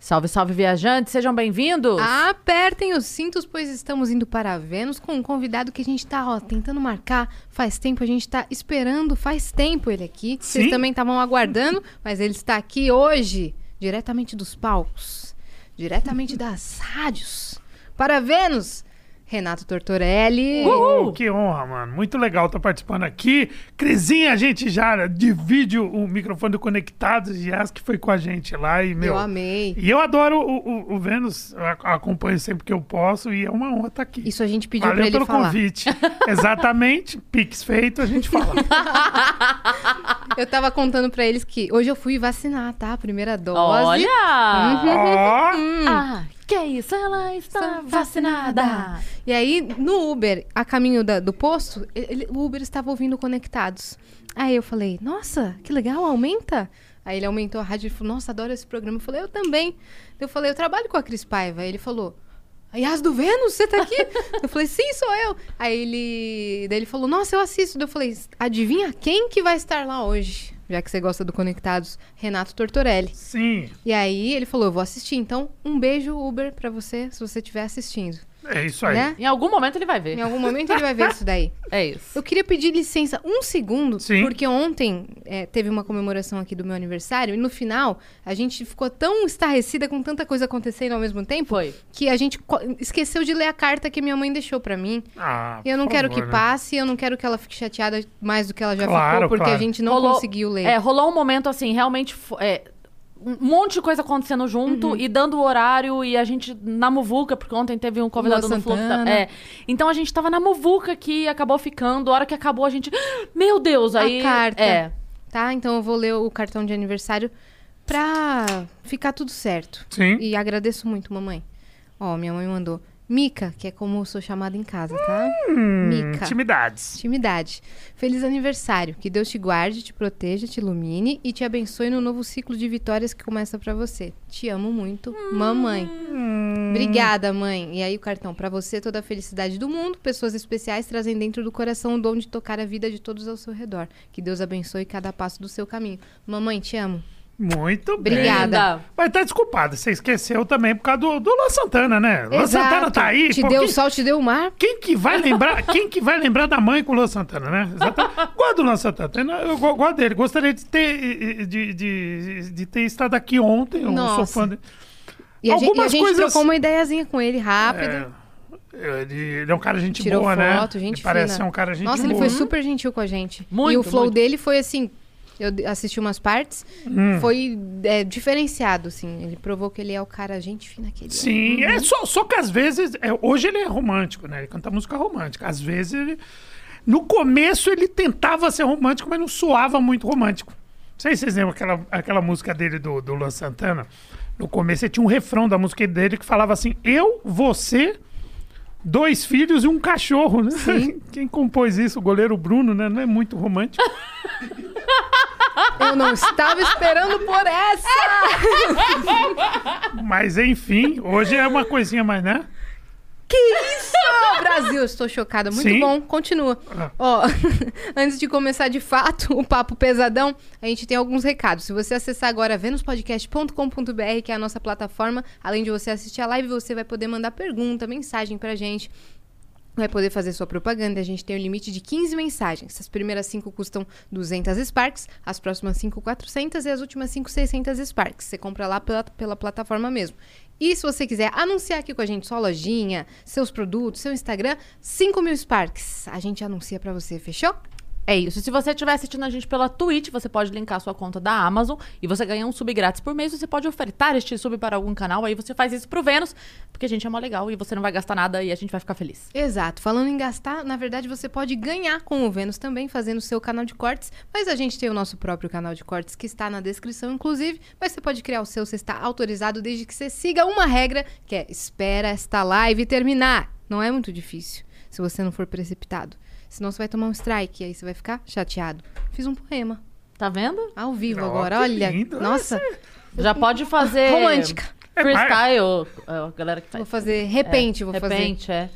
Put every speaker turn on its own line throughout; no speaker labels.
Salve, salve, viajantes, sejam bem-vindos!
Apertem os cintos, pois estamos indo para Vênus com um convidado que a gente tá, ó, tentando marcar faz tempo, a gente tá esperando faz tempo ele aqui. Vocês
Sim.
também estavam aguardando, mas ele está aqui hoje, diretamente dos palcos, diretamente das rádios, para Vênus, Renato Tortorelli.
Uhul, que honra, mano. Muito legal estar participando aqui. Crisinha, a gente já divide o microfone do Conectados e Yas que foi com a gente lá. E, meu,
Eu amei.
E eu adoro o, o, o Vênus, acompanho sempre que eu posso e é uma honra estar aqui.
Isso a gente pediu
Valeu
pra ele
pelo
falar.
convite. Exatamente. Pix feito, a gente fala.
Eu tava contando pra eles que hoje eu fui vacinar, tá? Primeira dose.
Olha!
Ó,
Ah, que isso, ela está vacinada!
E aí, no Uber, a caminho da- do posto, ele- o Uber estava ouvindo conectados. Aí eu falei, nossa, que legal, aumenta. Aí ele aumentou a rádio e falou, nossa, adoro esse programa. Eu falei, eu também. Eu falei, eu trabalho com a Cris Paiva. Aí ele falou, Yas do Vênus, você tá aqui? eu falei, sim, sou eu. Aí ele, daí ele falou, nossa, eu assisto. Eu falei, adivinha quem que vai estar lá hoje? Já que você gosta do Conectados, Renato Tortorelli.
sim.
E aí ele falou, eu vou assistir. Então, um beijo, Uber, pra você, se você estiver assistindo.
É isso aí.
Né?
Em algum momento ele vai ver.
Em algum momento ele vai ver isso daí.
É isso.
Eu queria pedir licença um segundo,
Sim.
porque ontem é, teve uma comemoração aqui do meu aniversário e no final a gente ficou tão estarrecida com tanta coisa acontecendo ao mesmo tempo
Foi.
que a gente esqueceu de ler a carta que minha mãe deixou pra mim.
Ah,
E eu não quero
favor,
que
né?
passe, eu não quero que ela fique chateada mais do que ela já
Claro,
ficou, porque
claro.
a gente não
Rolou-
conseguiu ler.
É, rolou um momento assim, realmente. é, um monte de coisa acontecendo junto
Uhum.
e dando o horário e a gente na muvuca, porque ontem teve um convidado
Lua
no Flow. que. É. Então a gente tava na muvuca aqui e acabou ficando. A hora que acabou, a gente. Meu Deus! Aí.
carta.
É.
Tá? Então eu vou ler o cartão de aniversário pra ficar tudo certo.
Sim.
E agradeço muito, mamãe. Ó, minha mãe mandou. Mica, que é como eu sou chamada em casa, tá?
Hum,
Mica.
Intimidades.
Intimidade. Feliz aniversário. Que Deus te guarde, te proteja, te ilumine e te abençoe no novo ciclo de vitórias que começa pra você. Te amo muito, mamãe. Obrigada, mãe. E aí o cartão pra você toda a felicidade do mundo. Pessoas especiais trazem dentro do coração o dom de tocar a vida de todos ao seu redor. Que Deus abençoe cada passo do seu caminho. Mamãe, te amo.
Muito bem.
Obrigada.
Linda.
Mas tá desculpado, você esqueceu também por causa do, do Luan Santana, né? Luan Santana tá aí.
Te
pô,
deu o
quem,
sol, te deu o mar.
quem que vai lembrar? quem que vai lembrar da mãe com o Luan Santana, né? Exatamente. Gosto do Luan Santana, eu go- gosto dele. Gostaria de ter, de, de, de ter estado aqui ontem. Eu sou
Nossa.
fã dele.
E a gente, e a
Algumas
gente
coisas-
trocou uma ideiazinha com ele rápido.
É, ele, ele é um cara gente
Tirou
boa,
foto,
né?
gente
Ele parece
fina.
ser um cara gente
Nossa,
boa.
ele foi super gentil com a gente.
Muito,
e o flow
muito.
dele foi assim. Eu assisti umas partes,
Hum.
foi é, diferenciado, assim. Ele provou que ele é o cara gente fina que ele é.
Sim, é só, só que às vezes. é, hoje ele é romântico, né? Ele canta música romântica. Às vezes ele. No começo ele tentava ser romântico, mas não soava muito romântico. Não sei se vocês lembram aquela, aquela música dele do, do Luan Santana. No começo ele tinha um refrão da música dele que falava assim: Eu, você, dois filhos e um cachorro, né? Quem compôs isso? O goleiro Bruno, né? Não é muito romântico.
Eu não estava esperando por essa!
Mas enfim, hoje é uma coisinha mais, né?
Que isso! Brasil, estou chocada. Muito
Sim.
bom, continua.
Ah.
Ó, antes de começar de fato o papo pesadão, a gente tem alguns recados. Se você acessar agora venuspodcast.com.br, que é a nossa plataforma, além de você assistir a live, você vai poder mandar pergunta, mensagem pra gente. Vai poder fazer sua propaganda. A gente tem o limite de 15 mensagens. As primeiras 5 custam 200 Sparks, as próximas 5, 400 e as últimas 5, 600 Sparks. Você compra lá pela, pela plataforma mesmo. E se você quiser anunciar aqui com a gente sua lojinha, seus produtos, seu Instagram, 5 mil Sparks. A gente anuncia pra você, fechou?
É isso. Se você estiver assistindo a gente pela Twitch, você pode linkar sua conta da Amazon e você ganha um sub grátis por mês. Você pode ofertar este sub para algum canal, aí você faz isso pro Vênus, porque a gente é mó legal e você não vai gastar nada e a gente vai ficar feliz.
Exato. Falando em gastar, na verdade você pode ganhar com o Vênus também, fazendo o seu canal de cortes. Mas a gente tem o nosso próprio canal de cortes que está na descrição, inclusive. Mas você pode criar o seu, você está autorizado desde que você siga uma regra, que é espera esta live terminar. Não é muito difícil, se você não for precipitado. Senão você vai tomar um strike e aí você vai ficar chateado. Fiz um poema.
Tá vendo?
Ao vivo
Ó,
agora,
que
olha.
lindo.
Nossa,
Já pode fazer.
romântica.
Freestyle. A galera que
Vou
faz.
fazer repente, vou fazer.
Repente, é.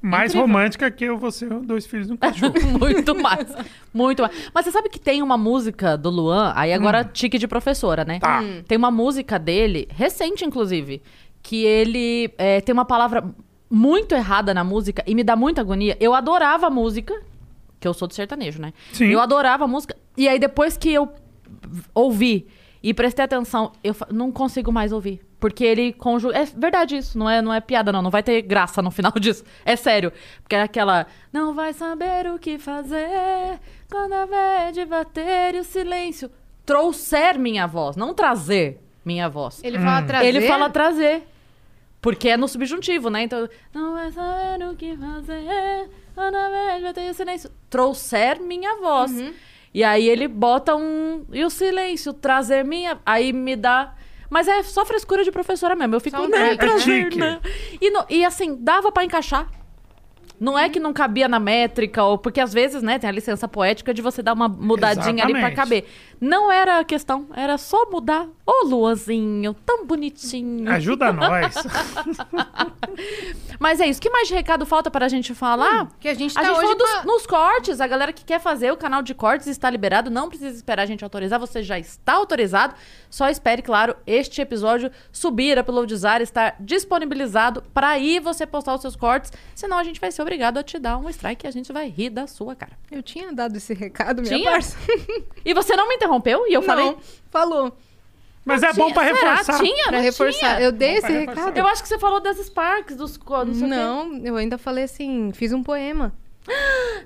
Mais
Incrível.
romântica que eu, você, dois filhos um cachorro.
muito mais. Muito mais. Mas você sabe que tem uma música do Luan, aí agora
Hum.
tique de professora, né?
Tá.
Tem uma música dele, recente inclusive, que ele é, tem uma palavra muito errada na música e me dá muita agonia. Eu adorava a música, que eu sou do sertanejo, né?
Sim.
Eu adorava a música. E aí depois que eu ouvi e prestei atenção, eu não consigo mais ouvir. Porque ele conjuga. É verdade isso, não é, não é piada, não. Não vai ter graça no final disso. É sério. Porque é aquela. Não vai saber o que fazer quando a verde bater e o silêncio. Trouxer minha voz, não trazer minha voz.
Ele fala trazer.
Ele fala trazer. Porque é no subjuntivo, né? Então, não vai saber o que fazer. quando a verde bater e o silêncio. Trouxer minha voz.
Uhum.
E aí ele bota um. E o silêncio, trazer minha. Aí me dá. Mas é só frescura de professora mesmo. Eu fico.
Um take.
trazer,
É
não. E, no- e assim, dava pra encaixar. Não é que não cabia na métrica, ou porque às vezes, né, tem a licença poética de você dar uma mudadinha ali pra
Exatamente.
caber. Não era a questão, era só mudar. Ô, Luanzinho, tão bonitinho.
Ajuda nós.
Mas é isso. que mais de recado falta para a gente falar?
Que a gente
A
tá
gente
hoje
falou dos-
com a-
nos cortes. A galera que quer fazer o canal de cortes está liberado. Não precisa esperar a gente autorizar. Você já está autorizado. Só espere, claro, este episódio subir, uploadizar, estar disponibilizado para aí você postar os seus cortes. Senão a gente vai ser obrigado a te dar um strike e a gente vai rir da sua cara.
Eu tinha dado esse recado, minha
Tinha?
parça.
E você não me interrompeu? E eu falei.
Não, falou.
Mas é bom pra
Será?
reforçar.
Tinha?
Pra
Não
reforçar.
tinha?
Eu dei
Bom
esse recado.
Eu acho que você falou das Sparks, dos. Não, sei o quê.
Não, eu ainda falei assim, fiz um poema.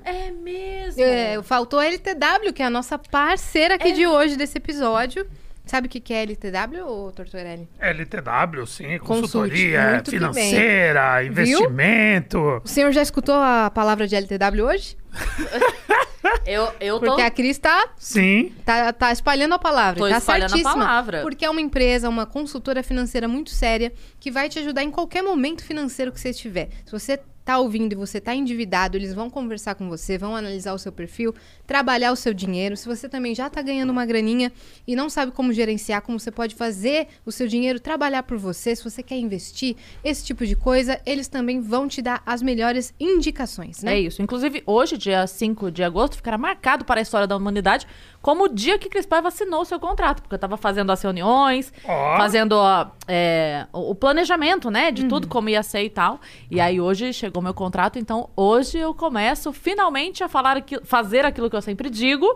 É mesmo.
É, faltou a LTW, que é a nossa parceira aqui de hoje desse episódio. Sabe o que que é LTW, ô Tortorelli?
LTW, sim, consultoria financeira, investimento.
O senhor já escutou a palavra de LTW hoje?
Eu, eu tô.
Porque a Cris tá,
Sim.
tá, tá espalhando a palavra.
Tô
tá
espalhando a
certíssima.
palavra.
Porque é uma empresa, uma consultora financeira muito séria que vai te ajudar em qualquer momento financeiro que você estiver. Se você tá ouvindo e você tá endividado, eles vão conversar com você, vão analisar o seu perfil, trabalhar o seu dinheiro. Se você também já tá ganhando uma graninha e não sabe como gerenciar, como você pode fazer o seu dinheiro trabalhar por você, se você quer investir, esse tipo de coisa, eles também vão te dar as melhores indicações, né?
É isso. Inclusive, hoje, dia 5 de agosto, ficará marcado para a história da humanidade como o dia que Cris Paiva assinou o seu contrato. Porque eu tava fazendo as reuniões,
Ó.
fazendo ó, é, o planejamento, né? De
Uhum.
tudo, como ia ser e tal. E aí, hoje, chegou meu contrato. Então, hoje eu começo finalmente a falar aqui, fazer aquilo que eu sempre digo,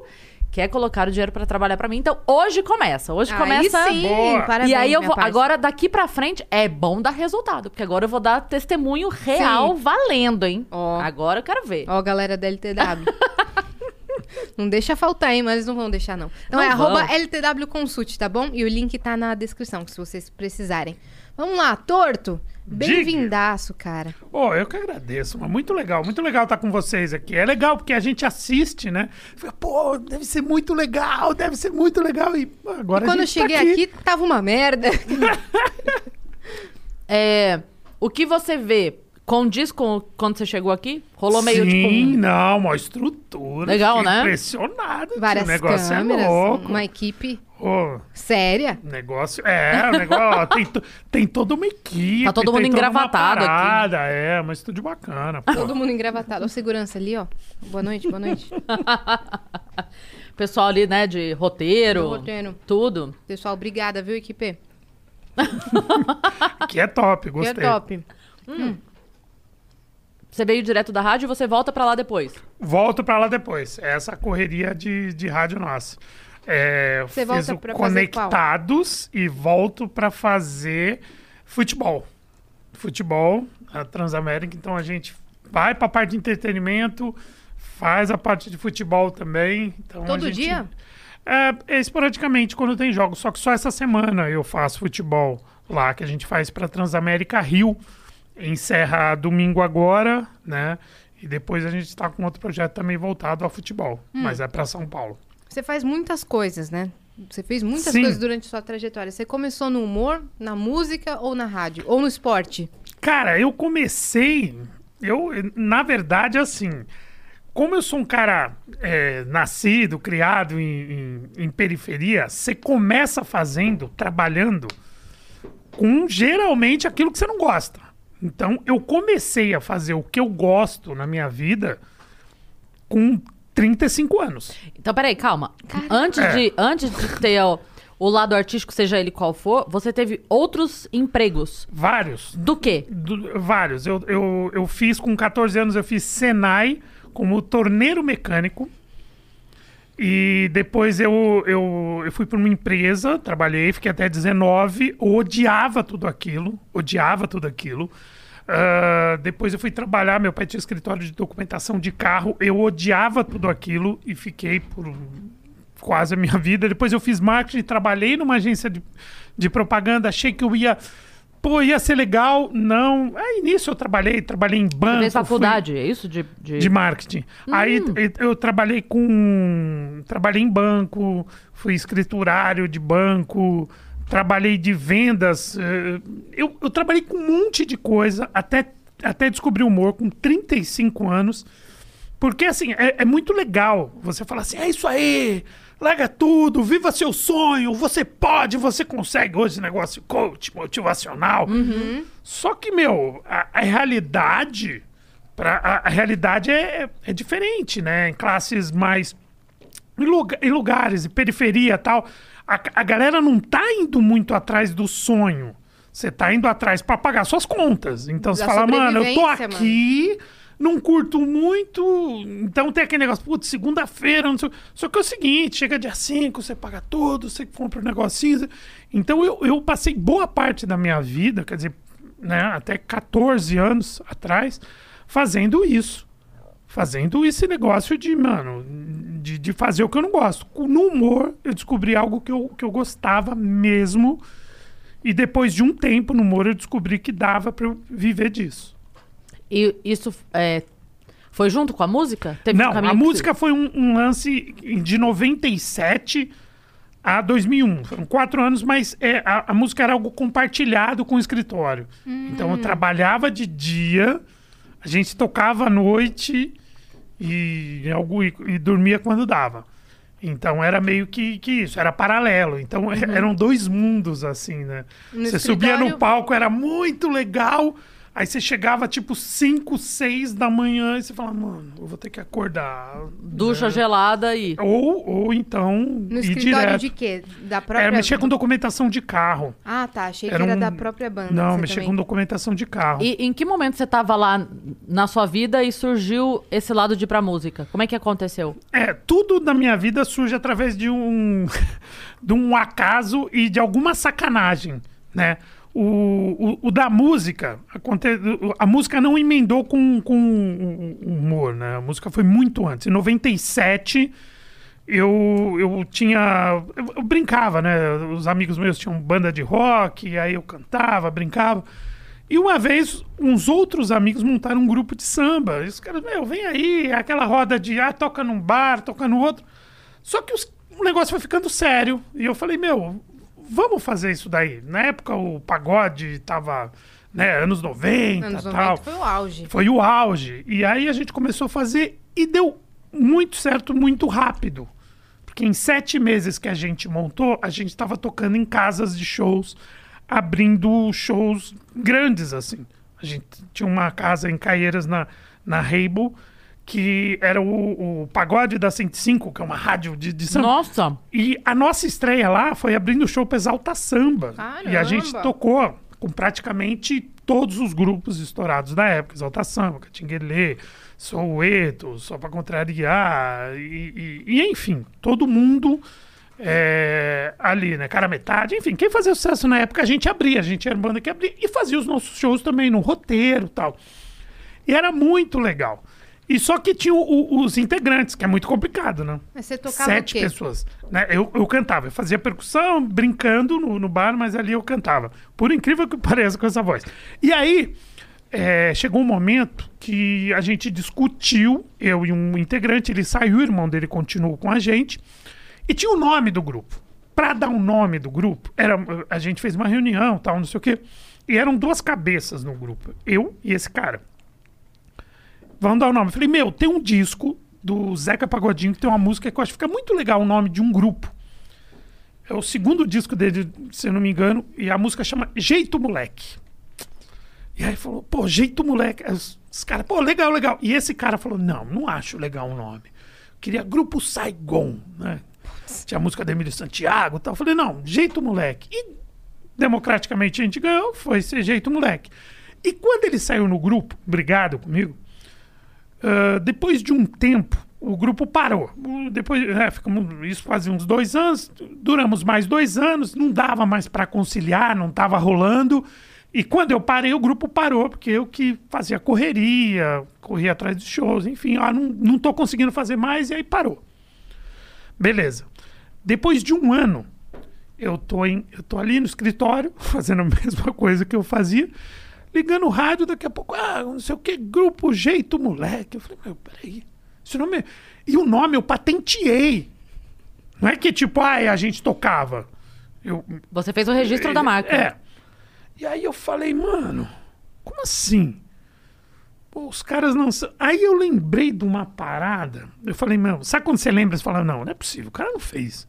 que é colocar o dinheiro para trabalhar para mim. Então, hoje começa. Hoje
Aí
começa...
sim,
Boa.
parabéns,
e aí eu vou. Agora, daqui pra frente, é bom dar resultado. Porque agora eu vou dar testemunho real valendo, hein?
Ó.
Agora eu quero ver.
Ó, galera da LTW. não deixa faltar, hein? Mas eles não vão deixar, não. Então
Não
é
vão.
arroba LTW Consult, tá bom? E o link tá na descrição, se vocês precisarem. Vamos lá, Torto. Bem-vindaço, cara.
Oh, eu que agradeço, mas muito legal, muito legal estar com vocês aqui. É legal porque a gente assiste, né? Fica, pô, deve ser muito legal, deve ser muito legal. E agora
E quando eu
tá
cheguei aqui, tava uma merda.
É, o que você vê condiz com quando você chegou aqui? Rolou meio
Sim,
tipo. um-
não, uma estrutura.
Legal, né?
Impressionado.
Várias
o negócio
câmeras,
é louco.
uma equipe
Ô,
séria.
negócio. É, o negócio. tem, to- tem toda uma equipe.
Tá todo mundo
tem toda uma
engravatado aqui.
parada, É, um estúdio bacana. Pô.
Todo mundo engravatado. Ó, segurança ali, ó. Boa noite, boa noite.
Pessoal ali, né, de roteiro.
Do roteiro.
Tudo.
Pessoal, obrigada, viu, equipe?
Que é top,
Que
gostei.
é top.
Você veio direto da rádio e você volta pra lá depois.
Volto pra lá depois. Essa correria de, de rádio nossa. É,
Você
fiz
volta
o
pra fazer qual?
Conectados e volto pra fazer futebol. Futebol, a Transamérica. Então a gente vai pra parte de entretenimento, faz a parte de futebol também. Então, a
Todo
gente-
dia?
É, é esporadicamente quando tem jogos. Só que só essa semana eu faço futebol lá, que a gente faz pra Transamérica Rio. Encerra domingo agora, né? E depois a gente tá com outro projeto também voltado ao futebol.
Hum.
Mas é pra São Paulo.
Você faz muitas coisas, né? Você fez muitas
Sim.
coisas durante sua trajetória. Você começou no humor, na música ou na rádio? Ou no esporte?
Cara, eu comecei. Eu, na verdade, assim. como eu sou um cara é, nascido, criado em, em- em periferia, você começa fazendo, trabalhando com geralmente aquilo que você não gosta. Então, eu comecei a fazer o que eu gosto na minha vida com 35 anos.
Então, peraí, calma. Antes,
É.
de, antes de ter o, o lado artístico, seja ele qual for, você teve outros empregos.
Vários.
Do quê?
Do- vários. Eu, eu, eu fiz com 14 anos, eu fiz Senai como torneiro mecânico. E depois eu, eu, eu fui para uma empresa, trabalhei, fiquei até 19, odiava tudo aquilo, odiava tudo aquilo. Ah, depois eu fui trabalhar, meu pai tinha escritório de documentação de carro, eu odiava tudo aquilo e fiquei por quase a minha vida. Depois eu fiz marketing, trabalhei numa agência de, de propaganda, achei que eu ia. Pô, ia ser legal. Não. Aí nisso eu trabalhei, trabalhei em banco.
Você fez
fui-
faculdade, é isso? De, de...
de marketing. Aí eu- eu trabalhei com. Trabalhei em banco, fui escriturário de banco, trabalhei de vendas. eh, Eu, eu trabalhei com um monte de coisa até, até descobrir o humor com 35 anos. Porque, assim, é, é muito legal você falar assim: é isso aí, larga tudo, viva seu sonho, você pode, você consegue. Hoje, negócio coach, motivacional. Só que, meu, a, a realidade. Pra, a, a realidade é, é diferente, né? Em classes mais. Em, luga- em lugares, em periferia e tal. A, a galera não tá indo muito atrás do sonho. Você tá indo atrás para pagar suas contas. Então você
Da
fala, mano, eu tô aqui, não curto muito. Então tem aquele negócio, putz, segunda-feira, não sei. Só que é o seguinte: chega dia 5, você paga tudo, você compra um negocinho. Então eu, eu passei boa parte da minha vida, quer dizer, né, até 14 anos atrás, fazendo isso. Fazendo esse negócio de, mano, de, de fazer o que eu não gosto. No humor, eu descobri algo que eu, que eu gostava mesmo. E depois de um tempo no humor, eu descobri que dava pra eu viver disso.
E isso é, foi junto com a música? Teve um
Não,
caminho
a música foi um, um lance de 97 a 2001. Foram quatro anos, mas é, a, a música era algo compartilhado com o escritório. Então eu trabalhava de dia, a gente tocava à noite e, algo, e, e dormia quando dava. Então era meio que, que isso, era paralelo. Então é- eram dois mundos, assim, né?
No
você subia no
escritório-
palco, era muito legal. Aí você chegava tipo 5, 6 da manhã e você fala, mano, eu vou ter que acordar.
Ducha
né?
gelada e...
Ou, ou então
No
ir
escritório
direto.
de quê? Da própria...
Era mexer com documentação de carro.
Ah, tá. Achei
Era
que era
um-
da própria banda.
Não, mexer
também.
com documentação de carro.
E em que momento você tava lá na sua vida e surgiu esse lado de ir pra música? Como é que aconteceu?
É, tudo na minha vida surge através de um, de um acaso e de alguma sacanagem, né? O, o, o da música, a música não emendou com, com humor, né? A música foi muito antes. Em 97, eu, eu tinha... Eu, eu brincava, né? Os amigos meus tinham banda de rock, aí eu cantava, brincava. E uma vez, uns outros amigos montaram um grupo de samba. E os caras, meu, vem aí, aquela roda de, ah, toca num bar, toca no outro. Só que os- o negócio foi ficando sério. E eu falei, meu, vamos fazer isso daí. Na época o pagode tava, né, anos 90
Anos
tal.
90 foi o auge.
Foi o auge. E aí a gente começou a fazer e deu muito certo, muito rápido. Porque em sete meses que a gente montou, a gente estava tocando em casas de shows, abrindo shows grandes, assim. A gente tinha uma casa em Caieiras, na, na Rainbow, que era o, o Pagode da 105, que é uma rádio de, de samba.
Nossa!
E a nossa estreia lá foi abrindo o show pra Exalta Samba.
Caramba!
E a gente tocou com praticamente todos os grupos estourados da época. Exalta Samba, Catinguelê, Soueto, Só Pra Contrariar, e, e- e, enfim, todo mundo é, ali, né? Cara Metade, enfim, quem fazia sucesso na época a gente abria, a gente era banda que abria e fazia os nossos shows também no roteiro e tal. E era muito legal. E só que tinha o- o- os integrantes, que é muito complicado, né?
Mas você tocava
Sete
o
pessoas. Né? Eu, eu cantava, eu fazia percussão, brincando no, no bar, mas ali eu cantava. Por incrível que pareça com essa voz. E aí, é, chegou um momento que a gente discutiu, eu e um integrante, ele saiu, o irmão dele continuou com a gente, e tinha o nome do grupo. Para dar um nome do grupo, era, a gente fez uma reunião, tal, não sei o quê, e eram duas cabeças no grupo, eu e esse cara. Vamos dar o nome. Eu falei, meu, tem um disco do Zeca Pagodinho que tem uma música que eu acho que fica muito legal o nome de um grupo. É o segundo disco dele, se eu não me engano, e a música chama Jeito Moleque. E aí falou, pô, Jeito Moleque. Os, caras, pô, legal, legal. E esse cara falou, não, não acho legal o nome. Queria Grupo Saigon, né? Tinha a música da Emílio Santiago e tal. Eu falei, não, Jeito Moleque. E democraticamente a gente ganhou, foi ser Jeito Moleque. E quando ele saiu no grupo, brigado comigo, ah, depois de um tempo, o grupo parou. Depois, é, ficamos, isso fazia uns dois anos, duramos mais dois anos, não dava mais para conciliar, não estava rolando. E quando eu parei, o grupo parou, porque eu que fazia correria, corria atrás de shows, enfim, ah, não, não tô conseguindo fazer mais, e aí parou. Beleza. Depois de um ano, eu tô, em, eu tô ali no escritório, fazendo a mesma coisa que eu fazia, ligando o rádio, daqui a pouco, ah, não sei o que, Grupo Jeito Moleque. Eu falei, meu, peraí, esse nome é... E o nome eu patenteei. Não é que tipo, ah, a gente tocava. Eu,
Você fez o registro da marca.
é. E aí eu falei, mano, como assim? Pô, os caras não são. Aí eu lembrei de uma parada. Eu falei, mano, sabe quando você lembra? Você fala, não, não é possível, o cara não fez.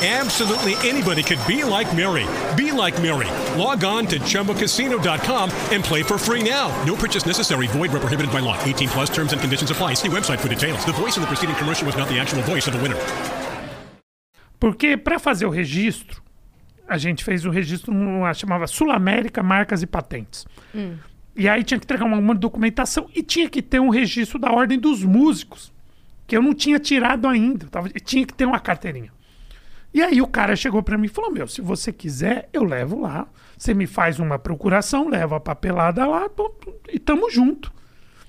Absolutely anybody could be like Mary. Be like Mary. Log on to chumbacasino.com and play for free now. No purchase necessary. Void where prohibited by law. 18 plus terms and conditions apply. See website for details. The voice in the preceding commercial was not the actual voice of the winner.
Porque para fazer o registro, a gente fez o registro numa chamava Sul América Marcas e Patentes. E aí tinha que entregar uma, uma documentação e tinha que ter um registro da ordem dos músicos, que eu não tinha tirado ainda. tava- tinha que ter uma carteirinha. E aí o cara chegou para mim e falou: Meu, se você quiser, eu levo lá. Você me faz uma procuração, leva a papelada lá pô, pô, e tamo junto.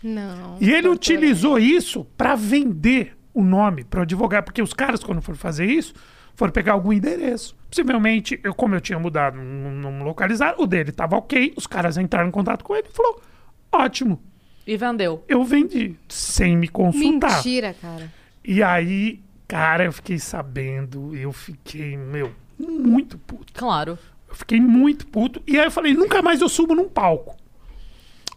Não.
E ele utilizou isso para vender o nome para o advogado, porque os caras, quando foram fazer isso, foram pegar algum endereço. Possivelmente, eu, como eu tinha mudado, não, não localizar, o dele estava ok, os caras entraram em contato com ele e falou: ótimo,
E vendeu.
eu vendi, sem me consultar.
Mentira, cara.
E aí, cara, eu fiquei sabendo, eu fiquei, meu, muito puto.
Claro.
Eu fiquei muito puto. E aí eu falei, nunca mais eu subo num palco.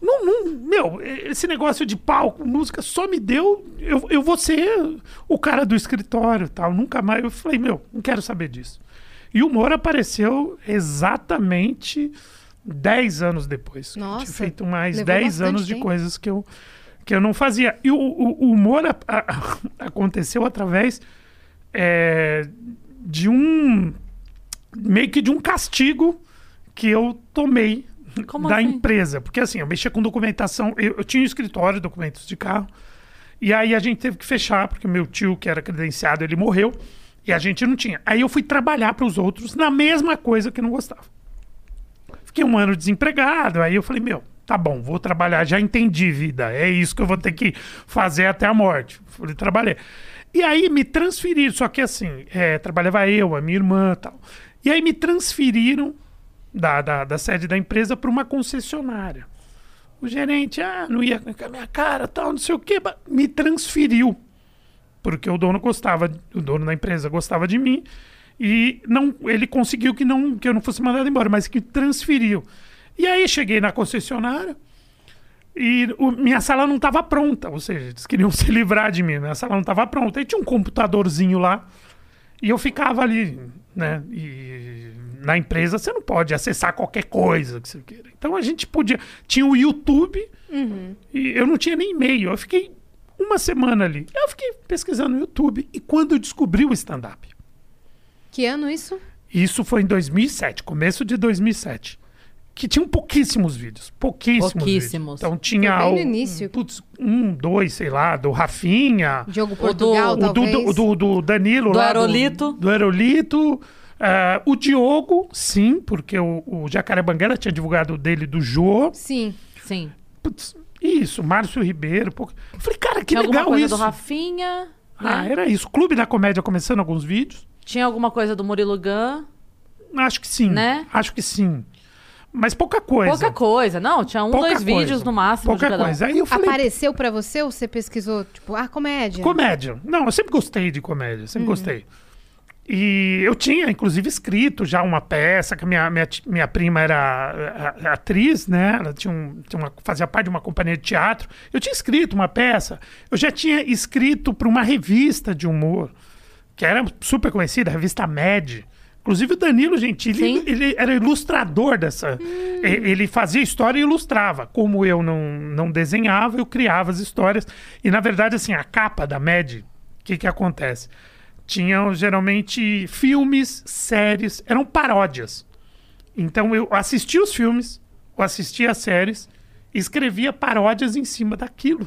Não, não, meu, esse negócio de palco, música, só me deu. Eu, eu vou ser o cara do escritório tal. Nunca mais. Eu falei, meu, não quero saber disso. E o humor apareceu exatamente 10 anos depois. Eu
Nossa,
tinha feito mais
levou
10
bastante
anos de
tempo.
coisas que eu, que eu não fazia. E o, o- humor a- a- aconteceu através é, de um. meio que de um castigo que eu tomei
Como
da
assim?
empresa. Porque assim, eu mexia com documentação. Eu, eu tinha um escritório de documentos de carro. E aí a gente teve que fechar, porque meu tio, que era credenciado, ele morreu. E a gente não tinha. Aí eu fui trabalhar para os outros na mesma coisa que eu não gostava. Fiquei um ano desempregado. Aí eu falei, meu, tá bom, vou trabalhar. Já entendi, vida. É isso que eu vou ter que fazer até a morte. Falei, trabalhei. E aí me transferiram, só que assim, é, trabalhava eu, a minha irmã tal. E aí me transferiram da, da, da sede da empresa para uma concessionária. O gerente, ah, não ia com a minha cara, tal, não sei o quê, me transferiu. Porque o dono gostava, o dono da empresa gostava de mim e não, ele conseguiu que não que eu não fosse mandado embora, mas que transferiu. E aí cheguei na concessionária e o- minha sala não estava pronta, ou seja, eles queriam se livrar de mim, minha sala não estava pronta. Aí tinha um computadorzinho lá e eu ficava ali, né? E na empresa você não pode acessar qualquer coisa que você queira. Então a gente podia. Tinha o YouTube e eu não tinha nem e-mail. Eu fiquei uma semana ali. Eu fiquei pesquisando no YouTube e quando eu descobri o stand-up.
Que ano isso?
Isso foi em 2007, começo de 2007. Que tinham pouquíssimos vídeos. Pouquíssimos.
Pouquíssimos.
vídeos. Então tinha.
Foi bem no
o-
início.
Putz, um, dois, sei lá, do Rafinha.
Diogo
O do-
Portugal,
o
O do,
talvez?
do, do, do Danilo
Do
lá.
Aerolito.
Do, Aerolito. Ah, o Diogo, sim, porque o, o Jacaré Banguela tinha divulgado o dele do Jô.
Sim.
Sim.
Putz, isso, Márcio Ribeiro. Pô. Eu falei, cara, que
Tinha alguma
legal
coisa
isso.
do Rafinha.
Ah,
né?
era isso. Clube da Comédia começando alguns vídeos.
Tinha alguma coisa do Murilo Gun.
Acho que sim.
Né?
Acho que sim. Mas pouca coisa.
Pouca coisa. Não, tinha um,
Pouca
dois
coisa.
vídeos no máximo
Pouca
de cada
coisa. Aí eu falei,
Apareceu pra você ou você pesquisou, tipo, ah, comédia?
Comédia. Não, eu sempre gostei de comédia, sempre
Uhum.
gostei. E eu tinha, inclusive, escrito já uma peça, que a minha, minha, minha prima era atriz, né? Ela tinha, um, tinha uma, fazia parte de uma companhia de teatro. Eu tinha escrito uma peça. Eu já tinha escrito para uma revista de humor, que era super conhecida, a revista Med. Inclusive o Danilo Gentili,
Sim.
ele era ilustrador dessa. E- Ele fazia história e ilustrava. Como eu não, não desenhava, eu criava as histórias. E na verdade, assim, a capa da Med, o que, que acontece? Tinham geralmente filmes, séries, eram paródias. Então eu assistia os filmes, eu assistia as séries, e escrevia paródias em cima daquilo.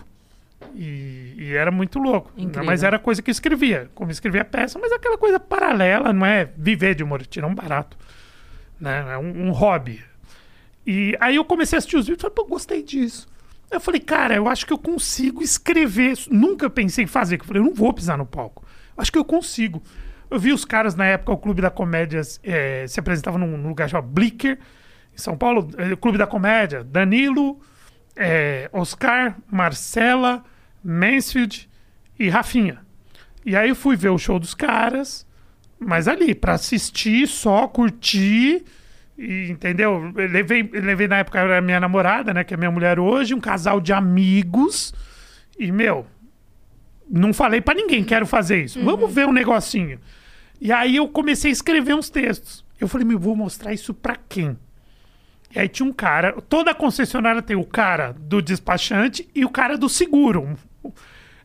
E, e era muito louco.
Incrível.
Mas era coisa que eu escrevia. Como escrevia peça, mas aquela coisa paralela, não é viver de humor, tirar um barato. Né? É um, um hobby. E aí eu comecei a assistir os vídeos e falei, pô, gostei disso. Eu falei, cara, eu acho que eu consigo escrever. Nunca pensei em fazer, eu falei, eu não vou pisar no palco. Eu acho que eu consigo. Eu vi os caras na época, o Clube da Comédia eh, se apresentava num, num lugar chamado Blicker, em São Paulo, o Clube da Comédia, Danilo, eh, Oscar, Marcela, Mansfield e Rafinha. E aí eu fui ver o show dos caras, mas ali, pra assistir, só curtir, e, entendeu? Eu levei, eu levei na época a minha namorada, né, que é minha mulher hoje, um casal de amigos, e, meu, não falei pra ninguém, quero fazer isso. Vamos ver um negocinho. E aí eu comecei a escrever uns textos. Eu falei, meu, vou mostrar isso pra quem? E aí tinha um cara, toda concessionária tem o cara do despachante e o cara do seguro.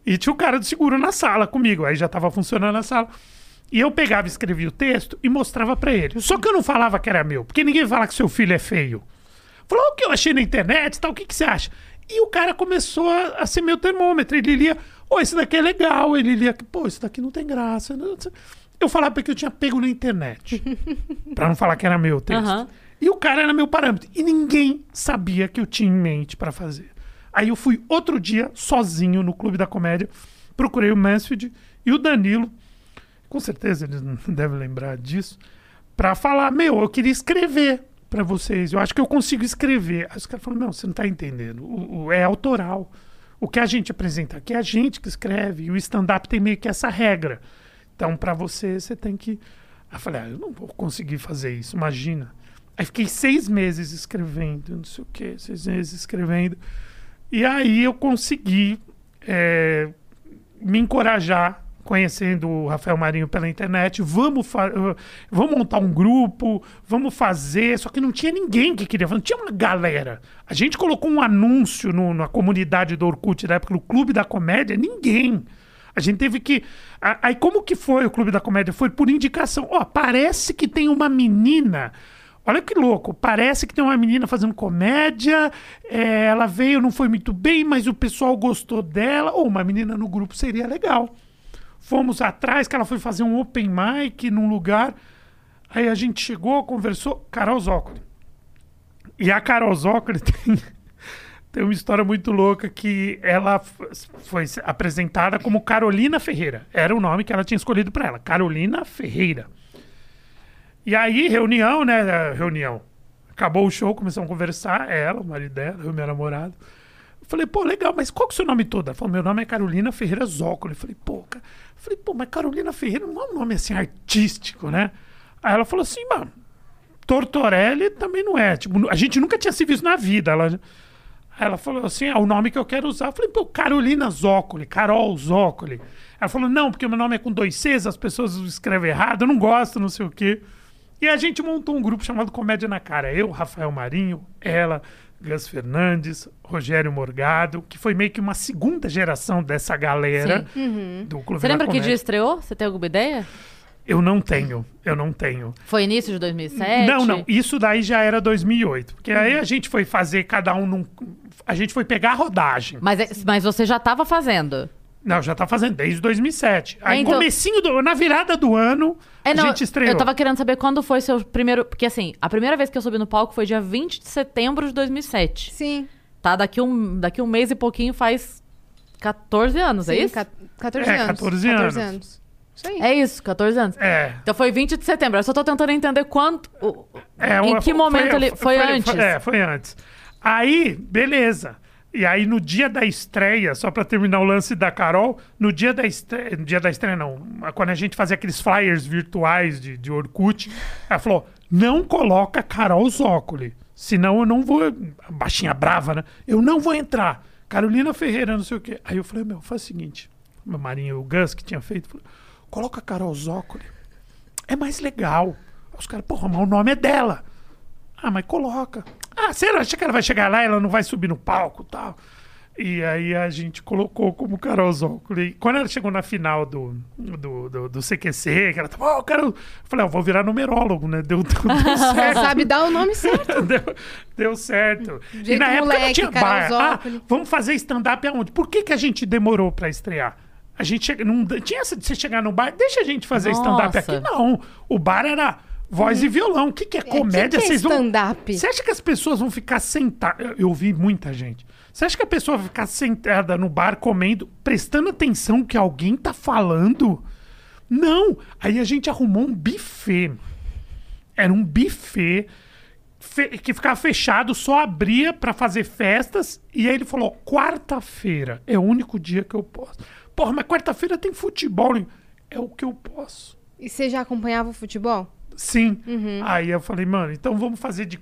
E tinha o cara do seguro na sala comigo, aí já tava funcionando a sala. E eu pegava, escrevia o texto e mostrava pra ele. Só que eu não falava que era meu, porque ninguém fala que seu filho é feio. Falou o que eu achei na internet, tal, o que, que você acha? E o cara começou a, a ser meu termômetro. Ele lia, ô, esse daqui é legal. Ele lia, pô, esse daqui não tem graça. Eu falava porque eu tinha pego na internet. pra não falar que era meu o texto.
Aham.
E o cara era meu parâmetro. E ninguém sabia que eu tinha em mente pra fazer. Aí eu fui outro dia, sozinho, no Clube da Comédia. Procurei o Mansfield e o Danilo. Com certeza eles não devem lembrar disso. Pra falar, meu, eu queria escrever pra vocês. Eu acho que eu consigo escrever. Aí os caras falaram, não, você não tá entendendo. O, o- é autoral. O que a gente apresenta aqui é a gente que escreve. E o stand-up tem meio que essa regra. Então, pra você, você tem que. Aí eu falei, ah, eu não vou conseguir fazer isso, imagina. Aí fiquei seis meses escrevendo, não sei o quê, seis meses escrevendo. E aí eu consegui é, me encorajar conhecendo o Rafael Marinho pela internet. Vamos, uh, vamos montar um grupo, vamos fazer. Só que não tinha ninguém que queria não tinha uma galera. A gente colocou um anúncio no- na comunidade do Orkut da época, no Clube da Comédia, ninguém. A gente teve que. Aí, como que foi o Clube da Comédia? Foi por indicação. Ó, parece que tem uma menina. Olha que louco, parece que tem uma menina fazendo comédia, é, ela veio, não foi muito bem, mas o pessoal gostou dela. Ou uma menina no grupo seria legal. Fomos atrás, que ela foi fazer um open mic num lugar. Aí a gente chegou, conversou, Carol Zócoli. E a Carol Zócoli tem, tem uma história muito louca que ela foi se- apresentada como Carolina Ferreira. Era o nome que ela tinha escolhido para ela, Carolina Ferreira. E aí, reunião, né? Reunião. Acabou o show, começamos a conversar, ela, o marido dela, eu, meu namorado. Eu falei, pô, legal, mas qual que é o seu nome todo? Ela falou, meu nome é Carolina Ferreira Zócoli. Eu falei, pô, cara. Eu falei, pô, mas Carolina Ferreira não é um nome assim artístico, né? Aí ela falou assim, mano, Tortorelli também não é. Tipo, a gente nunca tinha se visto na vida. Ela, ela falou assim: é o nome que eu quero usar. Eu falei, pô, Carolina Zócoli, Carol Zócoli. Ela falou: não, porque meu nome é com dois Cs, as pessoas escrevem errado, eu não gosto, não sei o quê. E a gente montou um grupo chamado Comédia na Cara. Eu, Rafael Marinho, ela, Gus Fernandes, Rogério Morgado, que foi meio que uma segunda geração dessa galera do Clube
Você lembra que dia estreou? Você tem alguma ideia?
Eu não tenho, eu não tenho.
Foi início de 2007?
Não, não. Isso daí já era 2008. Porque aí a gente foi fazer cada um num. A gente foi pegar a rodagem.
Mas, é- mas você já tava fazendo.
Não, já tá fazendo desde 2007. Aí,
É, então-
comecinho do, na virada do ano,
É, não,
a gente estreou.
Eu tava querendo saber quando foi seu primeiro. Porque assim, a primeira vez que eu subi no palco foi dia 20 de setembro de 2007.
Sim.
Tá? Daqui um, daqui um mês e pouquinho faz 14 anos, é
sim,
isso?
ca- 14
É,
anos.
14 anos.
Isso aí.
É isso, 14 anos.
É.
Então foi 20 de setembro. Eu só tô tentando entender quanto. o-
É,
em
uma-
que momento ele. Foi, antes?
é, foi antes. Aí, beleza. E aí, no dia da estreia, só pra terminar o lance da Carol, no dia da estreia, no dia da estreia não, quando a gente fazia aqueles flyers virtuais de, de Orkut, ela falou, não coloca Carol Zócoli, senão eu não vou, baixinha brava, né? Eu não vou entrar. Carolina Ferreira, não sei o quê. Aí eu falei, meu, faz o seguinte, meu marinho, o Gus, que tinha feito, falou, coloca Carol Zócoli, é mais legal. Os caras, porra, mas o nome é dela. Ah, mas coloca. Ah, você acha que ela vai chegar lá ela não vai subir no palco e tal? E aí a gente colocou como Carol Zócoli. E quando ela chegou na final do, do, do, do CQC, que ela tava, oh, Carol... Eu falei, ah, eu vou virar numerólogo, né? Deu, deu, deu certo.
sabe dar o nome certo.
Deu, deu certo. E na época não
moleque,
tinha
Carol
bar. Ah, vamos fazer stand-up aonde? Por que, que a gente demorou pra estrear? A gente chega, não tinha essa de você chegar no bar, deixa a gente fazer stand-up aqui. Não. O bar era voz e violão. O que, que é comédia?
que que é
Vocês vão.
stand-up?
Você acha que as pessoas vão ficar sentadas? Eu, ouvi muita gente. Você acha que a pessoa vai ficar sentada no bar comendo, prestando atenção que alguém tá falando? Não. Aí a gente arrumou um buffet. Era um buffet fe- que ficava fechado, só abria pra fazer festas. E aí ele falou: quarta-feira é o único dia que eu posso. Porra, mas quarta-feira tem futebol. É o que eu posso.
E você já acompanhava o futebol?
Sim. Aí eu falei, mano, então vamos fazer de,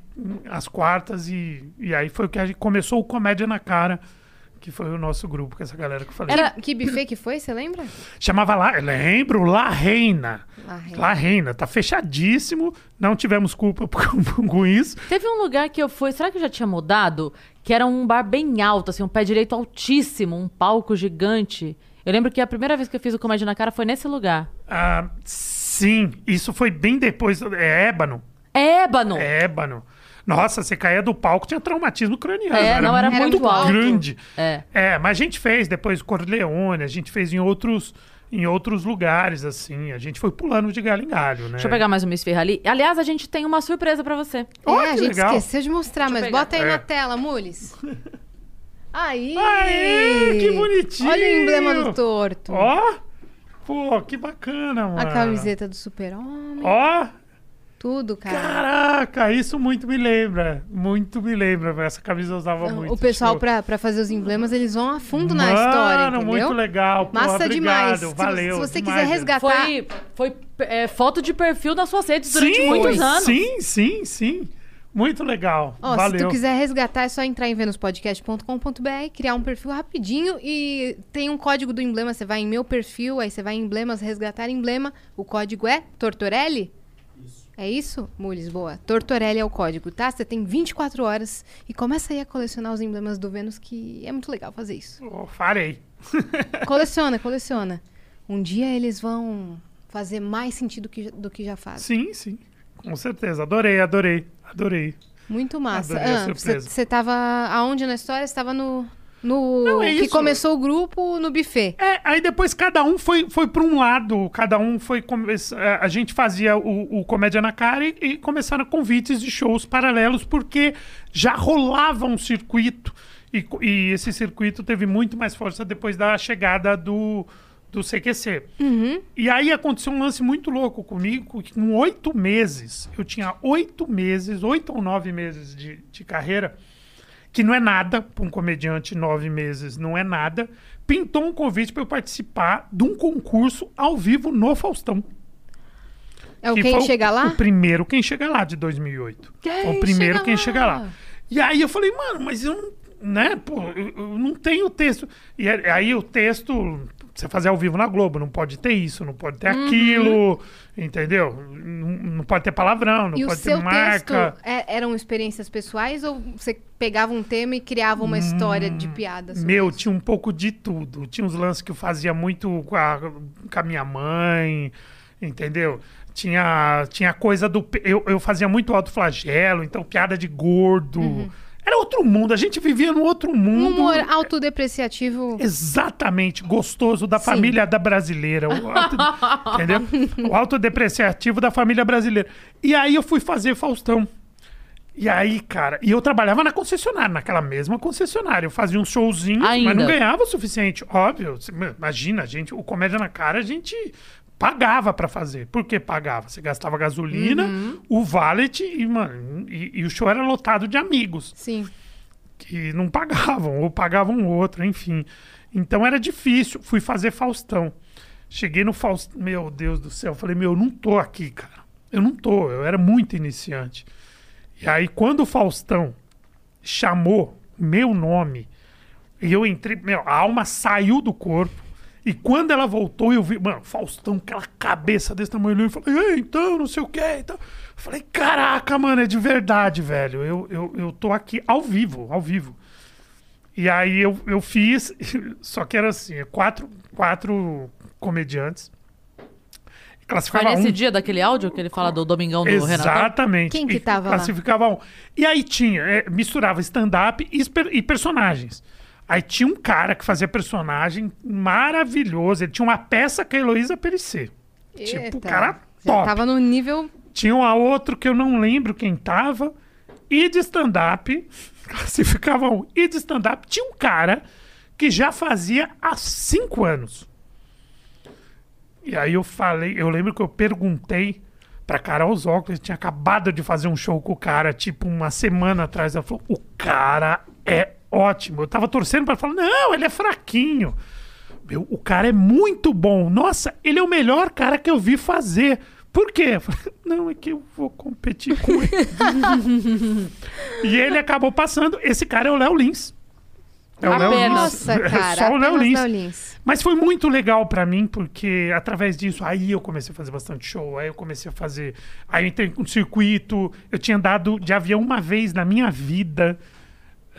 as quartas e, e aí foi o que a gente começou o Comédia na Cara, que foi o nosso grupo, com essa galera que eu falei.
Era... Que buffet que foi, você lembra?
Chamava lá, lembro, La Reina.
La Reina.
La Reina, tá fechadíssimo, não tivemos culpa com, com isso.
Teve um lugar que eu fui, será que já tinha mudado? Que era um bar bem alto, assim, um pé direito altíssimo, um palco gigante. Eu lembro que a primeira vez que eu fiz o Comédia na Cara foi nesse lugar.
Ah, sim, isso foi bem depois, é Ébano,
Ébano!
é Ébano. Nossa, você caía do palco, tinha traumatismo craniano.
É, não, era muito alto.
grande.
É.
É, mas a gente fez depois Corleone, a gente fez em outros, em outros lugares, assim. A gente foi pulando de galho em galho, né?
Deixa eu pegar mais uma esfirra ali. Aliás, a gente tem uma surpresa pra você.
Ó,
é, a
que
gente
legal.
esqueceu de mostrar,
Deixa
mas bota aí
É.
na tela, Mules. Aí!
Aê, que bonitinho!
Olha o emblema do torto.
Ó! Pô, que bacana, mano.
A camiseta do super-homem.
Ó!
Tudo, cara.
Caraca, isso muito me lembra. Muito me lembra. Essa camisa eu usava muito.
o pessoal,
tipo,
pra, pra fazer os emblemas, eles vão a fundo na
Mano,
história, entendeu?
muito legal. Pô,
Massa
obrigado,
demais.
Valeu.
Se você
demais,
quiser resgatar...
Foi, foi é, foto de perfil nas suas redes durante
sim,
muitos anos.
Sim, sim, sim. Muito legal.
Ó,
Valeu.
se tu quiser resgatar, é só entrar em venuspodcast.com.br, criar um perfil rapidinho e tem um código do emblema. Você vai em meu perfil, aí você vai em emblemas, resgatar emblema. O código é Tortorelli? É isso? Mules, boa. Tortorelli é o código, tá? Você tem 24 horas e começa aí a colecionar os emblemas do Vênus, que é muito legal fazer isso.
Oh, farei.
Coleciona, coleciona. Um dia eles vão fazer mais sentido que- do que já fazem.
Sim, sim. Com certeza. Adorei, adorei. Adorei.
Muito massa. Ah, Você
surpresa.
você tava aonde na história? Você tava no. No
Não, é
que
isso.
começou o grupo no buffet.
É, aí depois cada um foi, foi para um lado, cada um foi. eh, A gente fazia o, o Comédia na Cara e, e começaram convites de shows paralelos, porque já rolava um circuito. E, e esse circuito teve muito mais força depois da chegada do, do CQC. E aí aconteceu um lance muito louco comigo, que com oito meses, eu tinha oito meses, oito ou nove meses de, de carreira, que não é nada para um comediante, nove meses não é nada, pintou um convite para eu participar de um concurso ao vivo no Faustão.
É o
que
quem chega lá?
O primeiro Quem Chega Lá, de 2008.
Quem
o primeiro Quem
Lá?
Chega Lá. E aí eu falei, mano, mas eu não, né, pô, eu, eu não tenho texto. E aí o texto, você fazer ao vivo na Globo, não pode ter isso, não pode ter
Uhum.
aquilo, entendeu? Não, não pode ter palavrão, não
E
pode ter marca.
é- eram experiências pessoais ou você pegava um tema e criava uma história de piada? sobre
Meu,
isso?
tinha um pouco de tudo. Tinha uns lances que eu fazia muito com a, com a minha mãe, entendeu? Tinha, tinha coisa do. Eu, eu fazia muito alto flagelo, então piada de gordo. Era outro mundo, a gente vivia num outro
Um
mundo.
humor autodepreciativo.
Exatamente, gostoso da família da brasileira. O auto, entendeu? O autodepreciativo da família brasileira. E aí eu fui fazer Faustão. E aí, cara, e eu trabalhava na concessionária, naquela mesma concessionária. Eu fazia uns showzinhos,
Ainda.
mas não ganhava o suficiente, óbvio. Imagina, gente, o Comédia na Cara, a gente pagava pra fazer. Por que pagava? Você gastava gasolina, o valet e, mano, e, e o show era lotado de amigos
Sim.
que não pagavam, ou pagavam outro, enfim. Então era difícil. Fui fazer Faustão. Cheguei no Faustão. Meu Deus do céu. Falei, meu, eu não tô aqui, cara. Eu não tô. Eu era muito iniciante. E aí, quando o Faustão chamou meu nome, e eu entrei, meu, a alma saiu do corpo. E quando ela voltou, eu vi, mano, Faustão, aquela cabeça desse tamanho, eu falei, "Ei, então, não sei o que, então. Eu falei, caraca, mano, é de verdade, velho. Eu, eu, eu tô aqui ao vivo, ao vivo. E aí eu, eu fiz, só que era assim, quatro, quatro comediantes.
Foi
Classificava
nesse
um,
dia daquele áudio que ele fala do Domingão do Renato?
Exatamente.
Quem que
E
tava lá?
Classificava um. E aí tinha, é, misturava stand-up e, e personagens. Aí tinha um cara que fazia personagem maravilhoso. Ele tinha uma peça com a Heloísa Perissé. Tipo, o cara
Já
top.
tava no nível.
Tinha um a outro que eu não lembro quem tava. E de stand-up, classificava um. E de stand-up, tinha um cara que já fazia há cinco anos. E aí eu falei, eu lembro que eu perguntei pra Carol Zóculos, tinha acabado de fazer um show com o cara, tipo, uma semana atrás. Ela falou: o cara é ótimo. Eu tava torcendo pra falar: não, ele é fraquinho. Meu, o cara é muito bom. Nossa, ele é o melhor cara que eu vi fazer. Por quê? Não, é que eu vou competir com ele. e ele acabou passando. Esse cara é o Léo Lins. É o Léo. Lins.
Nossa,
É
cara.
Só o Léo Lins.
Lins.
Mas foi muito legal pra mim, porque através disso, aí eu comecei a fazer bastante show, aí eu comecei a fazer. Aí eu entrei no circuito, eu tinha andado de avião uma vez na minha vida,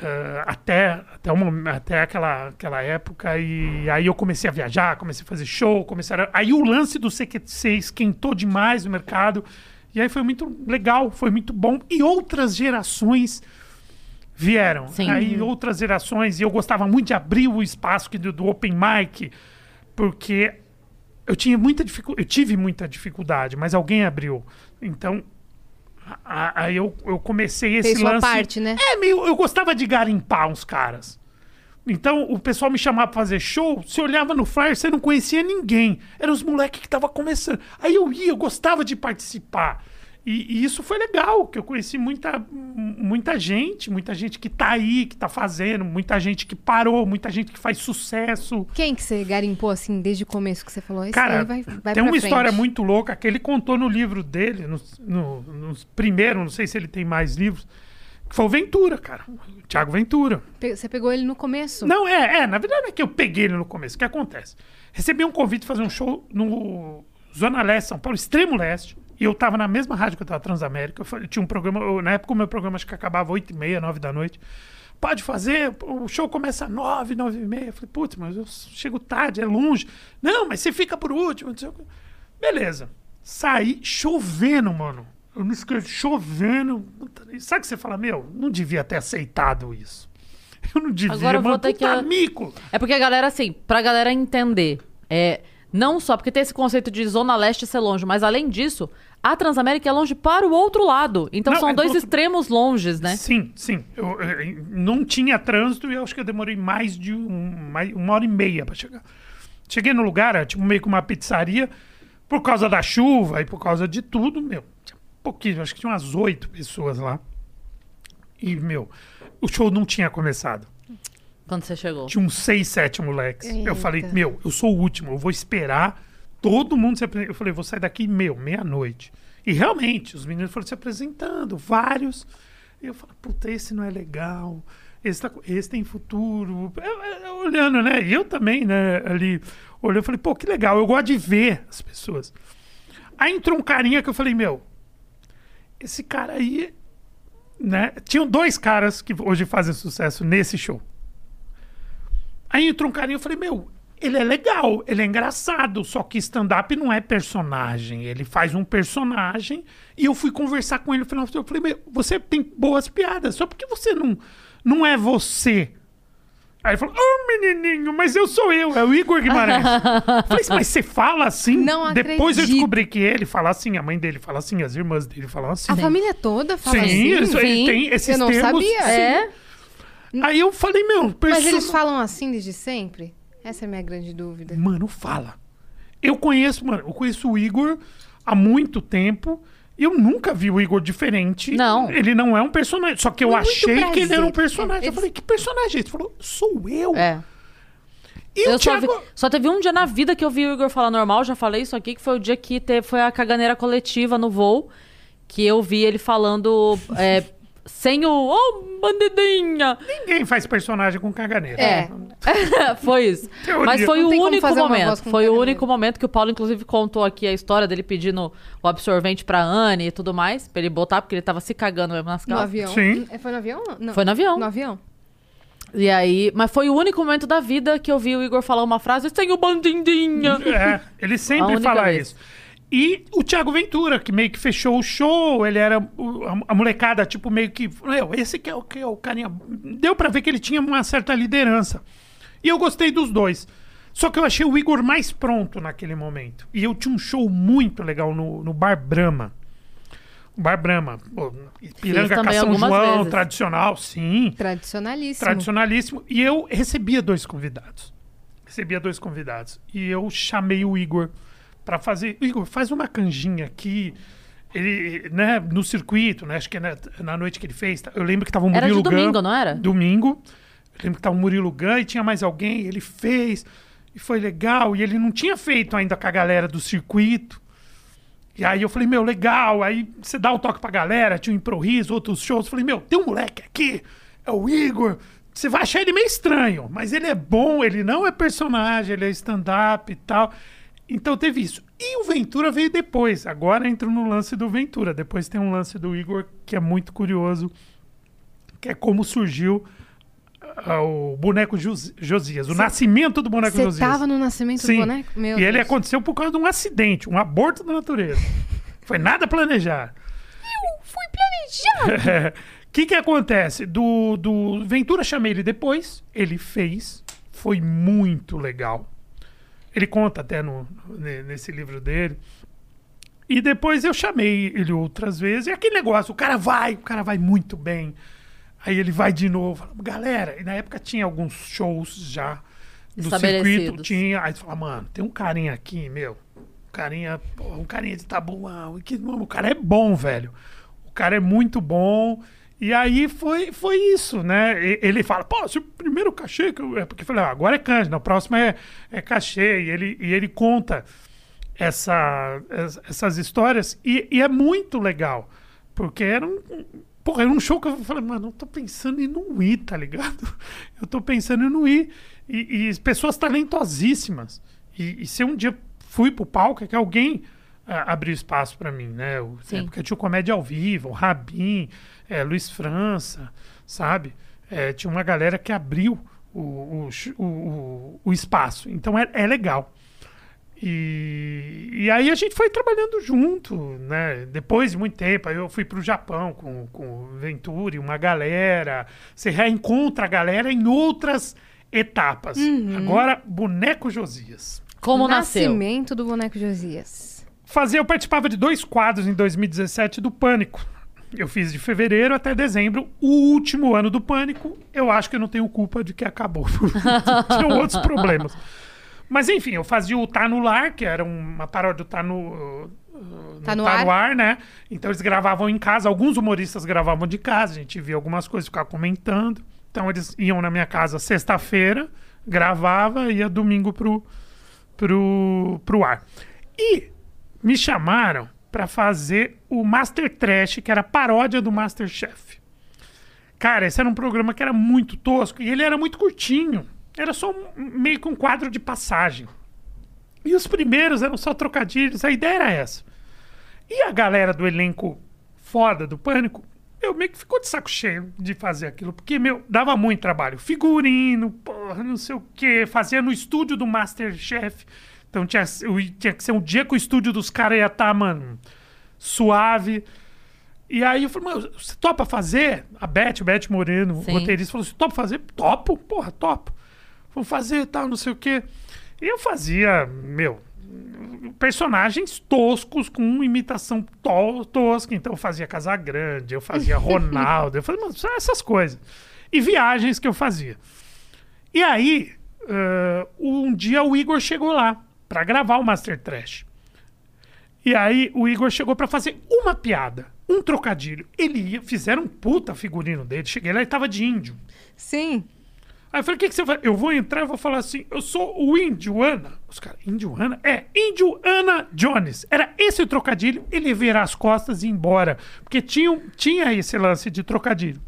ah, até, até, uma, até aquela, aquela época, e aí eu comecei a viajar, comecei a fazer show, comecei a, Aí o lance do CQC esquentou demais o mercado, e aí foi muito legal, foi muito bom. E outras gerações vieram.
Sim.
Aí outras gerações, e eu gostava muito de abrir o espaço que do, do open mic, porque eu tinha muita dificuldade, eu tive muita dificuldade, mas alguém abriu. Então, aí eu, eu comecei esse
Fez
lance.
parte, né?
É, meio, eu gostava de garimpar uns caras. Então, o pessoal me chamava pra fazer show, você olhava no flyer, você não conhecia ninguém. Eram os moleques que estavam começando. Aí eu ia, eu gostava de participar. E, e isso foi legal, que eu conheci muita, muita gente, muita gente que tá aí, que tá fazendo, muita gente que parou, muita gente que faz sucesso.
Quem que você garimpou assim desde o começo que você falou? Esse
Cara,
vai, vai
tem uma
frente.
história muito louca que ele contou no livro dele, no, no, nos primeiro, não sei se ele tem mais livros, que foi o Ventura, cara. O Thiago Ventura.
Pe- Você pegou ele no começo?
Não, é, é, na verdade é que eu peguei ele no começo. O que acontece? Recebi um convite de fazer um show no Zona Leste, São Paulo, extremo leste. E eu tava na mesma rádio que eu tava, Transamérica. Eu, fa- eu tinha um programa, eu- na época o meu programa acho que acabava 8 e meia, 9 da noite. Pode fazer, o show começa às 9, 9 e meia. Eu falei, putz, mas eu chego tarde, é longe. Não, mas você fica por último. não sei o quê. Beleza. Saí chovendo, mano. Eu não esqueço, chovendo. Sabe o que você fala, meu, não devia ter aceitado isso. Eu não devia,
Agora eu vou
mano,
ter que-
mico.
É porque a galera, assim, pra galera entender, é, não só porque tem esse conceito de Zona Leste ser longe, mas além disso, a Transamérica é longe para o outro lado. Então
Não,
são
é do
dois
outro-
extremos longes, né?
Sim, sim. Eu, eu- não tinha trânsito e eu acho que eu demorei mais de um- mais- uma hora e meia para chegar. Cheguei no lugar, era tipo meio que uma pizzaria, por causa da chuva e por causa de tudo, meu. Tinha pouquinho, acho que tinha umas oito pessoas lá. E, meu, o show não tinha começado.
Quando você chegou.
Tinha uns seis, sete moleques. Eu
Eita.
falei, meu, eu sou o último, eu vou esperar todo mundo se apresentar. Eu falei, vou sair daqui, meu, meia-noite. E realmente, os meninos foram se apresentando, vários. E eu falei, puta, esse não é legal. Esse, tá, esse tem futuro. Eu- eu- olhando, né? Eu também, né? Ali, olhando, eu falei, pô, que legal. Eu gosto de ver as pessoas. Aí entrou um carinha que eu falei, meu, esse cara aí, né? Tinham dois caras que hoje fazem sucesso nesse show. Aí entrou um carinha eu falei, meu, ele é legal, ele é engraçado, só que stand-up não é personagem. Ele faz um personagem e eu fui conversar com ele no final. Eu falei, meu, você tem boas piadas, só porque você não, não é você. Aí ele falou, ô menininho, mas eu sou eu, é o Igor Guimarães. eu falei, mas você fala assim?
Não
Depois eu descobri que ele fala assim, a mãe dele fala assim, as irmãs dele falam assim.
A família toda fala
Sim,
assim?
isso, ele
sim.
tem esses
Eu não
termos.
sabia.
É?
Aí eu falei, meu,
Mas
perso-
eles falam assim desde sempre? Essa é a minha grande dúvida.
Mano, fala. Eu conheço, mano, eu conheço o Igor há muito tempo. Eu nunca vi o Igor diferente.
Não.
Ele não é um personagem. Só que eu
Muito
achei que ele era um
prazer.
personagem. Eu falei, que personagem é esse? Ele falou, sou eu.
É.
E o
Eu só,
Thiago...
vi- só teve um dia na vida que eu vi o Igor falar normal, já falei isso aqui, que foi o dia que teve, foi a caganeira coletiva no voo, que eu vi ele falando é, sem o. Oh, bandidinha!
Ninguém faz personagem com caganeira.
É.
foi isso.
Teoria.
Mas foi
Não
o único momento. Foi o único momento que o Paulo, inclusive, contou aqui a história dele pedindo o absorvente pra Anne e tudo mais, pra ele botar, porque ele tava se cagando mesmo nas
No
calças.
avião.
Sim.
É, Foi no avião? Não.
Foi no avião.
No avião.
E aí, mas foi o único momento da vida que eu vi o Igor falar uma frase sem o bandidinha.
É, ele sempre fala
vez.
isso. E o Thiago Ventura, que meio que fechou o show, ele era a, molecada, tipo, meio que. Esse que é, o, que é o carinha. Deu pra ver que ele tinha uma certa liderança. E eu gostei dos dois. Só que eu achei o Igor mais pronto naquele momento. E eu tinha um show muito legal no, no Bar Brahma. Bar Brahma. Piranga
também
São João,
vezes.
tradicional, sim
Tradicionalíssimo.
tradicionalíssimo. E eu recebia dois convidados. Recebia dois convidados. E eu chamei o Igor pra fazer. Igor, faz uma canjinha aqui. Ele, né, no circuito, né? Acho que é na, na noite que ele fez. Eu lembro que tava o
Era
Murilo
de
Gun.
domingo, não era?
Domingo. Eu lembro que tava o Murilo Gun e tinha mais alguém. Ele fez. E foi legal. E ele não tinha feito ainda com a galera do circuito. E aí eu falei, meu, legal. Aí você dá o toque pra galera, tinha um improviso, outros shows. Eu falei, meu, tem um moleque aqui, é o Igor. Você vai achar ele meio estranho, mas ele é bom, ele não é personagem, ele é stand-up e tal. Então teve isso. E o Ventura veio depois. Agora entro no lance do Ventura. Depois tem um lance do Igor que é muito curioso, que é como surgiu ah, o boneco Jos- Josias, o nascimento do boneco
Você
Josias.
tava no nascimento
Sim.
do boneco? Meu
e ele
Deus.
aconteceu por causa de um acidente, um aborto da natureza. Foi nada planejado.
Fui planejado.
O que que acontece? Do, do Ventura chamei ele depois, ele fez, foi muito legal. Ele conta até no, ne- nesse livro dele. E depois eu chamei ele outras vezes. E aquele negócio, o cara vai, o cara vai muito bem. Aí ele vai de novo. fala, Galera, e na época tinha alguns shows já no circuito. Tinha. Aí você fala, mano, tem um carinha aqui, meu. Um carinha, um carinha de tabuão. Que, mano, o cara é bom, velho. O cara é muito bom. E aí foi, foi isso, né? E- Ele fala, pô, se o primeiro cachê que eu. É porque eu falei, ah, agora é Cândida, o próximo é, é cachê. E ele, e ele conta essa, es- essas histórias e, e é muito legal. Porque era um. Porra, era um show que eu falei, mano, eu tô pensando em não ir, tá ligado? Eu tô pensando em não ir. E, e pessoas talentosíssimas. E, e se um dia fui pro palco, é que alguém abriu espaço pra mim, né? O,
Sim.
é porque tinha o Comédia ao Vivo, o Rabin, é, Luiz França, sabe? É, tinha uma galera que abriu o, o, o, o- o espaço. Então é, é legal. E, e aí a gente foi trabalhando junto, né? Depois de muito tempo, aí eu fui pro Japão com, com o Venturi, uma galera. Você reencontra a galera em outras etapas. Agora, Boneco Josias.
Como nasceu?
Nascimento do boneco Josias.
Fazer, eu participava de dois quadros em 2017 do Pânico. Eu fiz de fevereiro até dezembro, o último ano do Pânico. Eu acho que eu não tenho culpa de que acabou. Tinham outros problemas. Mas enfim, eu fazia o Tá no Lar, que era uma paródia do Tá no, uh,
Tá no Ar.
né? Então eles gravavam em casa, alguns humoristas gravavam de casa, a gente via algumas coisas, ficava comentando. Então eles iam na minha casa sexta-feira, gravava e ia domingo pro, pro, pro ar. E me chamaram para fazer o Master Trash, que era paródia do Masterchef. Cara, esse era um programa que era muito tosco e ele era muito curtinho. Era só um- meio que um quadro de passagem. E os primeiros eram só trocadilhos, a ideia era essa. E a galera do elenco foda do Pânico, eu meio que ficou de saco cheio de fazer aquilo, porque, meu, dava muito trabalho. Figurino, porra, não sei o quê, fazia no estúdio do Masterchef. Então tinha, tinha que ser um dia que o estúdio dos caras ia estar, mano, suave. E aí eu falei, mano, você topa fazer? A Beth, o Beth Moreno,
Sim.
o roteirista, falou: você topa fazer? Topo, porra, topo. Vou fazer tal, não sei o quê. E eu fazia, meu, personagens toscos com imitação to tosca. Então eu fazia Casagrande, eu fazia Ronaldo, eu fazia mano, essas coisas. E viagens que eu fazia. E aí, ãh, um dia o Igor chegou lá. Pra gravar o Master Trash. E aí o Igor chegou pra fazer uma piada, um trocadilho. Ele ia, fizeram um puta figurino dele. Cheguei lá e tava de índio.
Sim.
Aí eu falei, o que, que você vai? Eu vou entrar e vou falar assim, eu sou o Indiana. Os caras, Indiana? É, Indiana Jones. Era esse o trocadilho, ele virar as costas e ir embora. Porque tinha, tinha esse lance de trocadilho.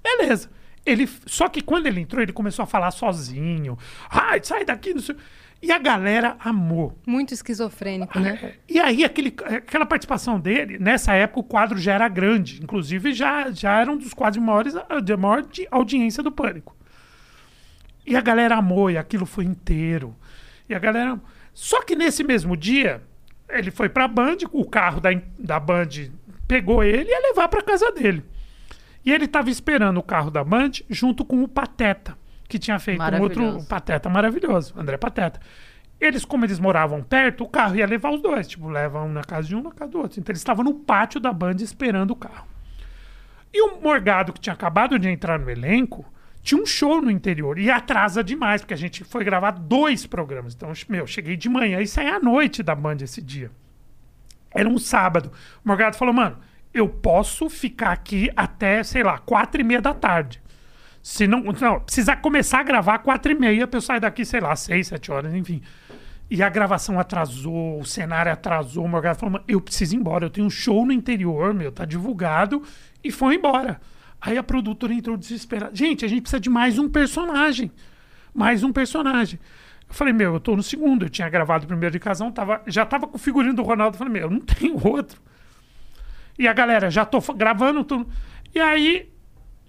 Beleza. Ele, só que quando ele entrou, ele começou a falar sozinho. Ai, sai daqui, não sei. E a galera amou.
Muito esquizofrênico, né?
E aí, aquele, aquela participação dele, nessa época o quadro já era grande. Inclusive, já, já era um dos quadros maiores, de maior de audiência do Pânico. E a galera amou, e aquilo foi inteiro. E a galera. Só que nesse mesmo dia, ele foi pra Band, o carro da, da Band pegou ele e ia levar pra casa dele. E ele tava esperando o carro da Band junto com o Pateta, que tinha feito um outro. Pateta maravilhoso, André Pateta. Eles, como eles moravam perto, o carro ia levar os dois. Tipo, leva um na casa de um, na casa do outro. Então eles estavam no pátio da Band esperando o carro. E o Morgado, que tinha acabado de entrar no elenco, tinha um show no interior. E atrasa demais, porque a gente foi gravar dois programas. Então, meu, cheguei de manhã e saí à noite da Band esse dia. Era um sábado. O Morgado falou, mano, eu posso ficar aqui até, sei lá, quatro e meia da tarde. Se não, não precisar começar a gravar quatro e meia, eu sair daqui, sei lá, seis, sete horas, enfim. E a gravação atrasou, o cenário atrasou. O Morgado falou, "Mano, eu preciso ir embora, eu tenho um show no interior, meu, tá divulgado. E foi embora. Aí a produtora entrou desesperada. Gente, a gente precisa de mais um personagem. Mais um personagem. Eu falei, meu, eu tô no segundo. Eu tinha gravado o primeiro de casão, tava, já tava com o figurino do Ronaldo. Eu falei, meu, eu não tenho outro. E a galera, já tô gravando. Tô... E aí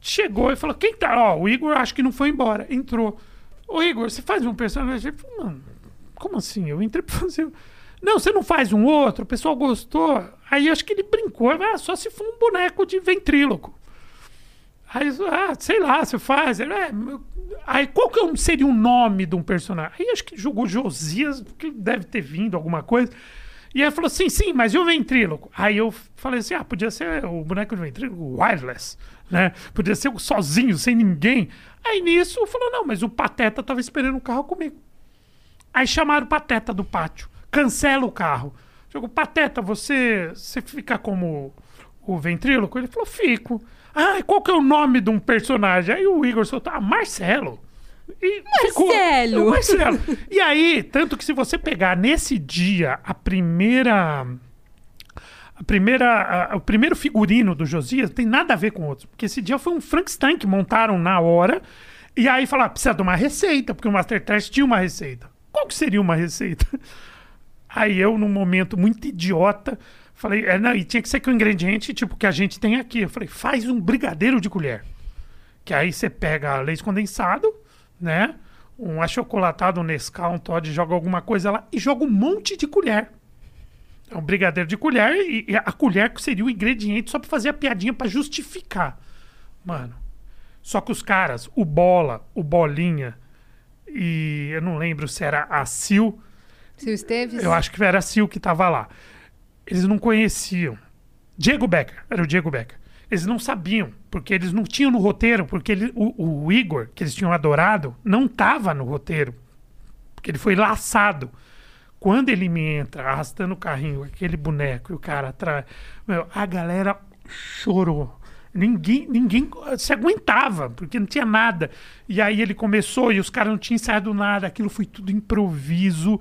chegou e falou: quem tá? Ó, o Igor acho que não foi embora. Entrou. Ô, Igor, você faz um personagem? Eu falei, mano, como assim? Eu entrei pra fazer. Não, você não faz um outro, o pessoal gostou. Aí acho que ele brincou, ah, só se for um boneco de ventríloco. Aí, ah, sei lá, você faz. Ele, "É, meu-" aí qual que é seria o nome de um personagem? Aí acho que jogou Josias, que deve ter vindo alguma coisa. E aí falou assim, sim, mas e o ventríloco? Aí eu falei assim, ah, podia ser o boneco de ventríloco wireless, né? Podia ser sozinho, sem ninguém. Aí nisso falou, não, mas o Pateta tava esperando o carro comigo. Aí chamaram o Pateta do pátio. Cancela o carro. Jogou, Pateta, você, você fica como o ventríloco? Ele falou, fico. Ah, qual que é o nome de um personagem? Aí o Igor soltou, ah, Marcelo. E ficou-
Marcelo.
o Marcelo. E aí, tanto que se você pegar nesse dia a primeira. A primeira, a- o primeiro figurino do Josias tem nada a ver com outros. Porque esse dia foi um Frankenstein que montaram na hora. E aí falaram, precisa de uma receita, porque o Master Test tinha uma receita. Qual que seria uma receita? Aí eu, num momento muito idiota, falei, é, não, e tinha que ser com o ingrediente tipo que a gente tem aqui. Eu falei, faz um brigadeiro de colher. Que aí você pega leite condensado, né? Um achocolatado, um Nescau, um Todd, joga alguma coisa lá e joga um monte de colher. É um brigadeiro de colher e, e a colher que seria o ingrediente só pra fazer a piadinha pra justificar. Mano. Só que os caras, o Bola, o Bolinha e eu não lembro se era a Sil,
Sil Esteves?
eu acho que era a Sil que tava lá. Eles não conheciam. Diego Becker, era o Diego Becker. Eles não sabiam, porque eles não tinham no roteiro, porque ele- o, o Igor, que eles tinham adorado, não tava no roteiro. Porque ele foi laçado. Quando ele me entra arrastando o carrinho, aquele boneco e o cara atrás, meu, a galera chorou. Ninguém, ninguém se aguentava, porque não tinha nada. E aí ele começou e os caras não tinham ensaiado nada, aquilo foi tudo improviso.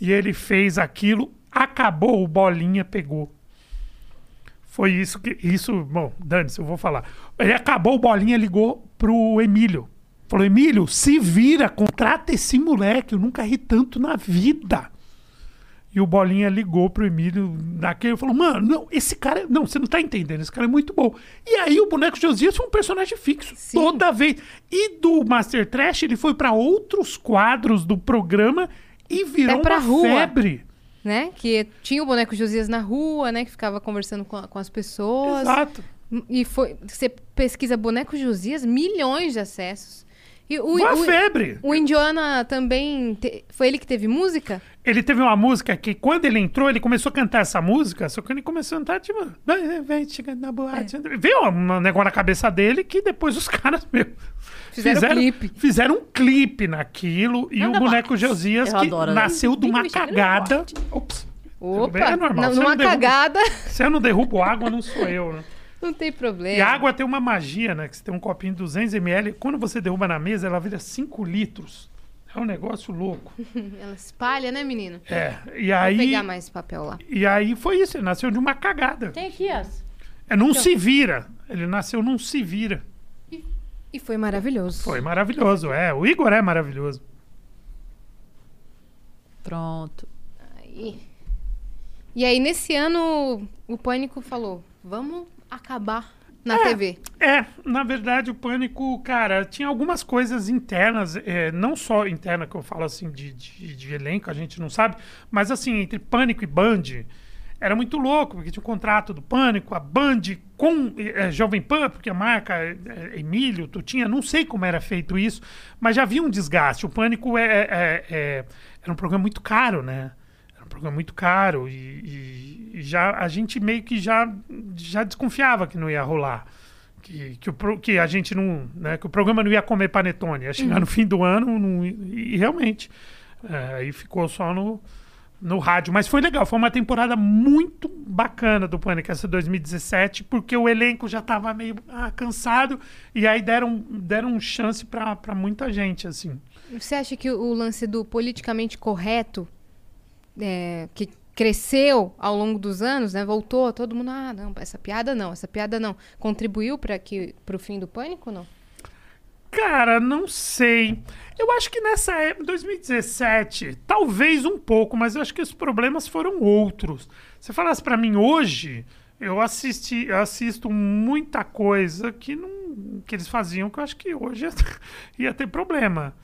E ele fez aquilo, acabou, o bolinha pegou. Foi isso que. Isso, bom, dane-se, eu vou falar. Ele acabou, o bolinha ligou pro Emílio. Falou: Emílio, se vira, contrata esse moleque. Eu nunca ri tanto na vida. E o Bolinha ligou pro Emílio naquele e falou: Mano, não, esse cara. Não, você não tá entendendo, esse cara é muito bom. E aí o boneco Josias foi um personagem fixo. Toda vez. E do Master Trash, ele foi pra outros quadros do programa e virou
É pra
uma
rua.
febre.
Né? Que tinha o boneco Josias na rua, né? Que ficava conversando com, a- com as pessoas.
Exato.
E foi. Você pesquisa boneco Josias, milhões de acessos. E o, o-
febre.
o Indiana também. te- Foi ele que teve música?
Ele teve uma música que, quando ele entrou, ele começou a cantar essa música, só que ele começou a cantar, tipo, vem, vem, chegando na boate.
É.
Veio um negócio na cabeça dele que depois os caras, meu,
Fizeram clipe.
Fizeram um clipe naquilo e
Anda
o boneco
boate.
Josias,
Eu
que
adoro, né?
nasceu de
Vem,
uma cagada. Ops.
Opa!
É normal. eu
numa
não derrubo-
cagada,
Se eu não derrubo água, não sou eu, né?
Não tem problema.
E a água tem uma magia, né? Que você tem um copinho de 200ml, quando você derruba na mesa, ela vira 5 litros. É um negócio louco.
Ela espalha, né, menino?
É, e
Vou
aí...
pegar mais papel lá.
E aí foi isso, ele nasceu de uma cagada.
Tem aqui as.
É não se vira. Ele nasceu não se vira.
E foi maravilhoso.
Foi maravilhoso, é. O Igor é maravilhoso.
Pronto.
Aí. E aí, nesse ano, o Pânico falou: vamos acabar na TV.
É, na verdade, o Pânico, cara, tinha algumas coisas internas, é, não só interna que eu falo assim de, de, de elenco, a gente não sabe, mas assim, entre Pânico e Band, era muito louco, porque tinha um contrato do Pânico, a Band com é, Jovem Pan, porque a marca é, é, Emílio, tu tinha, não sei como era feito isso, mas já havia um desgaste. O Pânico é, é- é- era um programa muito caro, né? Programa muito caro e, e- e já a gente meio que já, já desconfiava que não ia rolar. Que, que, o, que a gente não. Né, que o programa não ia comer panetone. Ia chegar no fim do ano não i- e, realmente. é, aí ficou só no, no rádio. Mas foi legal. Foi uma temporada muito bacana do Pânico, essa 2017, porque o elenco já estava meio ah, cansado e aí deram, deram chance para muita gente, assim.
Você acha que o lance do politicamente correto, é, que cresceu ao longo dos anos, né? Voltou, todo mundo, ah, não, essa piada não, essa piada não. Contribuiu para que pro fim do pânico, não?
Cara, não sei. Eu acho que nessa época, 2017, talvez um pouco, mas eu acho que os problemas foram outros. Se falasse pra mim hoje, eu assisti, eu assisto muita coisa que não que eles faziam que eu acho que hoje ia, ter problema.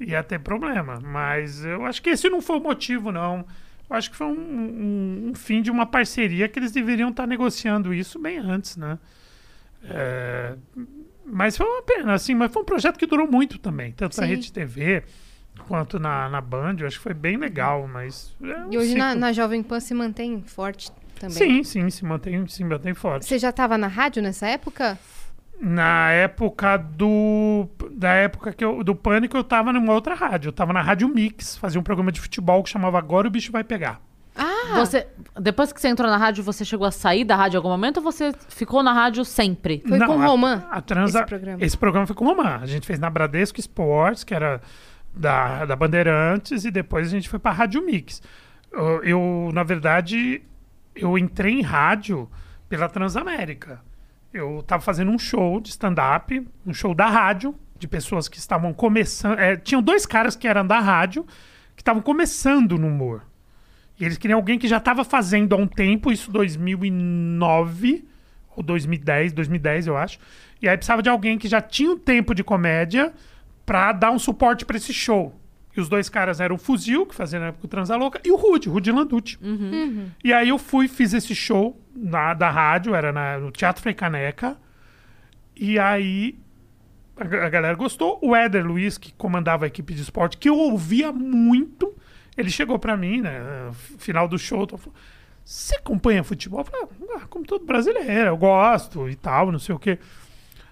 Ia ter problema, mas eu acho que esse não foi o motivo não. Eu acho que foi um, um- um fim de uma parceria que eles deveriam estar negociando isso bem antes, né? É, mas foi uma pena, assim, mas foi um projeto que durou muito também, tanto na
Sim.
Rede TV quanto na, na Band. Eu acho que foi bem legal, mas. é um
E hoje na, na Jovem Pan se mantém forte também.
Sim, sim, se mantém, se mantém forte.
Você já estava na rádio nessa época?
Na época do. Da época que eu, do Pânico, eu tava numa outra rádio. Eu tava na Rádio Mix, fazia um programa de futebol que chamava Agora o Bicho Vai Pegar.
Ah,
Você, depois que você entrou na rádio, você chegou a sair da rádio em algum momento ou você ficou na rádio sempre?
Foi com o
a-
Roman,
A, transa,
esse programa.
esse programa foi com o Roman. A gente fez na Bradesco Esportes, que era da, da Bandeirantes, e depois a gente foi pra Rádio Mix. Eu, eu, na verdade, eu entrei em rádio pela Transamérica. Eu tava fazendo um show de stand-up, um show da rádio, de pessoas que estavam começando. é, tinham dois caras que eram da rádio, que estavam começando no humor. E eles queriam alguém que já estava fazendo há um tempo, isso 2009 ou 2010, 2010 eu acho. E aí precisava de alguém que já tinha um tempo de comédia pra dar um suporte pra esse show. E os dois caras eram o Fuzil, que fazia na época o Transa Louca, e o Rude, Rude Landucci. E aí eu fui, fiz esse show na, da rádio, era na- no Teatro Frei Caneca. E aí a, a galera gostou. O Éder Luiz, que comandava a equipe de esporte, que eu ouvia muito, ele chegou pra mim, né, no final do show, tô falando, você acompanha futebol? Eu falei, ah, como todo brasileiro, eu gosto e tal, não sei o quê.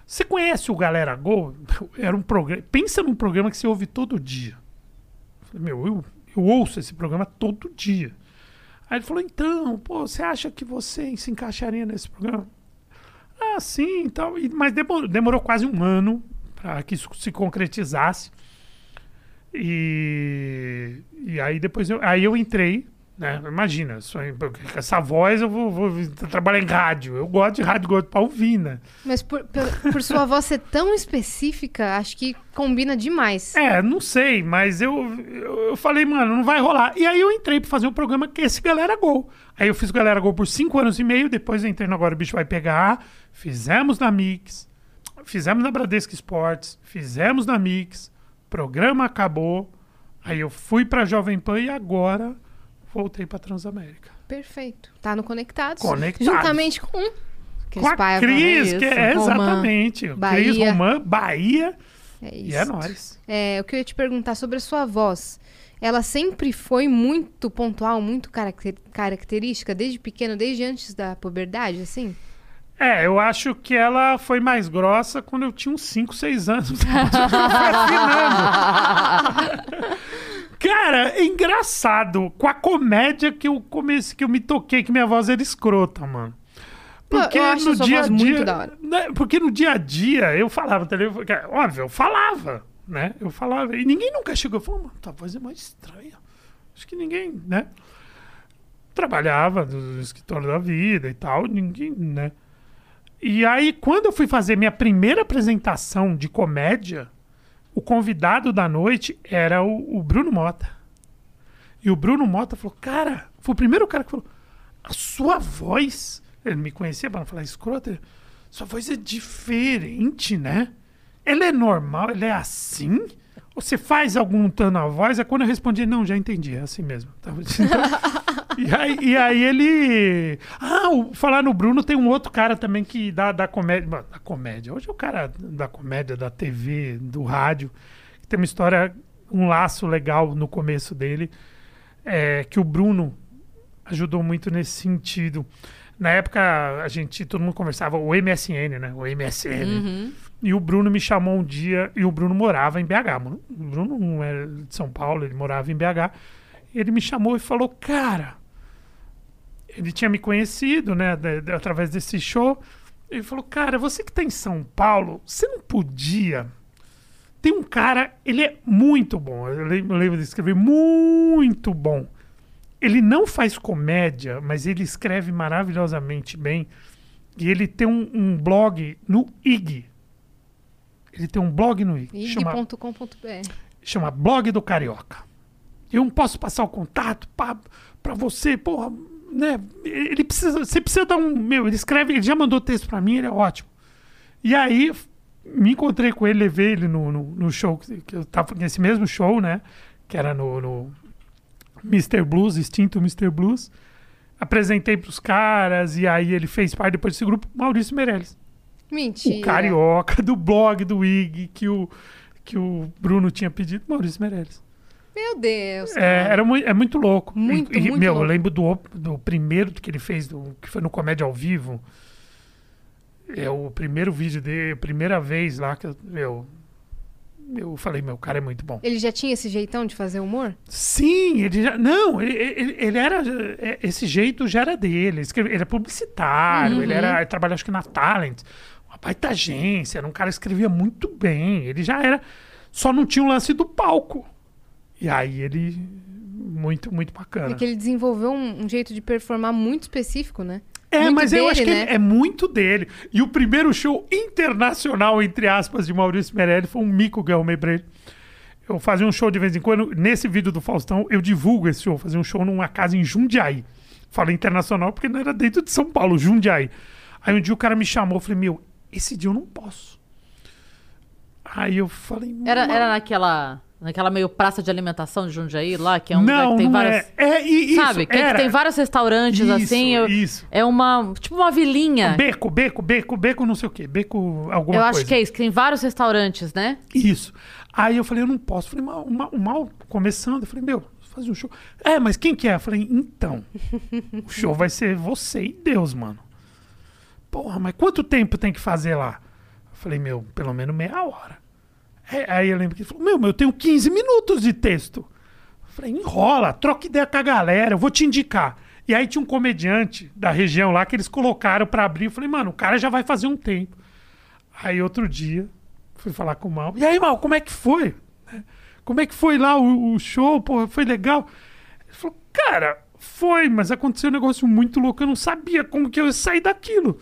Você conhece o Galera Gol? Era um programa. Pensa num programa que você ouve todo dia. Falei, meu, eu, eu ouço esse programa todo dia. Aí ele falou, então, pô, você acha que você se encaixaria nesse programa? Ah, sim, então. Mas demorou, demorou quase um ano para que isso se concretizasse. E, e aí depois eu, aí eu entrei, né? Imagina, só, essa voz eu vou, vou trabalhar em rádio. Eu gosto de rádio, gosto para ouvir, né?
mas por, por- por sua voz ser tão específica, acho que combina demais.
É, não sei, mas eu, eu, eu falei, mano, não vai rolar. E aí eu entrei pra fazer um programa que é esse Galera Gol. Aí eu fiz Galera Gol por cinco anos e meio, depois eu entrei no Agora o Bicho Vai Pegar, fizemos na Mix, fizemos na Bradesco Esportes, fizemos na Mix, programa acabou, aí eu fui pra Jovem Pan e agora voltei pra Transamérica.
Perfeito. Tá no Conectados.
Conectados.
Juntamente com Cris
Com a
né?
Cris,
isso.
que é exatamente.
Bahia.
Cris Romã, Bahia.
É
E
isso.
é nóis.
É, o que eu ia te perguntar sobre a sua voz. Ela sempre foi muito pontual, muito caracter- característica, desde pequeno, desde antes da puberdade, assim?
É, eu acho que ela foi mais grossa quando eu tinha uns 5, 6 anos. Cara, é engraçado. Com a comédia que eu comecei, que eu me toquei, que minha voz era escrota, mano. Porque
eu acho
no dia a dia. né, Porque no dia a dia eu falava telefone. Óbvio, eu falava, né? Eu falava. E ninguém nunca chegou e falou, mano, tua voz é mais estranha. Acho que ninguém, né? Trabalhava no escritório da vida e tal, ninguém, né? E aí, quando eu fui fazer minha primeira apresentação de comédia, o convidado da noite era o, o Bruno Mota. E o Bruno Mota falou: Cara, foi o primeiro cara que falou: A sua voz. Ele me conhecia para falar escroto. Sua voz é diferente, né? Ela é normal, ela é assim? Você faz algum tom na voz? É quando eu respondi: Não, já entendi, é assim mesmo. Dizendo- e, aí, e aí ele. Ah, o, falar no Bruno, tem um outro cara também que dá da comédia. Da comédia. Hoje é o cara da comédia, da TV, do rádio. Que tem uma história, um laço legal no começo dele. É, que o Bruno ajudou muito nesse sentido. Na época, a gente, todo mundo conversava, o MSN, né? O MSN. E o Bruno me chamou um dia, e o Bruno morava em BH. mano. O Bruno não era de São Paulo, ele morava em BH. Ele me chamou e falou, cara, ele tinha me conhecido, né, de- de- através desse show. Ele falou, cara, você que tá em São Paulo, você não podia. Tem um cara, ele é muito bom. Eu lem- eu lembro de escrever muito bom. Ele não faz comédia, mas ele escreve maravilhosamente bem. E ele tem um, um blog no IG. Ele tem um blog no IG.
Ig.com.br.
chama Blog do Carioca. Eu não posso passar o contato pra você, porra, né? Ele precisa, você precisa dar um, meu, ele escreve, ele já mandou texto pra mim, ele é ótimo. E aí me encontrei com ele, levei ele no, no, no show que que eu tava nesse mesmo show, né? Que era no, no Mr. Blues, extinto Mr. Blues. Apresentei pros caras e aí ele fez parte depois desse grupo, Maurício Meirelles.
Mentira.
O carioca do blog do IG que o, que o Bruno tinha pedido, Maurício Meirelles.
Meu Deus.
É, era mui- é muito louco.
Muito,
E-
muito
meu,
louco.
eu lembro do, do primeiro que ele fez, do, que foi no Comédia ao Vivo. É o primeiro vídeo dele, a primeira vez lá que eu, meu, eu falei, meu, o cara é muito bom.
Ele já tinha esse jeitão de fazer humor?
Sim, ele já. Não, ele, ele, ele era. é, Esse jeito já era dele. Ele, é publicitário, ele era. Ele trabalhava acho que na Talent, uma baita agência, era um cara que escrevia muito bem. Ele já era. Só não tinha o lance do palco. E aí ele. Muito, muito bacana.
Porque ele desenvolveu um, um jeito de performar muito específico, né?
É,
Muito
mas eu
dele,
acho que
né?
é muito dele. E o primeiro show internacional, entre aspas, de Maurício Meirelles foi um mico que eu arrumei pra ele. Eu fazia um show de vez em quando. Nesse vídeo do Faustão, eu divulgo esse show. Fazia um show numa casa em Jundiaí. Falei internacional porque não era dentro de São Paulo, Jundiaí. Aí um dia o cara me chamou. Eu falei, meu, esse dia eu não posso. Aí eu falei,
Era,
"Mano,
era naquela, naquela meio praça de alimentação de Jundiaí lá, que é um lugar
não,
que tem
não
várias.
é. É, e,
Sabe?
isso,
Que, que
era.
tem vários restaurantes
Isso,
assim. eu-
isso.
É uma. Tipo uma vilinha.
Beco, beco, beco, beco, não sei o quê. Beco, alguma
eu
coisa.
acho que é isso, que tem vários restaurantes, né?
Isso. Aí eu falei, eu não posso. Falei, mal, mal, mal começando. Eu falei, meu, fazer um show. É, mas quem que é? Eu falei, então, o show vai ser você e Deus, mano. Porra, mas quanto tempo tem que fazer lá? Eu falei, meu, pelo menos meia hora. Aí eu lembro que ele falou, meu, eu tenho 15 minutos de texto. Eu falei, enrola, troca ideia com a galera, eu vou te indicar. E aí tinha um comediante da região lá que eles colocaram pra abrir. Eu falei, mano, o cara já vai fazer um tempo. Aí outro dia, fui falar com o Mal. E aí, Mal, como é que foi? Como é que foi lá o, o show? Pô, foi legal? Ele falou, cara, foi, mas aconteceu um negócio muito louco. Eu não sabia como que eu ia sair daquilo.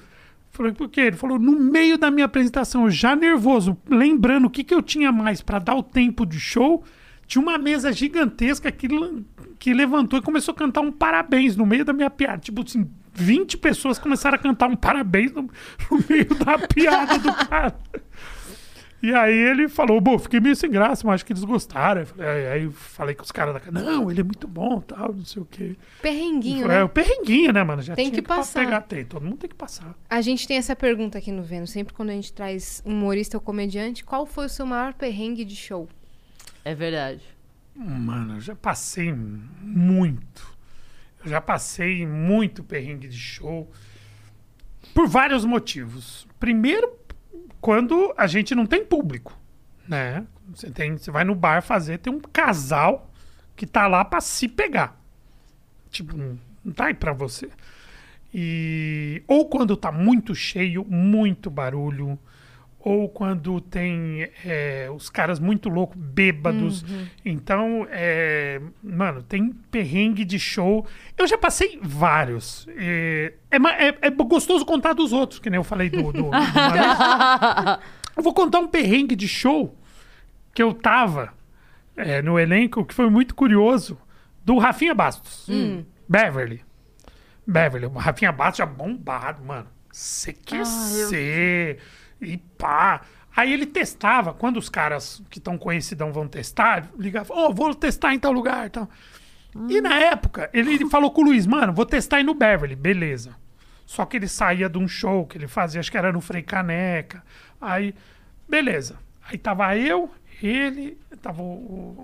Falei, por quê? Ele falou, no meio da minha apresentação, já nervoso, lembrando o que, que eu tinha mais pra dar o tempo de show, tinha uma mesa gigantesca que, que levantou e começou a cantar um parabéns no meio da minha piada. Tipo assim, 20 pessoas começaram a cantar um parabéns no, no meio da piada do cara. E aí ele falou, bom, fiquei meio sem graça, mas acho que eles gostaram. Aí, falei- aí- falei com os caras da casa, não, ele é muito bom, tal, não sei o quê.
Perrenguinho,
Falei, é
né?
o perrenguinho, né, mano? Já
Tem
tinha
que passar.
Pra pegar, tem, todo mundo tem que passar.
A gente tem essa pergunta aqui no Vênus. Sempre quando a gente traz um humorista ou comediante, qual foi o seu maior perrengue de show?
É verdade.
Mano, eu já passei muito. Eu já passei muito perrengue de show. Por vários motivos. Primeiro, quando a gente não tem público, né? Você, tem, você vai no bar fazer, tem um casal que tá lá pra se pegar. Tipo, não tá aí pra você. E, ou quando tá muito cheio, muito barulho. Ou quando tem é, os caras muito loucos, bêbados. Então, é, mano, tem perrengue de show. Eu já passei vários. É, é, é- é gostoso contar dos outros, que nem eu falei do. do, do eu vou contar um perrengue de show que eu tava é, no elenco, que foi muito curioso, do Rafinha Bastos. Beverly. Beverly. O Rafinha Bastos já bombado, mano. CQC. E pá. Aí ele testava, quando os caras que estão conhecidão vão testar, ligava, ó, vou testar em tal lugar e tal. E na época, ele falou com o Luiz, mano, vou testar aí no Beverly, beleza. Só que ele saía de um show que ele fazia, acho que era no Frei Caneca. Aí, beleza. Aí tava eu, ele, tava o,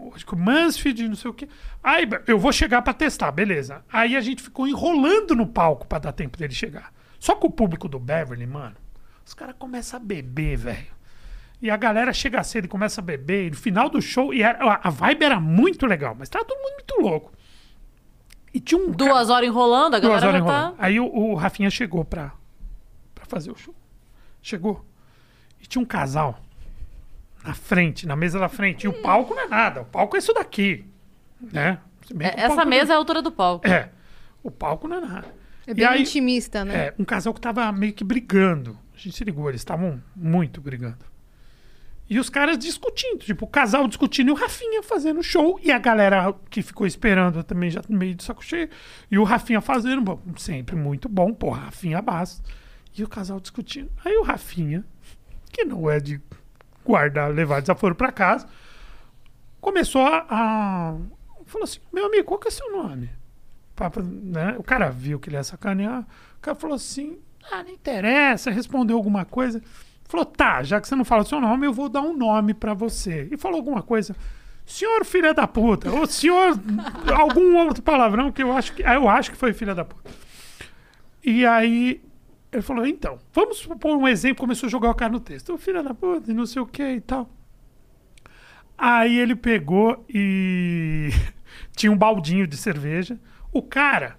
o- acho que o Mansfield, não sei o quê. Aí eu vou chegar pra testar, beleza. Aí a gente ficou enrolando no palco pra dar tempo dele chegar. Só que o público do Beverly, mano, os caras começam a beber, velho. E a galera chega cedo e começa a beber. E no final do show, e era- a vibe era muito legal, mas tava todo mundo muito louco. E tinha um.
Duas horas enrolando, a
Duas
galera
horas
já tá...
enrolando. Aí o, o Rafinha chegou pra, pra fazer o show. Chegou. E tinha um casal na frente, na mesa da frente. E o palco não é nada. O palco é isso daqui. Né?
É, Essa mesa é a altura do palco.
É. O palco não é nada.
É
E
bem
aí-
intimista, né?
é, um casal que tava meio que brigando. Gente se ligou, eles estavam muito brigando. E os caras discutindo, tipo, o casal discutindo e o Rafinha fazendo show. E a galera que ficou esperando também já meio de saco cheio. E o Rafinha fazendo, bom, sempre muito bom, pô, Rafinha Bastos. E o casal discutindo. Aí o Rafinha, que não é de guardar, levar desaforo pra casa, começou a, a- Falou assim: meu amigo, qual que é seu nome? Papo, né? O cara viu que ele ia sacanear. O cara falou assim: ah, não interessa, respondeu alguma coisa. Falou: tá, já que você não fala o seu nome, eu vou dar um nome pra você. E falou alguma coisa. Senhor filha da puta, ou senhor algum outro palavrão que eu acho que eu acho que foi filha da puta. E aí ele falou: então, vamos pôr um exemplo. Começou a jogar o cara no texto: filha da puta, e não sei o que e tal. Aí ele pegou e tinha um baldinho de cerveja. O cara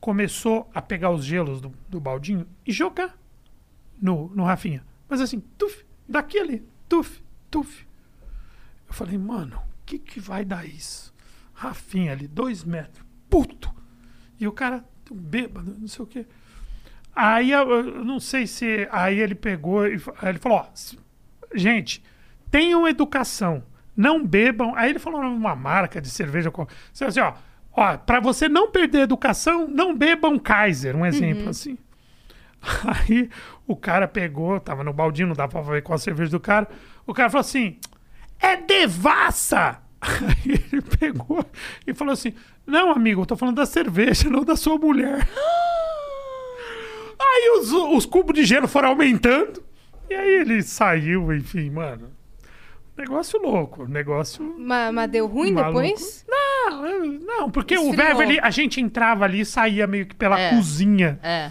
começou a pegar os gelos do, do baldinho e jogar no, no Rafinha. Mas assim, tuf, daqui ali, tuf, tuf. Eu falei, mano, o que, que vai dar isso? Rafinha ali, dois metros, puto. E o cara, bêbado, não sei o quê. Aí eu, não sei se. Aí ele pegou e ele falou: ó, gente, tenham educação, não bebam. Aí ele falou uma marca de cerveja. Assim, ó, ó, pra você não perder a educação, não bebam Kaiser, um exemplo assim. Aí o cara pegou, tava no baldinho, não dá pra ver qual a cerveja do cara. O cara falou assim: é devassa! Aí ele pegou e falou assim: Não, amigo, eu tô falando da cerveja, não da sua mulher. Aí os, os cubos de gelo foram aumentando. E aí ele saiu, enfim, mano. Negócio louco, negócio.
Mas, mas deu ruim
Maluco.
depois?
Não, não, porque o
Esfriou.
Beverly, a gente entrava ali e saía meio que pela
É.
cozinha
É.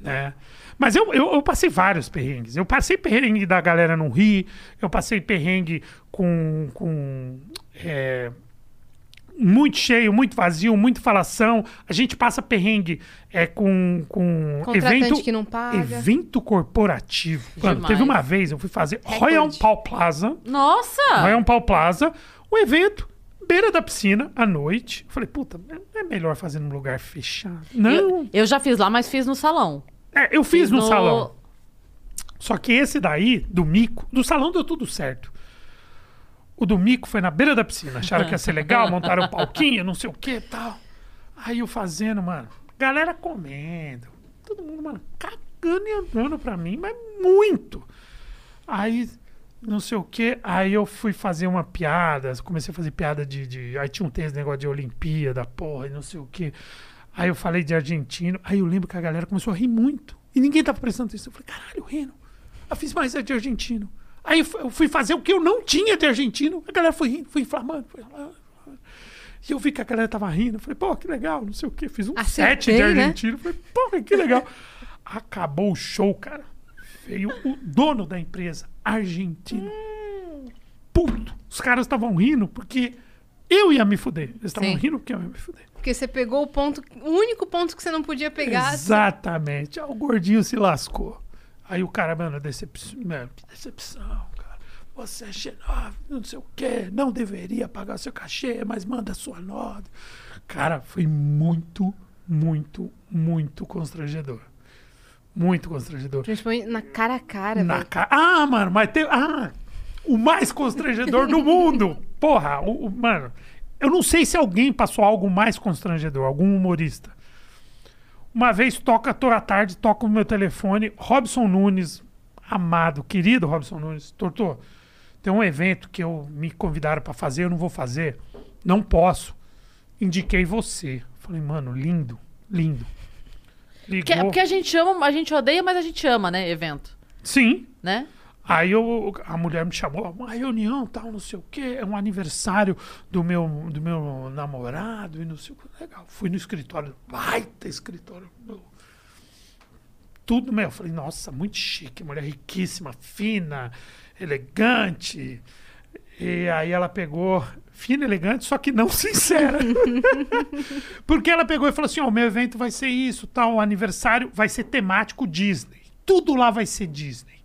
né? Mas eu, eu, eu passei vários perrengues. Eu passei perrengue da galera não rir, eu passei perrengue com, com é, muito cheio, muito vazio, muito falação. A gente passa perrengue é, com, com evento,
que não paga.
evento corporativo. Mano, teve uma vez, eu fui fazer. Royal Pal Plaza.
Nossa!
Royal Pal Plaza, um evento, beira da piscina, à noite. Eu falei, puta, é melhor fazer num lugar fechado. Não,
Eu, eu já fiz lá, mas fiz no salão.
é, eu fiz no
no-
salão. Só que esse daí, do mico, do salão deu tudo certo. O do mico foi na beira da piscina. Acharam que ia ser legal, montaram um palquinho, não sei o que e tal. Aí eu fazendo, mano, galera comendo. Todo mundo, mano, cagando e andando pra mim, mas muito. Aí não sei o quê. Aí eu fui fazer uma piada, comecei a fazer piada de. de aí tinha um texto, negócio de Olimpíada, porra, e não sei o quê. Aí eu falei de argentino. Aí eu lembro que a galera começou a rir muito. E ninguém tava prestando atenção. Eu falei, caralho, Reno, eu fiz mais é de argentino. Aí eu fu- eu fui fazer o que eu não tinha de argentino. A galera foi rindo, foi inflamando. Foi. E eu vi que a galera tava rindo. Eu falei, pô, que legal, não sei o quê. Fiz um
Acertei,
set de
né?
argentino. Eu falei, porra, que legal. Acabou o show, cara. Veio o dono da empresa, argentino. Puto. Os caras estavam rindo porque eu ia me fuder. Eles estavam rindo porque eu ia me fuder.
Porque você pegou o ponto, o único ponto que você não podia pegar.
Exatamente. Aí o gordinho se lascou. Aí o cara, mano, decepção, mano, que decepção, cara. Você é xenófobo, não sei o quê, não deveria pagar seu cachê, mas manda sua nota. Cara, foi muito, muito, muito constrangedor. Muito constrangedor.
Principalmente na cara a cara,
Na ca... Ah, mano, mas tem. Ah, o mais constrangedor do mundo. Porra, o, o- mano. Eu não sei se alguém passou algo mais constrangedor, algum humorista. Uma vez toca toda tarde, toca o meu telefone, Robson Nunes, amado, querido Robson Nunes, Tortor, tem um evento que eu me convidaram pra fazer, eu não vou fazer, não posso. Indiquei você. Falei, mano, lindo, lindo. Ligou.
Porque, porque a gente ama, a gente odeia, mas a gente ama, né? Evento.
Sim,
Né?
Aí eu, a mulher me chamou, uma reunião, tal, não sei o quê, é um aniversário do meu, do meu namorado e não sei o que. Legal. Fui no escritório, baita escritório. Tudo, meu. Eu falei, nossa, muito chique, mulher riquíssima, fina, elegante. E aí ela pegou, fina, elegante, só que não sincera. Porque ela pegou e falou assim: o meu evento vai ser isso, tal, o aniversário vai ser temático Disney. Tudo lá vai ser Disney.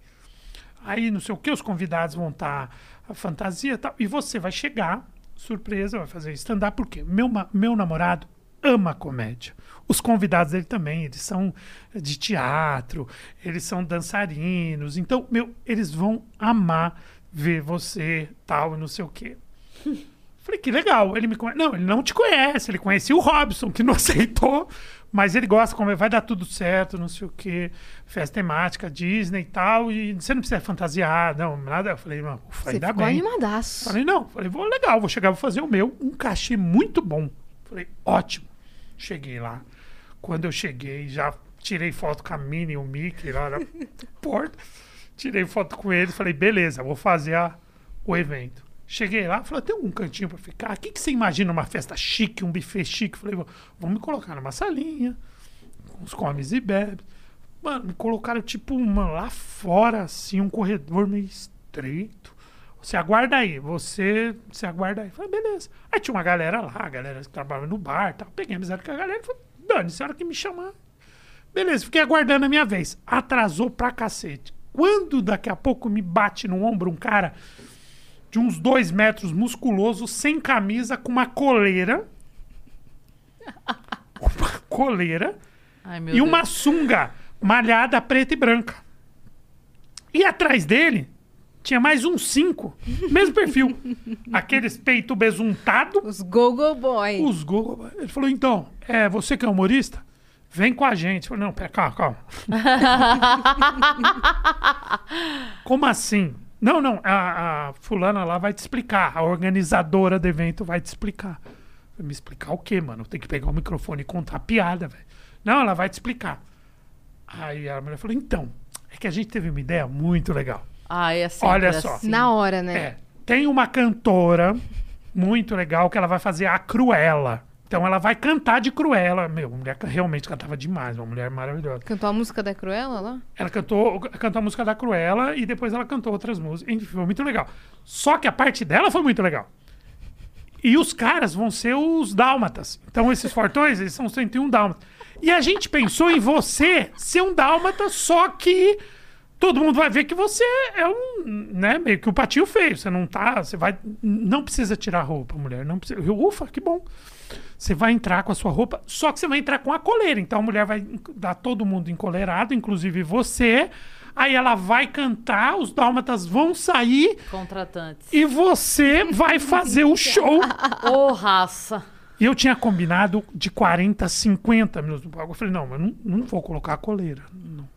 Aí não sei o que, os convidados vão estar a fantasia e tal. E você vai chegar, surpresa, vai fazer stand-up, porque meu, meu namorado ama comédia. Os convidados dele também, eles são de teatro, eles são dançarinos. Então, meu, eles vão amar ver você, tal, e não sei o quê. Falei, que legal. Ele me conhece. Não, ele não te conhece. Ele conhecia o Robson, que não aceitou. Mas ele gosta, como vai dar tudo certo, não sei o quê. Festa temática, Disney e tal. E você não precisa fantasiar, não, nada. Eu falei, não, ufa,
Você
ainda
ficou
bem.
animadaço.
Falei, não. Falei, vou legal, vou chegar, vou fazer o meu. Um cachê muito bom. Falei, ótimo. Cheguei lá. Quando eu cheguei, já tirei foto com a Minnie e o Mickey lá na porta. Tirei foto com eles. Falei, beleza, vou fazer a- o evento. Cheguei lá, falei, tem algum cantinho pra ficar? O que, que você imagina uma festa chique, um buffet chique? Falei, "Vou- vamos me colocar numa salinha, os comes e bebes. Mano, me colocaram tipo uma lá fora, assim, um corredor meio estreito. Você aguarda aí, você, você aguarda aí. Falei, beleza. Aí tinha uma galera lá, a galera que trabalhava no bar e tal. Peguei amizade com a galera e falei, dane-se, a hora que me chamar. Beleza, fiquei aguardando a minha vez. Atrasou pra cacete. Quando daqui a pouco me bate no ombro um cara de uns dois metros, musculoso, sem camisa, com uma coleira. uma coleira
Ai, meu
e
Deus.
uma sunga malhada preta e branca. E atrás dele tinha mais uns cinco, mesmo perfil. Aqueles peito besuntado,
Os Gogo Boy.
os Google. Ele falou: então, é você que é humorista? Vem com a gente. Eu falei, não, pera, calma, calma. Como assim? Não, não, a, a fulana lá vai te explicar. A organizadora do evento vai te explicar. Falei, Me explicar o quê, mano? Tem que pegar o microfone e contar a piada, velho. Não, ela vai te explicar. Aí a mulher falou, então, é que a gente teve uma ideia muito legal.
Ah, é sempre
Olha só.
assim.
Na hora, né?
É. Tem uma cantora muito legal que ela vai fazer a Cruella. Então ela vai cantar de Cruella. Meu, a mulher realmente cantava demais, uma mulher maravilhosa.
Cantou a música da Cruella lá?
Ela cantou, cantou a música da Cruella e depois ela cantou outras músicas. Enfim, foi muito legal. Só que a parte dela foi muito legal. E os caras vão ser os dálmatas. Então esses fortões, eles são 101 dálmatas. E a gente pensou em você ser um dálmata, só que todo mundo vai ver que você é um, né, meio que o patinho feio. Você não tá, você vai, não precisa tirar roupa, mulher, não precisa. Eu, Ufa, que bom. Você vai entrar com a sua roupa, só que você vai entrar com a coleira. Então a mulher vai dar todo mundo encolerado, inclusive você. Aí ela vai cantar, os dálmatas vão sair
Contratantes.
e você vai fazer o show.
Ô, raça.
E eu tinha combinado de 40 a 50 minutos palco. Eu falei, não, mas não, não vou colocar a coleira. não.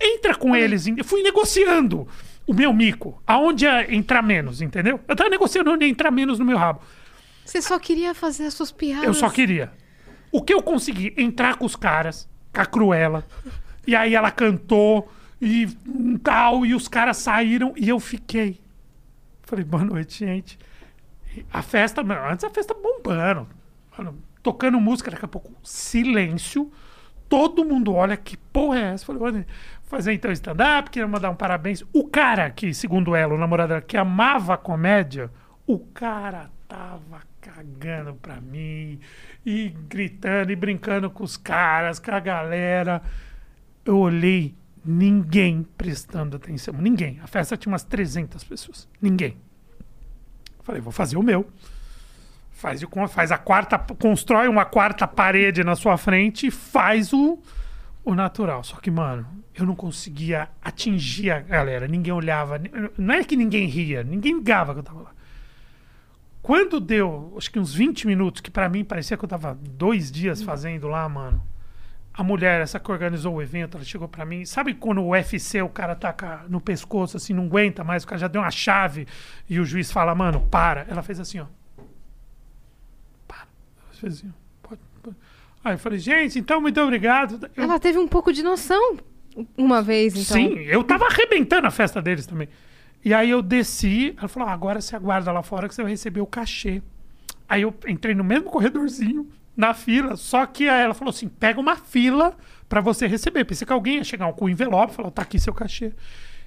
Entra com eles. Eu fui negociando. o meu mico. Aonde ia entrar menos, entendeu? Eu tava negociando onde ia entrar menos no meu rabo.
Você só queria fazer as suas piadas.
Eu só queria. O que eu consegui? Entrar com os caras, com a Cruella. E aí ela cantou e tal, e os caras saíram e eu fiquei. Falei, boa noite, gente. E A festa, mano, antes a festa bombando. Mano, tocando música, daqui a pouco, silêncio. Todo mundo olha, que porra é essa? Falei, "Olha, fazer então stand-up, queria mandar um parabéns. O cara que, segundo ela, o namorado dela, que amava a comédia, o cara tava cagando pra mim e gritando e brincando com os caras, com a galera. Eu olhei, ninguém prestando atenção. Ninguém. A festa tinha umas 300 pessoas. Ninguém. Falei, vou fazer o meu. Faz, faz a quarta, constrói uma quarta parede na sua frente e faz o, o natural. Só que, mano, eu não conseguia atingir a galera. Ninguém olhava. Não é que ninguém ria, ninguém ligava que eu tava lá. Quando deu, acho que uns 20 minutos, que pra mim parecia que eu tava dois dias fazendo lá, mano. A mulher, essa que organizou o evento, ela chegou pra mim. Sabe quando o UFC o cara tá com a- no pescoço, assim, não aguenta mais, o cara já deu uma chave e o juiz fala, mano, para. Ela fez assim, ó. Para. Ela fez assim. Pode, pode. Aí eu falei, gente, então muito obrigado. Eu-
Ela teve um pouco de noção uma vez, então.
Sim, eu tava arrebentando a festa deles também. E aí eu desci, ela falou: ah, agora você aguarda lá fora que você vai receber o cachê. Aí eu entrei no mesmo corredorzinho, na fila, só que aí ela falou assim: pega uma fila pra você receber. Pensei que alguém ia chegar com o envelope e falar: tá aqui seu cachê.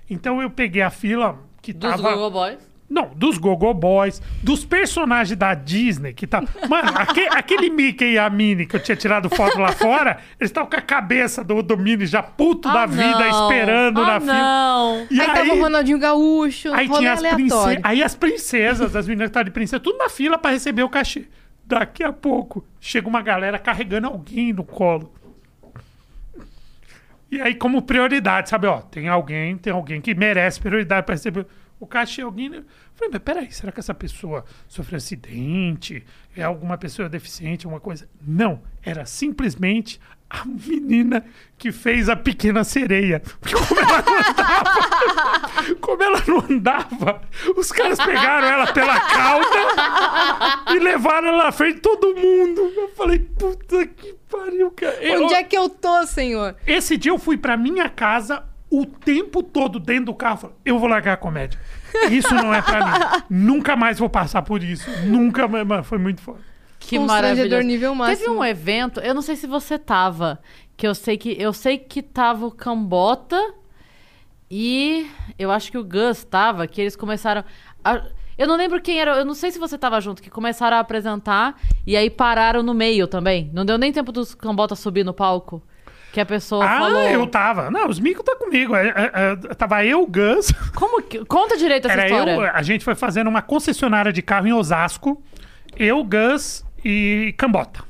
Então eu peguei a fila que
Dos
tava.
Google Boys.
Não, dos Gogo Boys, dos personagens da Disney que tá. Mano, aque- aquele Mickey e a Minnie que eu tinha tirado foto lá fora, eles estavam com a cabeça do, do Minnie já puto da
Ah,
vida,
não.
esperando
ah,
na fila.
não.
E
aí, tava o Ronaldinho Gaúcho,
aí tinha as princesas. Aí as princesas, as meninas que estavam de princesa, tudo na fila pra receber o cachê. Daqui a pouco, chega uma galera carregando alguém no colo. E aí, como prioridade, sabe? Ó, tem alguém, tem alguém que merece prioridade pra receber o cachê. Alguém. Eu falei, mas peraí, será que essa pessoa sofreu acidente? É alguma pessoa deficiente, alguma coisa? Não, era simplesmente a menina que fez a pequena sereia. Porque como ela não andava, como ela não andava, os caras pegaram ela pela cauda e levaram ela na frente de todo mundo. Eu falei, puta que pariu, cara. Eu-
Onde é que eu tô, senhor?
esse dia eu fui pra minha casa o tempo todo dentro do carro. Falei, eu vou largar a comédia. Isso não é pra mim. Nunca mais vou passar por isso. Nunca mais. Mano, foi muito foda.
Que maravilhoso.
nível
Teve
máximo.
um evento, eu não sei se você tava, que eu sei que eu sei que tava o Cambota e eu acho que o Gus tava, que eles começaram a- eu não lembro quem era, eu não sei se você tava junto, que começaram a apresentar e aí pararam no meio também. Não deu nem tempo dos Cambota subir no palco. Que a pessoa
ah,
falou.
eu tava. Não, os micos tá comigo. É, é, é, tava eu, o Gus.
Como que. Conta direito essa
Era
história.
eu. A gente foi fazendo uma concessionária de carro em Osasco. Eu, Gus e Cambota.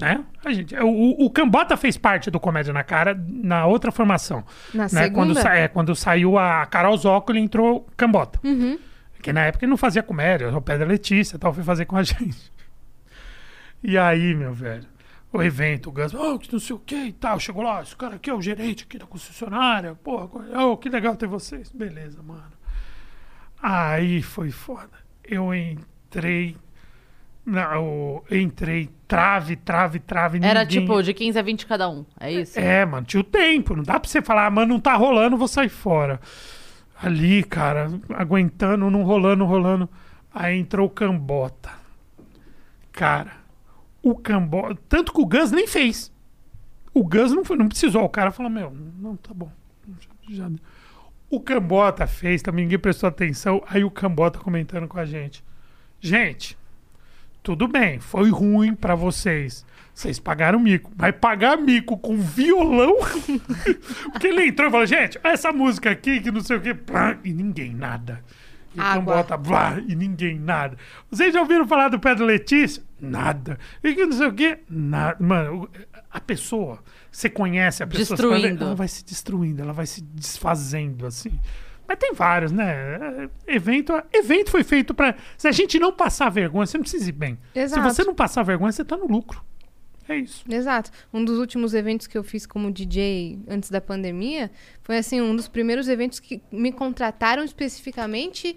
Né? A gente, o, o Cambota fez parte do Comédia na Cara na outra formação.
Na
né?
segunda?
Quando, sa- é, quando saiu a Carol Zócoli, entrou Cambota.
Uhum.
Que na época ele não fazia comédia, o da Letícia tal, foi fazer com a gente. E aí, meu velho, o evento, o Gus, oh, que não sei o que e tal, chegou lá, esse cara aqui é o gerente aqui da concessionária, porra, oh, que legal ter vocês. Beleza, mano. Aí foi foda. Eu entrei, não, eu entrei, trave, trave, trave,
Era
ninguém-
tipo de 15 a 20 cada um. É isso?
é, mano, tinha o tempo. Não dá pra você falar, ah, mano, não tá rolando, vou sair fora. Ali, cara, aguentando, não rolando, rolando. Aí entrou o Cambota. Cara, o Cambota. Tanto que o Gus nem fez. O Gus não, foi, não precisou. O cara falou: Meu, não, tá bom. Já- já- O Cambota fez, também ninguém prestou atenção. Aí o Cambota comentando com a gente: Gente, tudo bem, foi ruim pra vocês. Vocês pagaram mico. Vai pagar mico com violão? Porque ele entrou e falou, gente, essa música aqui, que não sei o quê. E ninguém nada. E o
Água.
Cambota, blá, e ninguém nada. Vocês já ouviram falar do Pedro Letícia? Nada. E que não sei o quê? Nada. Mano, a pessoa, você conhece a pessoa,
Destruindo.
ela vai se destruindo, ela vai se desfazendo, assim. Mas tem vários, né? É, Evento, evento foi feito pra. Se a gente não passar vergonha, você não precisa ir bem.
Exato.
Se você não passar vergonha, você tá no lucro. É isso.
Exato. Um dos últimos eventos que eu fiz como DJ antes da pandemia foi assim um dos primeiros eventos que me contrataram especificamente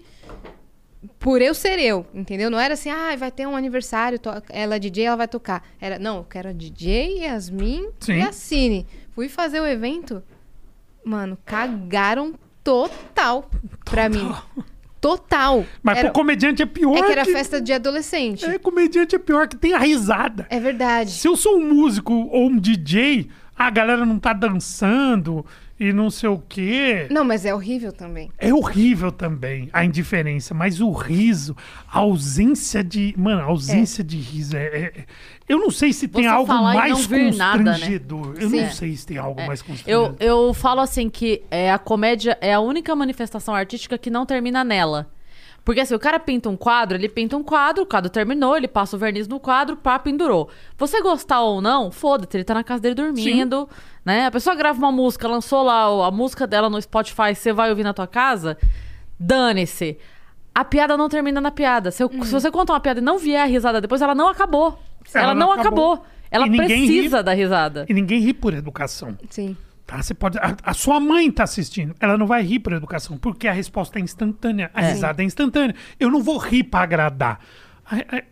por eu ser eu, entendeu? Não era assim, ah, vai ter um aniversário, ela é DJ, ela vai tocar. Era, não, eu quero a DJ, Yasmin
Sim.
e a Cine. Fui fazer o evento, mano, cagaram total pra mim. Total.
Mas
era,
pro comediante é pior
é que era
que...
festa de adolescente.
É, comediante é pior que tem a risada.
É verdade.
Se eu sou um músico ou um DJ, a galera não tá dançando e não sei o quê.
Não, mas é horrível também.
É horrível também a indiferença, mas o riso, a ausência de. Mano, a ausência de riso é. é- Eu não sei se tem
Você
algo mais
nada, né?
constrangedor. Eu
Sim.
não sei se tem algo mais constrangedor.
Eu, eu falo assim que é, a comédia é a única manifestação artística que não termina nela. Porque assim, o cara pinta um quadro, ele pinta um quadro, o quadro terminou, ele passa o verniz no quadro, pá, pendurou. Você gostar ou não, foda-se, ele tá na casa dele dormindo, né? A pessoa grava uma música, lançou lá a música dela no Spotify, você vai ouvir na tua casa, dane-se. A piada não termina na piada. Se, eu- se você contar uma piada e não vier a risada depois, ela não acabou. Ela, não acabou. Ela
E ninguém
precisa
ri.
da risada.
E ninguém ri por educação.
Sim.
Tá? Você pode. A, a sua mãe tá assistindo. Ela não vai rir por educação, porque a resposta é instantânea. A risada é instantânea. Eu não vou rir pra agradar.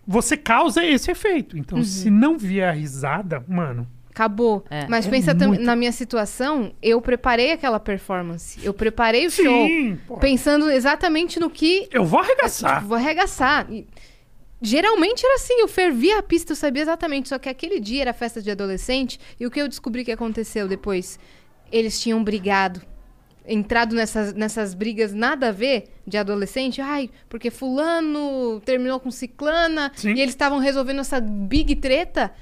Você causa esse efeito. Então,
Uhum.
se não vier a risada, mano.
Acabou.
É.
Mas
É
pensa
muito.
na minha situação, eu preparei aquela performance. Eu preparei o
Sim,
show
pô.
pensando exatamente no que
Eu vou arregaçar.
tipo, vou arregaçar. E, geralmente era assim, eu fervia a pista, eu sabia exatamente. Só que aquele dia era festa de adolescente e o que eu descobri que aconteceu depois? Eles tinham brigado. Entrado nessas, nessas brigas nada a ver de adolescente. Ai, porque fulano terminou com ciclana
Sim.
e eles estavam resolvendo essa big treta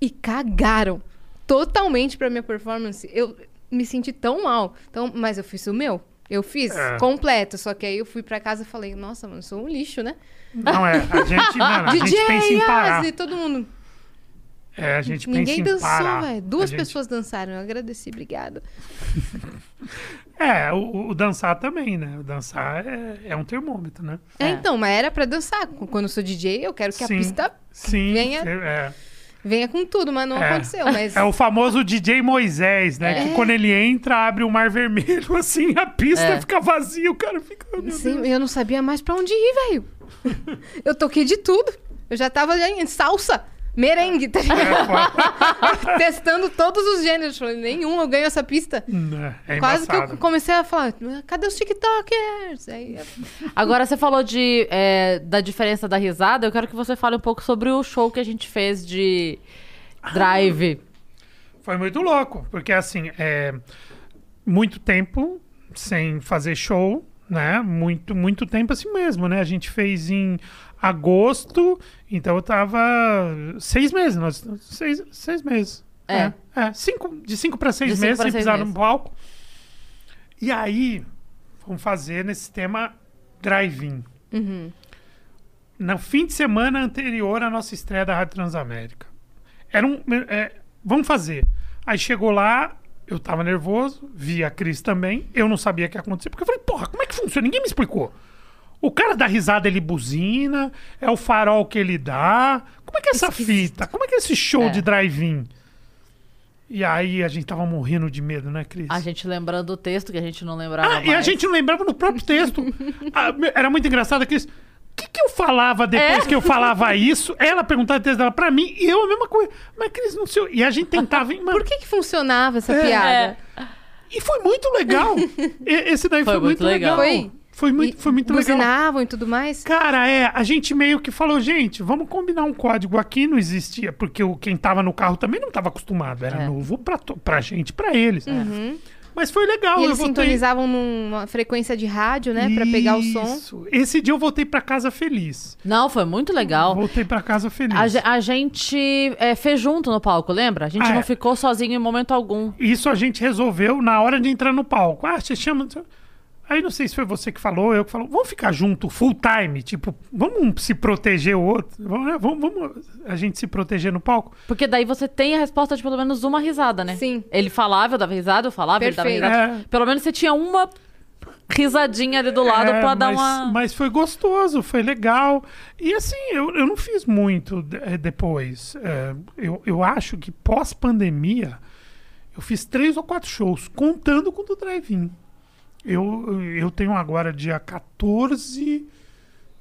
e cagaram totalmente pra minha performance. Eu me senti tão mal. Então, mas eu fiz o meu. Eu fiz
É.
completo. Só que aí eu fui pra casa e falei, nossa, mano, sou um lixo, né?
Não é. A gente, mano, a gente
DJ
pensa em parar.
E todo mundo.
É, a gente
Ninguém
pensa em
dançou, velho. Duas
A gente-
pessoas dançaram. Eu agradeci, obrigada.
É, o, o dançar também, né? O dançar é, é um termômetro, né?
É.
É.
então, mas era pra dançar. Quando eu sou DJ, eu quero que
Sim.
a pista
Sim.
venha-
É,
venha com tudo, mas não
é.
aconteceu. Mas
É o famoso DJ Moisés, né?
É.
Que quando ele entra, abre o mar vermelho, assim, a pista
É.
fica vazia, o cara fica. oh,
Sim,
Deus.
eu não sabia mais pra onde ir, velho. eu toquei de tudo. Eu já tava já em salsa, merengue, tá ligado? Testando todos os gêneros. Falei, nenhum, eu ganho essa pista.
É, é
Quase que eu comecei a falar, cadê os TikTokers? Aí,
Agora, você falou de, é, da diferença da risada. Eu quero que você fale um pouco sobre o show que a gente fez de drive.
Foi muito louco, porque assim, é muito tempo sem fazer show, né? Muito, muito tempo assim mesmo, né? A gente fez em agosto, então eu tava seis meses, nós, seis, seis meses.
É.
né? É, cinco, de cinco para seis
cinco
meses sem pisar
meses.
no palco. E aí, vamos fazer nesse tema drive-in. No fim de semana anterior à nossa estreia da Rádio Transamérica. Era um. é, vamos fazer. Aí chegou lá, eu tava nervoso, vi a Cris também. Eu não sabia o que ia acontecer, porque eu falei, porra, como é que funciona? Ninguém me explicou. O cara dá risada, ele buzina, é o farol que ele dá. Como é que é essa fita? Como é que é esse show
É.
de drive-in? E aí a gente tava morrendo de medo, né, Cris?
A gente lembrando o texto que a gente não lembrava
Ah, e a
mais.
gente não lembrava no próprio texto. Ah, era muito engraçado que isso. O que, que eu falava depois
É.
que eu falava isso? Ela perguntava o texto dela pra mim e eu a mesma coisa. Mas Cris, não sei. E a gente tentava. Mano,
Por que que funcionava essa
É.
piada?
E foi muito legal. E- Esse daí foi,
Foi muito
muito legal.
legal.
Foi?
Foi muito,
E
foi muito legal.
buzinavam e tudo mais?
Cara, é, a gente meio que falou, gente, vamos combinar um código aqui, não existia, porque o, quem tava no carro também não tava acostumado, era
É.
novo pra, pra gente, pra eles. Mas foi legal,
E eles
voltei...
sintonizavam numa frequência de rádio, né? Pra pegar o som.
Isso. Esse dia eu voltei pra casa feliz.
Não, foi muito legal.
Voltei pra casa feliz.
A, a gente é, fez junto no palco, lembra? A gente
Ah,
não
é.
ficou sozinho em momento algum.
Isso a gente resolveu na hora de entrar no palco. Ah, você chama. Aí não sei se foi você que falou, eu que falou, vamos ficar junto full time, tipo, vamos um se proteger o outro, vamos, né? vamos, vamos a gente se proteger no palco.
Porque daí você tem a resposta de pelo menos uma risada, né?
Sim.
Ele falava, eu dava risada, eu falava, ele dava
Perfeito.
risada.
É.
Pelo menos você tinha uma risadinha ali do lado
É,
pra dar
mas,
uma.
Mas foi gostoso, foi legal. E assim, eu, eu não fiz muito eh, depois. É, eu, eu acho que pós-pandemia, eu fiz três ou quatro shows, contando com o do drive-in. Eu, eu tenho agora dia 14.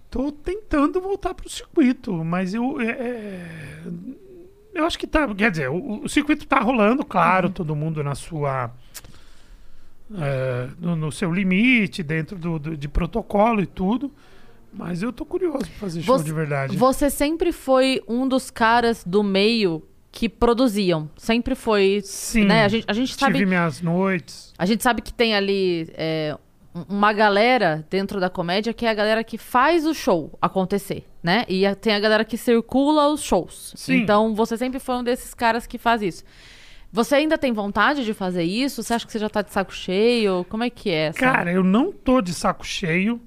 Tô tentando voltar pro circuito, mas eu. é, é, eu acho que tá. Quer dizer, o, o circuito tá rolando, claro, todo mundo na sua é, no, no seu limite, dentro do, do- de protocolo e tudo. Mas eu tô curioso pra fazer show
Você-
de verdade.
Você sempre foi um dos caras do meio que produziam. Sempre foi.
Sim.
Né? A gente, a gente sabe.
Tive minhas noites.
A gente sabe que tem ali é, um- uma galera dentro da comédia que é a galera que faz o show acontecer, né? E a- tem a galera que circula os shows.
Sim.
Então você sempre foi um desses caras que faz isso. Você ainda tem vontade de fazer isso? Você acha que você já tá de saco cheio? Como é que é? essa-
Cara, eu não tô de saco cheio.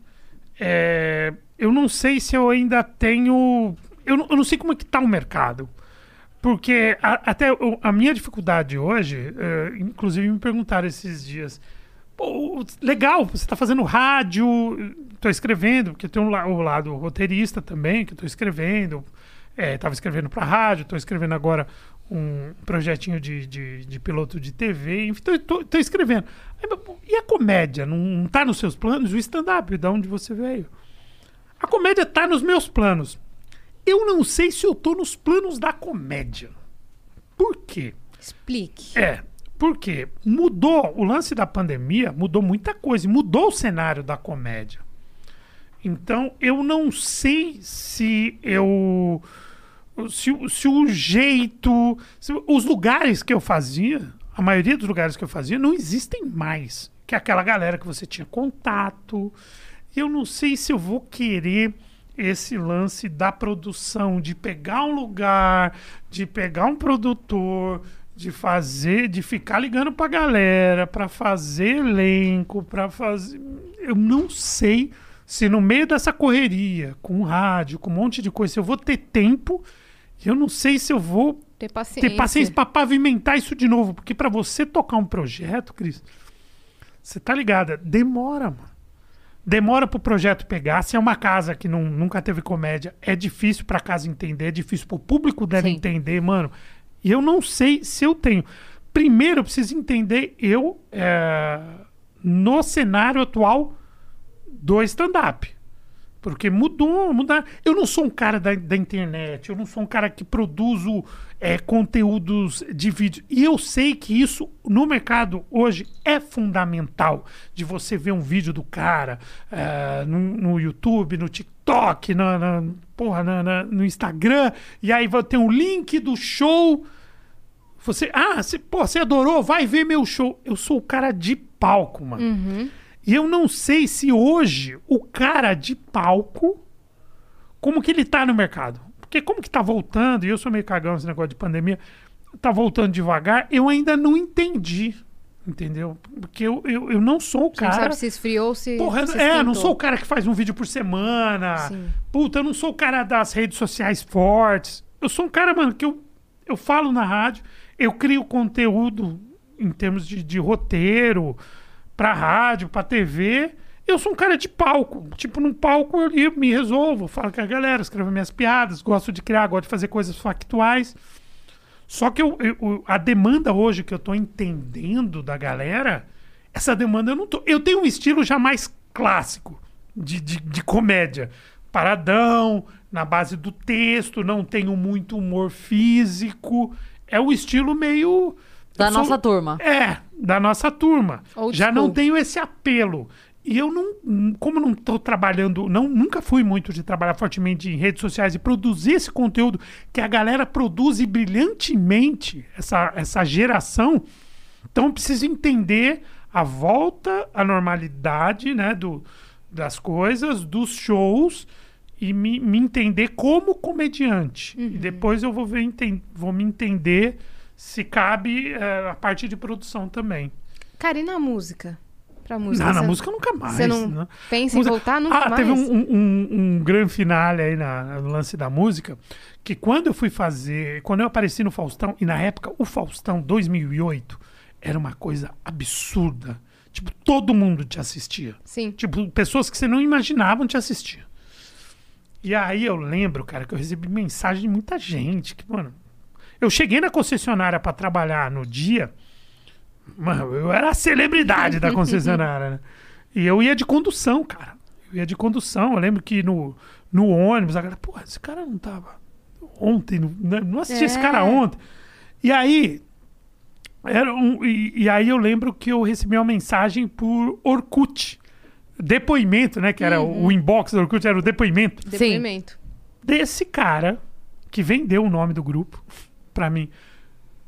É, eu não sei se eu ainda tenho. Eu não, eu não sei como é que tá o mercado. Porque a- até a minha dificuldade hoje, é, inclusive me perguntaram esses dias. Pô, legal, você está fazendo rádio, estou escrevendo, porque tem um o lado roteirista também, que estou escrevendo. Estava escrevendo para rádio, estou escrevendo agora um projetinho de, de, de piloto de TV, enfim, estou escrevendo. E a comédia? Não está nos seus planos? O stand-up, de onde você veio? A comédia está nos meus planos. Eu não sei se eu tô nos planos da comédia. Por quê?
Explique.
É, porque mudou o lance da pandemia, mudou muita coisa, mudou o cenário da comédia. Então, eu não sei se eu. Se, o- se o jeito. se os lugares que eu fazia, a maioria dos lugares que eu fazia, não existem mais. Que é aquela galera que você tinha contato. Eu não sei se eu vou querer esse lance da produção, de pegar um lugar, de pegar um produtor, de fazer, de ficar ligando pra galera, pra fazer elenco, pra fazer. Eu não sei se no meio dessa correria, com rádio, com um monte de coisa, se eu vou ter tempo. Eu não sei se eu vou
Ter paciência.
ter paciência pra pavimentar isso de novo. Porque pra você tocar um projeto, Cris, você tá ligada? Demora, mano. Demora pro projeto pegar. Se é uma casa que não, nunca teve comédia, é difícil pra casa entender, é difícil pro público dela
Sim.
entender, mano. E eu não sei se eu tenho. Primeiro, eu preciso entender eu é, no cenário atual do stand-up. Porque mudou, mudar. Eu não sou um cara da, da internet, eu não sou um cara que produzo é, conteúdos de vídeo. E eu sei que isso no mercado hoje é fundamental. De você ver um vídeo do cara é, no, no YouTube, no TikTok, na, na- porra, na- na- no Instagram, e aí vai ter um link do show. Você, ah, você, pô, você adorou, vai ver meu show. Eu sou o cara de palco, mano. E eu não sei se hoje o cara de palco, como que ele tá no mercado. Porque como que tá voltando, e eu sou meio cagão nesse negócio de pandemia, tá voltando devagar, eu ainda não entendi. Entendeu? Porque eu, eu, eu não sou o
Você não
cara.
sabe se esfriou ou se.
Porra,
se
é, não sou o cara que faz um vídeo por semana.
Sim.
Puta, eu não sou o cara das redes sociais fortes. Eu sou um cara, mano, que eu, eu falo na rádio, eu crio conteúdo em termos de, de roteiro pra rádio, pra TV. Eu sou um cara de palco. Tipo, num palco eu, me resolvo, falo com a galera, escrevo minhas piadas, gosto de criar, gosto de fazer coisas factuais. Só que eu, eu- a demanda hoje que eu tô entendendo da galera, essa demanda eu não tô. Eu tenho um estilo já mais clássico de, de, de comédia. Paradão, na base do texto, não tenho muito humor físico. É o estilo meio.
Da
sou-
nossa turma.
É, da nossa turma.
Old
Já não
school.
tenho esse apelo. E eu não, como não estou trabalhando, não, nunca fui muito de trabalhar fortemente em redes sociais e produzir esse conteúdo que a galera produz brilhantemente, essa, essa geração. Então eu preciso entender a volta à normalidade né, do, das coisas, dos shows, e me, me entender como comediante. E depois eu vou, ver, enten- vou me entender se cabe eh, a parte de produção também.
Cara, e na música? Pra música.
Não, na
você-
música nunca mais.
Você não
né?
pensa em
Música-
voltar nunca
ah,
mais?
teve um, um, um, grande finale aí na, no lance da música, que quando eu fui fazer, quando eu apareci no Faustão, e na época o Faustão 2008 era uma coisa absurda. Tipo, todo mundo te assistia.
Sim.
Tipo, pessoas que você não imaginava te assistir. E aí eu lembro, cara, que eu recebi mensagem de muita gente. Que, mano, eu cheguei na concessionária pra trabalhar no dia. Mano, eu era a celebridade da concessionária, né? E eu ia de condução, cara. Eu ia de condução. Eu lembro que no, no ônibus, a galera, porra, esse cara não tava ontem, não, né? não assisti esse
É.
cara ontem. E aí, era um, e, e aí eu lembro que eu recebi uma mensagem por Orkut. Depoimento, né? Que era o, o inbox do Orkut, era o depoimento
Depoimento.
desse cara que vendeu o nome do grupo pra mim.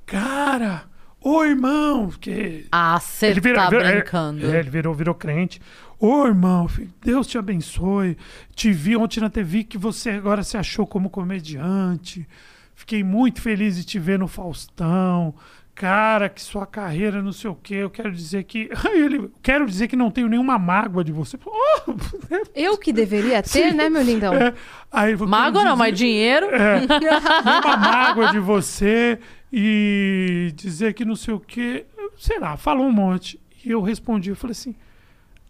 Cara, ô irmão, que
Ah, você tá
é,
brincando.
é, ele virou, virou crente. Ô irmão, Deus te abençoe. Te vi ontem na TV que você agora se achou como comediante. Fiquei muito feliz de te ver no Faustão. Cara, que sua carreira não sei o quê. Eu quero dizer que. Ele, quero dizer que não tenho nenhuma mágoa de você. Oh,
Eu que deveria ter,
Sim.
né, meu lindão?
é. Aí,
Mágoa não, mas dinheiro.
é, nenhuma mágoa de você e dizer que não sei o quê. Sei lá, falou um monte. E eu respondi, eu falei assim: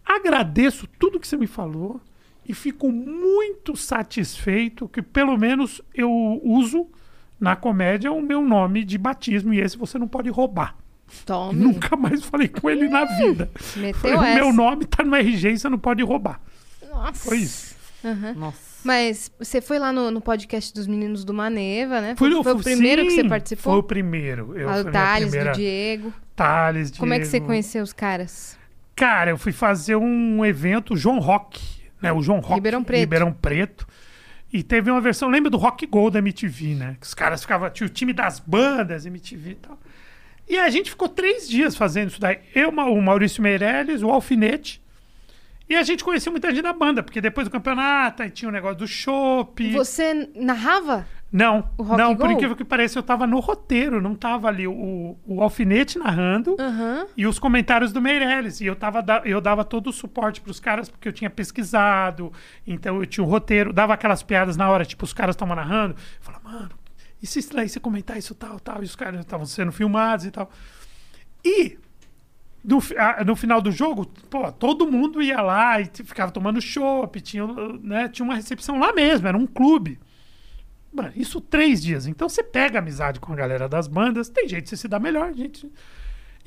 agradeço tudo que você me falou e fico muito satisfeito que pelo menos eu uso na comédia o meu nome de batismo e esse você não pode roubar.
Tome.
Nunca mais falei com ele na vida.
Meteu
o
essa.
meu nome tá no RG e você não pode roubar.
Nossa.
Foi isso.
Nossa.
Mas você foi lá no, no podcast dos meninos do Maneva, né? Foi,
no-
foi o primeiro que
sim,
você participou?
Foi o primeiro. Eu,
Ah,
foi
o Thales,
primeira-
do Diego.
Thales,
Como é que você
Diego.
conheceu os caras?
Cara, eu fui fazer um evento, João Rock, né? O João Rock.
Ribeirão Preto.
Ribeirão Preto. E teve uma versão, lembra do Rock Gold da MTV, né? Que os caras ficavam, tinha o time das bandas, MTV e tal. E a gente ficou três dias fazendo isso daí. Eu, o Maurício Meirelles, o Alfinete. E a gente conheceu muita gente da banda, porque depois do campeonato aí tinha o negócio do chopp.
Você narrava?
Não, não, por
Go?
incrível que pareça, eu tava no roteiro, não tava ali o, o Alfinete narrando
Aham.
e os comentários do Meirelles. E eu, tava, eu dava todo o suporte pros caras, porque eu tinha pesquisado, então eu tinha o roteiro, dava aquelas piadas na hora, tipo, os caras estavam narrando, eu falava, mano, e se isso daí você comentar isso tal, tal, e os caras estavam sendo filmados e tal. E no, no final do jogo, pô, todo mundo ia lá e ficava tomando chopp, tinha, né, tinha uma recepção lá mesmo, era um clube. Mano, isso três dias. Então você pega amizade com a galera das bandas, tem jeito de você se dar melhor, gente.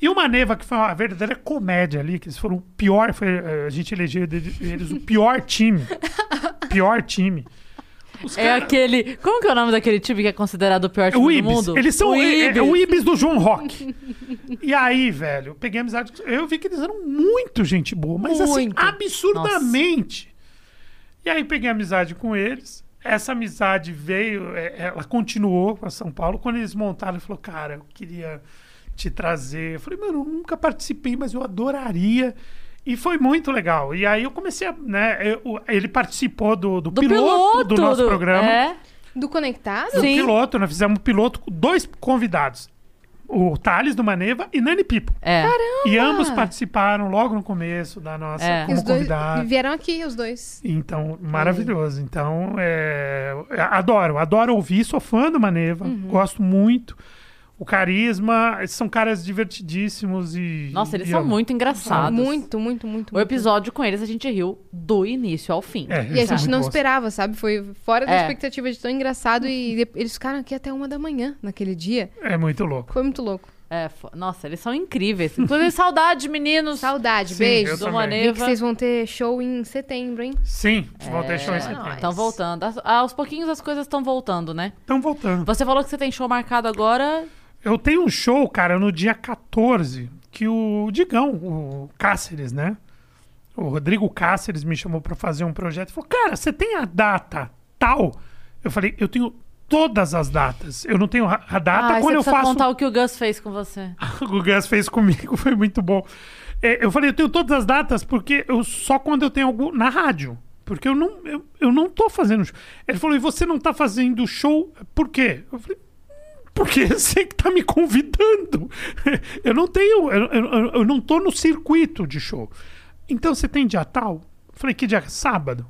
E o Maneva, que foi uma verdadeira comédia ali, que eles foram o pior, foi, eh, a gente elegeu eles o pior time. pior time. Os
É
cara-
aquele. Como que é o nome daquele time que é considerado o pior
é
time
o
do
Ibis.
mundo?
Eles são
o
é- é,
Ibis.
o Ibis do João Rock. e aí, velho, eu peguei amizade. com- Eu vi que eles eram muito gente boa, mas assim,
Muito.
absurdamente. E aí peguei amizade com eles. Essa amizade veio, é, ela continuou para São Paulo. Quando eles montaram, ele falou: Cara, eu queria te trazer. Eu falei: Mano, eu nunca participei, mas eu adoraria. E foi muito legal. E aí eu comecei a. Né, eu- ele participou do, do,
Do
piloto, do nosso
do-
programa
É.
Do Conectado?
do
Sim.
piloto, nós fizemos um piloto com dois convidados. O Thales do Maneva e Nani Pipo.
É.
E ambos participaram logo no começo da nossa
É.
E
como
os dois
convidado.
vieram aqui, os dois.
Então, maravilhoso. Então, é, adoro, adoro ouvir, sou fã do Maneva,
Uhum.
gosto muito. O carisma, esses são caras divertidíssimos e.
Nossa, eles
e
são
eu-
muito engraçados.
Muito, muito, muito.
O
muito.
episódio com eles a gente riu do início ao fim.
É,
E a gente
muito
não
bons.
esperava, sabe? Foi fora da
É.
expectativa de tão engraçado e eles ficaram aqui até uma da manhã naquele dia.
É muito louco.
Foi muito louco.
É, fo- nossa, eles são incríveis. Inclusive, saudade, meninos.
Saudade,
Sim,
beijos.
do
também.
Vi que
Maneva.
vocês vão ter show em setembro, hein?
Sim, vão ter show em
É,
setembro.
Estão voltando. Aos pouquinhos as coisas estão voltando, né?
Estão voltando.
Você falou que você tem show marcado agora.
Eu tenho um show, cara, no dia 14, que o Digão, o Cáceres, né? O Rodrigo Cáceres me chamou pra fazer um projeto e falou: Cara, você tem a data tal? Eu falei: Eu tenho todas as datas. Eu não tenho a data
ah,
quando eu faço.
contar o que o Gus fez com você.
o Gus fez comigo, foi muito bom. É, eu falei: Eu tenho todas as datas porque eu só quando eu tenho algo na rádio. Porque eu não, eu, eu não tô fazendo show. Ele falou: E você não tá fazendo show por quê? Eu falei: porque você que tá me convidando. Eu não tenho, eu, eu, eu não tô no circuito de show. Então você tem dia tal? Falei, que dia? Sábado?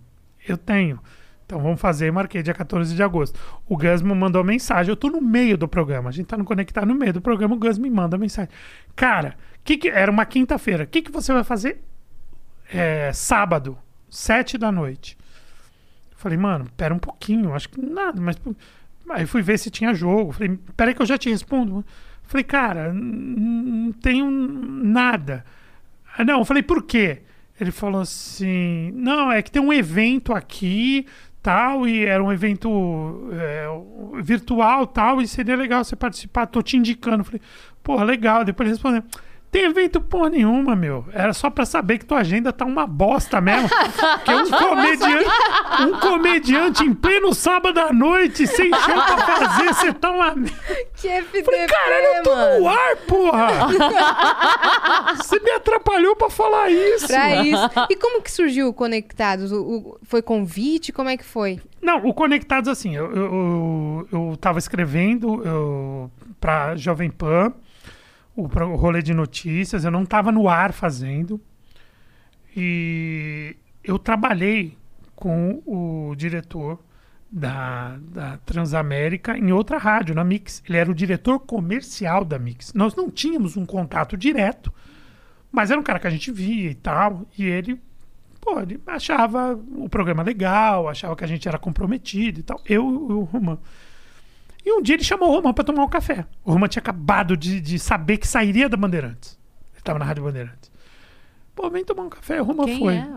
Eu tenho. Então vamos fazer, marquei dia 14 de agosto. O Gus me mandou mensagem, eu tô no meio do programa, a gente tá no conectar no meio do programa, o Gus me manda mensagem. Cara, que que- era uma quinta-feira. O que, que você vai fazer é, sábado, sete da noite? Falei, mano, pera um pouquinho, acho que nada, mas. Aí fui ver se tinha jogo. Falei, peraí que eu já te respondo. Falei, cara, não tenho nada. Ah, Não, eu falei, por quê? Ele falou assim: não, é que tem um evento aqui, tal, e era um evento é, virtual, tal, e seria legal você participar, tô te indicando. Falei, porra, legal. Depois ele respondeu. Tem evento porra nenhuma, meu. Era só pra saber que tua agenda tá uma bosta mesmo. que é um comediante, um comediante em pleno sábado à noite, sem show pra fazer, você tá uma
Que FDP,
Falei, caralho, eu tô
mano.
no ar, porra! Você me atrapalhou pra falar isso.
Pra isso. E como que surgiu o Conectados? O, o- foi convite? Como é que foi?
Não, o Conectados, assim, eu, eu, eu, eu tava escrevendo eu, pra Jovem Pan, o, rolê de notícias, eu não tava no ar fazendo. E eu trabalhei com o diretor da, da Transamérica em outra rádio, na Mix. Ele era o diretor comercial da Mix. Nós não tínhamos um contato direto, mas era um cara que a gente via e tal. E ele, pô, ele achava o programa legal, achava que a gente era comprometido e tal. Eu e o Roman. E um dia ele chamou o Roman para tomar um café. O Roman tinha acabado de, de saber que sairia da Bandeirantes. Ele estava na Rádio Bandeirantes. Pô, vem tomar um café. O Roman
Quem
foi.
é?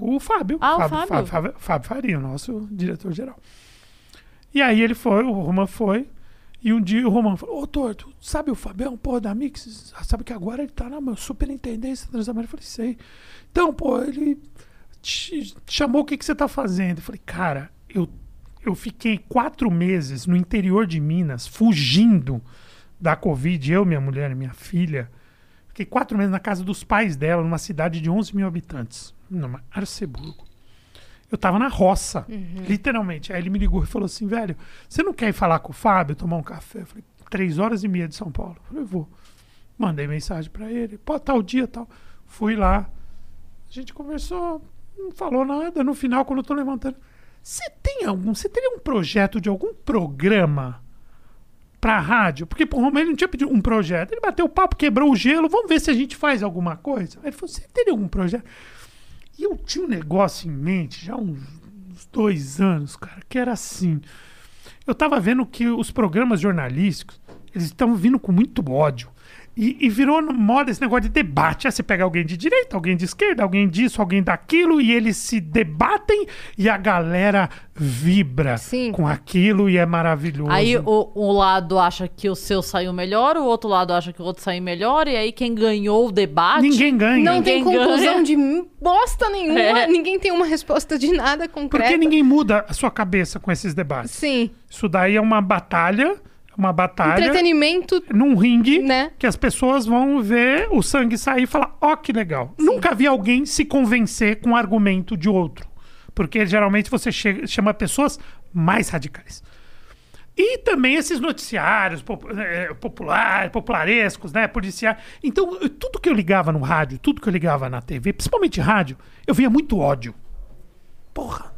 O Fábio.
Ah, o
Fábio,
Fábio.
Fábio, Fábio- Faria, o nosso diretor-geral. E aí ele foi, o Roman foi. E um dia o Roman falou, ô Torto, sabe o Fabião, porra, da Mix? Sabe que agora ele tá na superintendência da Transamérica? Eu falei, sei. Então, pô, ele te chamou o que, que você tá fazendo? Eu falei, cara, eu, eu fiquei quatro meses no interior de Minas, fugindo da Covid, eu, minha mulher e minha filha. Fiquei quatro meses na casa dos pais dela, numa cidade de 11 mil habitantes, numa Arceburgo. Eu tava na roça, literalmente. Aí ele me ligou e falou assim, velho, você não quer ir falar com o Fábio, tomar um café? Eu falei, três horas e meia de São Paulo. Eu falei, vou. Mandei mensagem pra ele, pô, tal dia, tal. Fui lá. A gente conversou, não falou nada. No final, quando eu tô levantando, você tem algum, você teria um projeto de algum programa pra rádio? Porque, o Romero não tinha pedido um projeto. Ele bateu o papo, quebrou o gelo, vamos ver se a gente faz alguma coisa. Aí ele falou, você teria algum projeto? E eu tinha um negócio em mente já há uns, uns dois anos, cara, que era assim. Eu tava vendo que os programas jornalísticos, eles estão vindo com muito ódio. E, e virou no- moda esse negócio de debate. Ah, você pega alguém de direita, alguém de esquerda, alguém disso, alguém daquilo, e eles se debatem e a galera vibra
Sim.
com aquilo e é maravilhoso.
Aí o, um lado acha que o seu saiu melhor, o outro lado acha que o outro saiu melhor, e aí quem ganhou o debate.
Ninguém ganha.
Não tem
Ninguém
conclusão
ganha.
de bosta nenhuma.
É.
Ninguém tem uma resposta de nada concreta.
Porque ninguém muda a sua cabeça com esses debates.
Sim.
Isso daí é uma batalha, uma batalha
Entretenimento,
num ringue
né?
que as pessoas vão ver o sangue sair e falar, ó, que legal. Nunca vi alguém se convencer com um argumento de outro. Porque geralmente você chega- chama pessoas mais radicais. E também esses noticiários eh, popular, popularescos, né? Policiais. Então, tudo que eu ligava no rádio, tudo que eu ligava na TV, principalmente rádio, eu via muito ódio. Porra.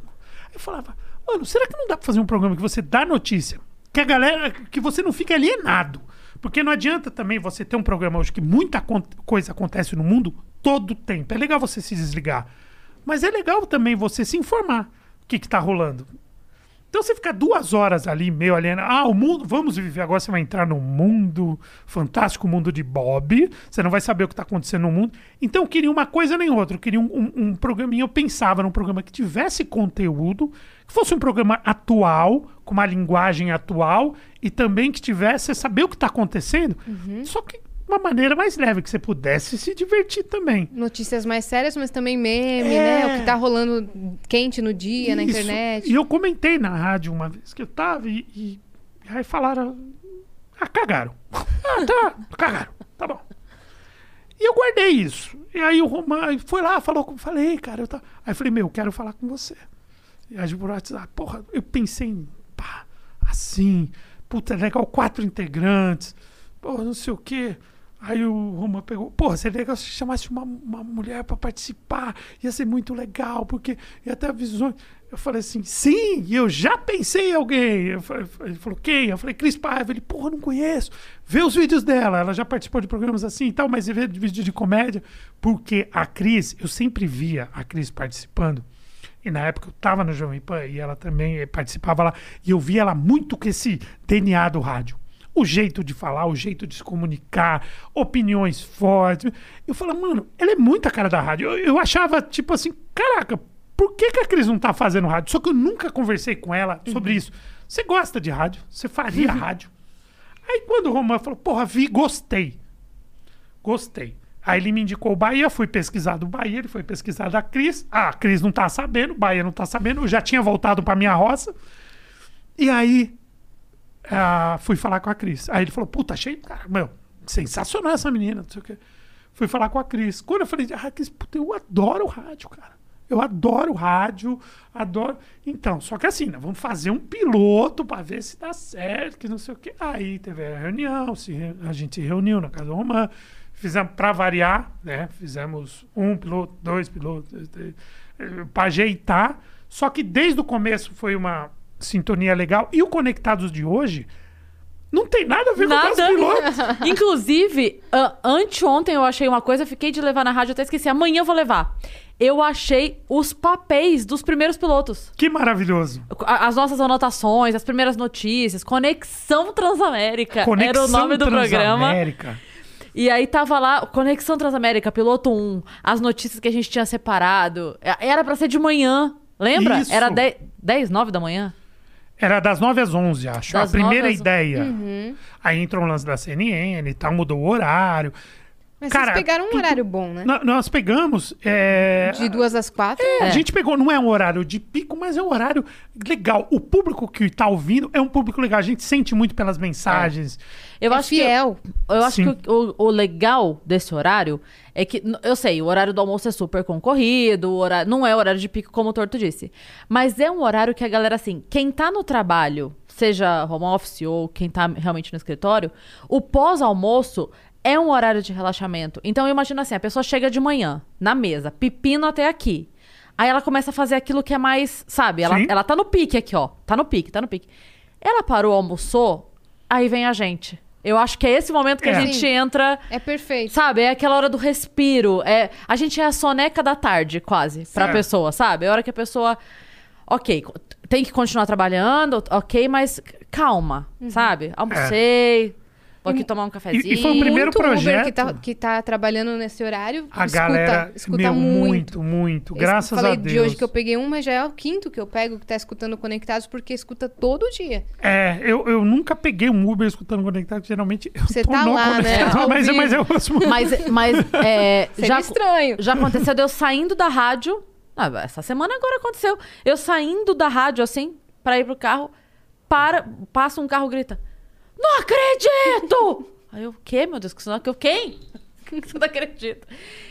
Eu falava, mano, será que não dá pra fazer um programa que você dá notícia? Que a galera. que você não fica alienado. Porque não adianta também você ter um programa hoje que muita coisa acontece no mundo todo tempo. É legal você se desligar. Mas é legal também você se informar o que, que tá rolando. Então você fica duas horas ali meio aliena. Ah, o mundo. Vamos viver agora. Você vai entrar no mundo fantástico mundo de Bob. Você não vai saber o que está acontecendo no mundo. Então eu queria uma coisa nem outra. Eu queria um, um, um programinha. Eu pensava num programa que tivesse conteúdo, que fosse um programa atual, com uma linguagem atual, e também que tivesse saber o que está acontecendo. Só que uma maneira mais leve, que você pudesse se divertir também.
notícias mais sérias, mas também meme,
É.
né? O que tá rolando quente no dia, na
Isso.
internet.
E eu comentei na rádio uma vez que eu tava e, e- aí falaram. Ah, cagaram. Ah, tá, cagaram. Tá bom. E eu guardei isso. E aí o Roman foi lá, falou com falei, cara, eu tava... Aí eu falei, meu, eu quero falar com você. E aí por WhatsApp, porra, eu pensei em, pá, assim, puta, legal, quatro integrantes, porra, não sei o quê. Aí o Roman pegou, porra, seria legal se chamasse uma, uma mulher pra participar, ia ser muito legal, porque ia ter visões. Eu falei assim, sim, eu já pensei em alguém. Falei- Ele falou, quem? Eu falei, Cris Paiva. Ele, porra, não conheço. Vê os vídeos dela, ela já participou de programas assim e tal, mas vê vídeo de comédia. Porque a Cris, eu sempre via a Cris participando. E na época eu tava no Jovem Pan e ela também eh, participava lá. E eu via ela muito com esse DNA do rádio. O jeito de falar, o jeito de se comunicar, opiniões fortes. Eu falava, mano, ela é muito a cara da rádio. Eu, eu achava, tipo assim, caraca, por que, que a Cris não tá fazendo rádio? Só que eu nunca conversei com ela sobre isso. Você gosta de rádio? Você faria rádio? Aí quando o Roman falou, porra, vi, gostei. Gostei. Aí ele me indicou o Bahia, fui pesquisar do Bahia, ele foi pesquisar da Cris. Ah, a Cris não tá sabendo, o Bahia não tá sabendo, eu já tinha voltado pra minha roça. E aí ah, fui falar com a Cris. Aí ele falou, puta, achei, cara, meu, sensacional essa menina, não sei o quê. Fui falar com a Cris. Quando eu falei, ah, Cris, puta, eu adoro o rádio, cara. Eu adoro rádio, adoro. Então, só que assim, né, vamos fazer um piloto pra ver se dá certo, que não sei o quê. Aí teve a reunião, se re- a gente se reuniu na casa do Romã, fizemos pra variar, né? Fizemos um piloto, dois pilotos, pra ajeitar. Só que desde o começo foi uma sintonia legal. E o Conectados de hoje não tem nada a ver com os
Nada.
pilotos.
Inclusive, a- anteontem eu achei uma coisa, fiquei de levar na rádio, até esqueci. Amanhã eu vou levar. Eu achei os papéis dos primeiros pilotos.
Que maravilhoso.
As nossas anotações, as primeiras notícias, Conexão Transamérica era o nome do programa. E aí tava lá, Conexão Transamérica, piloto 1, as notícias que a gente tinha separado. É, Era pra ser de manhã, lembra?
Isso.
Era 10, 10, 9 da manhã?
Era das 9 às 11, acho.
Das
a primeira
às-
ideia. Aí entrou o lance da CNN e tal, mudou o horário.
Mas
Cara,
vocês pegaram um
tudo-
horário bom, né?
Nó- Nós pegamos. é,
De duas às quatro.
A gente pegou, não é um horário de pico, mas é um horário legal. O público que tá ouvindo é um público legal. A gente sente muito pelas mensagens.
Eu
É
acho
fiel.
que eu acho
Sim.
que o, o- legal desse horário é que eu sei, o horário do almoço é super concorrido, o horário, não é horário de pico como o Torto disse, mas é um horário que a galera assim, quem tá no trabalho, seja home office ou quem tá realmente no escritório, o pós-almoço é um horário de relaxamento. Então eu imagino assim, a pessoa chega de manhã na mesa, pepino até aqui. Aí ela começa a fazer aquilo que é mais, sabe? Ela,
Sim.
ela tá no pique aqui, ó. Tá no pique, tá no pique. Ela parou, almoçou, aí vem a gente. Eu acho que é esse momento que
É.
a gente
Sim.
entra,
É perfeito.
sabe? É aquela hora do respiro. É, a gente é a soneca da tarde, quase, pra
Certo.
pessoa, sabe? É a hora que a pessoa. Ok, tem que continuar trabalhando, ok, mas calma, sabe? Almocei, vou aqui tomar um cafezinho.
e foi o primeiro
muito Uber
projeto-
que tá, que tá trabalhando nesse horário.
A
escuta,
galera.
escuta
meu,
muito.
muito, muito. Graças
falei
a Deus.
de hoje que eu peguei um, mas já é o quinto que eu pego que tá escutando Conectados, porque escuta todo dia.
É, eu, eu nunca peguei um Uber escutando conectado, geralmente eu
Você tá lá, né,
mas, mas eu ouço muito.
Mas, mas é, já,
estranho.
já aconteceu de eu saindo da rádio. Ah, essa semana agora aconteceu. Eu saindo da rádio, assim, pra ir pro carro, para, passa um carro e grita: Não acredito! Aí eu, o quê, meu Deus? Que sinal que eu quem? Que você não acredita?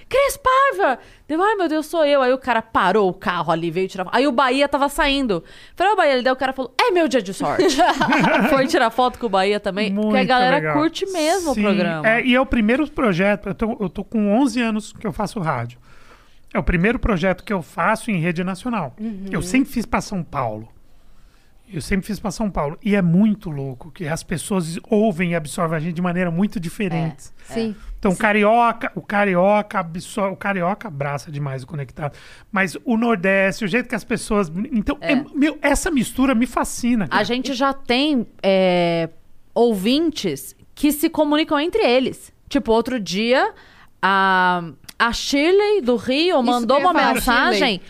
Cris Paiva! Deu, ai meu Deus, sou eu. Aí o cara parou o carro ali, veio tirar foto. Aí o Bahia tava saindo. Falei, ô Bahia, ele daí o cara falou: É meu dia de sorte. Foi tirar foto com o Bahia também. porque a
Muito
galera
legal.
curte mesmo
Sim,
o programa.
é, e é o primeiro projeto, eu tô, eu tô com 11 anos que eu faço rádio. É o primeiro projeto que eu faço em rede nacional.
Uhum.
Eu sempre fiz para São Paulo. Eu sempre fiz para São Paulo. E é muito louco que as pessoas ouvem e absorvem a gente de maneira muito diferente.
Sim.
Então, o carioca, o carioca absorve, o carioca abraça demais o conectado. Mas o Nordeste, o jeito que as pessoas. Então, é- meu, essa mistura me fascina.
A gente já tem é, ouvintes que se comunicam entre eles. Tipo, outro dia, a, a Shirley do Rio mandou uma mensagem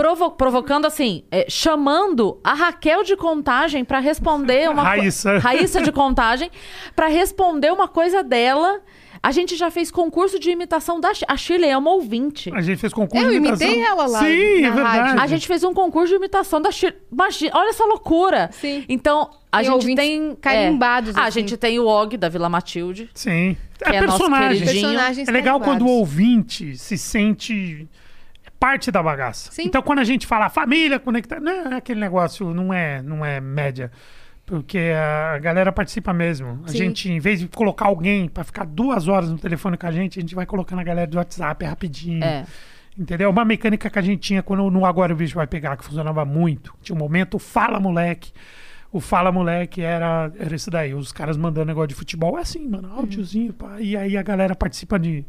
provo- provocando assim, é, chamando a Raquel de contagem pra responder uma
Raíssa.
Raíssa de contagem pra responder uma coisa dela. A gente já fez concurso de imitação da a Shirley é uma ouvinte.
A gente fez concurso
Eu
de
imitei
imitação.
ela lá
Sim,
na
é verdade.
rádio.
A gente fez um concurso de imitação da Shirley. Imagina, olha essa loucura.
Sim.
Então, a
Tem
gente tem.
carimbados,
é. Ah, a
assim.
gente tem o Og da Vila Matilde.
Sim.
Que
É,
é
personagem. É legal quando o ouvinte se sente parte da bagaça.
Sim.
Então, quando a gente fala família conectada, não é aquele negócio, não é, não é média. Porque a galera participa mesmo. A
Sim.
gente, em vez de colocar alguém pra ficar duas horas no telefone com a gente, a gente vai colocando a galera do WhatsApp é rapidinho.
É.
Entendeu? Uma mecânica que a gente tinha quando no Agora o Bicho Vai Pegar, que funcionava muito. Tinha um momento, o Fala Moleque. O Fala Moleque era, era isso daí. Os caras mandando negócio de futebol. É assim, mano. Áudiozinho. pá. E aí a galera participa de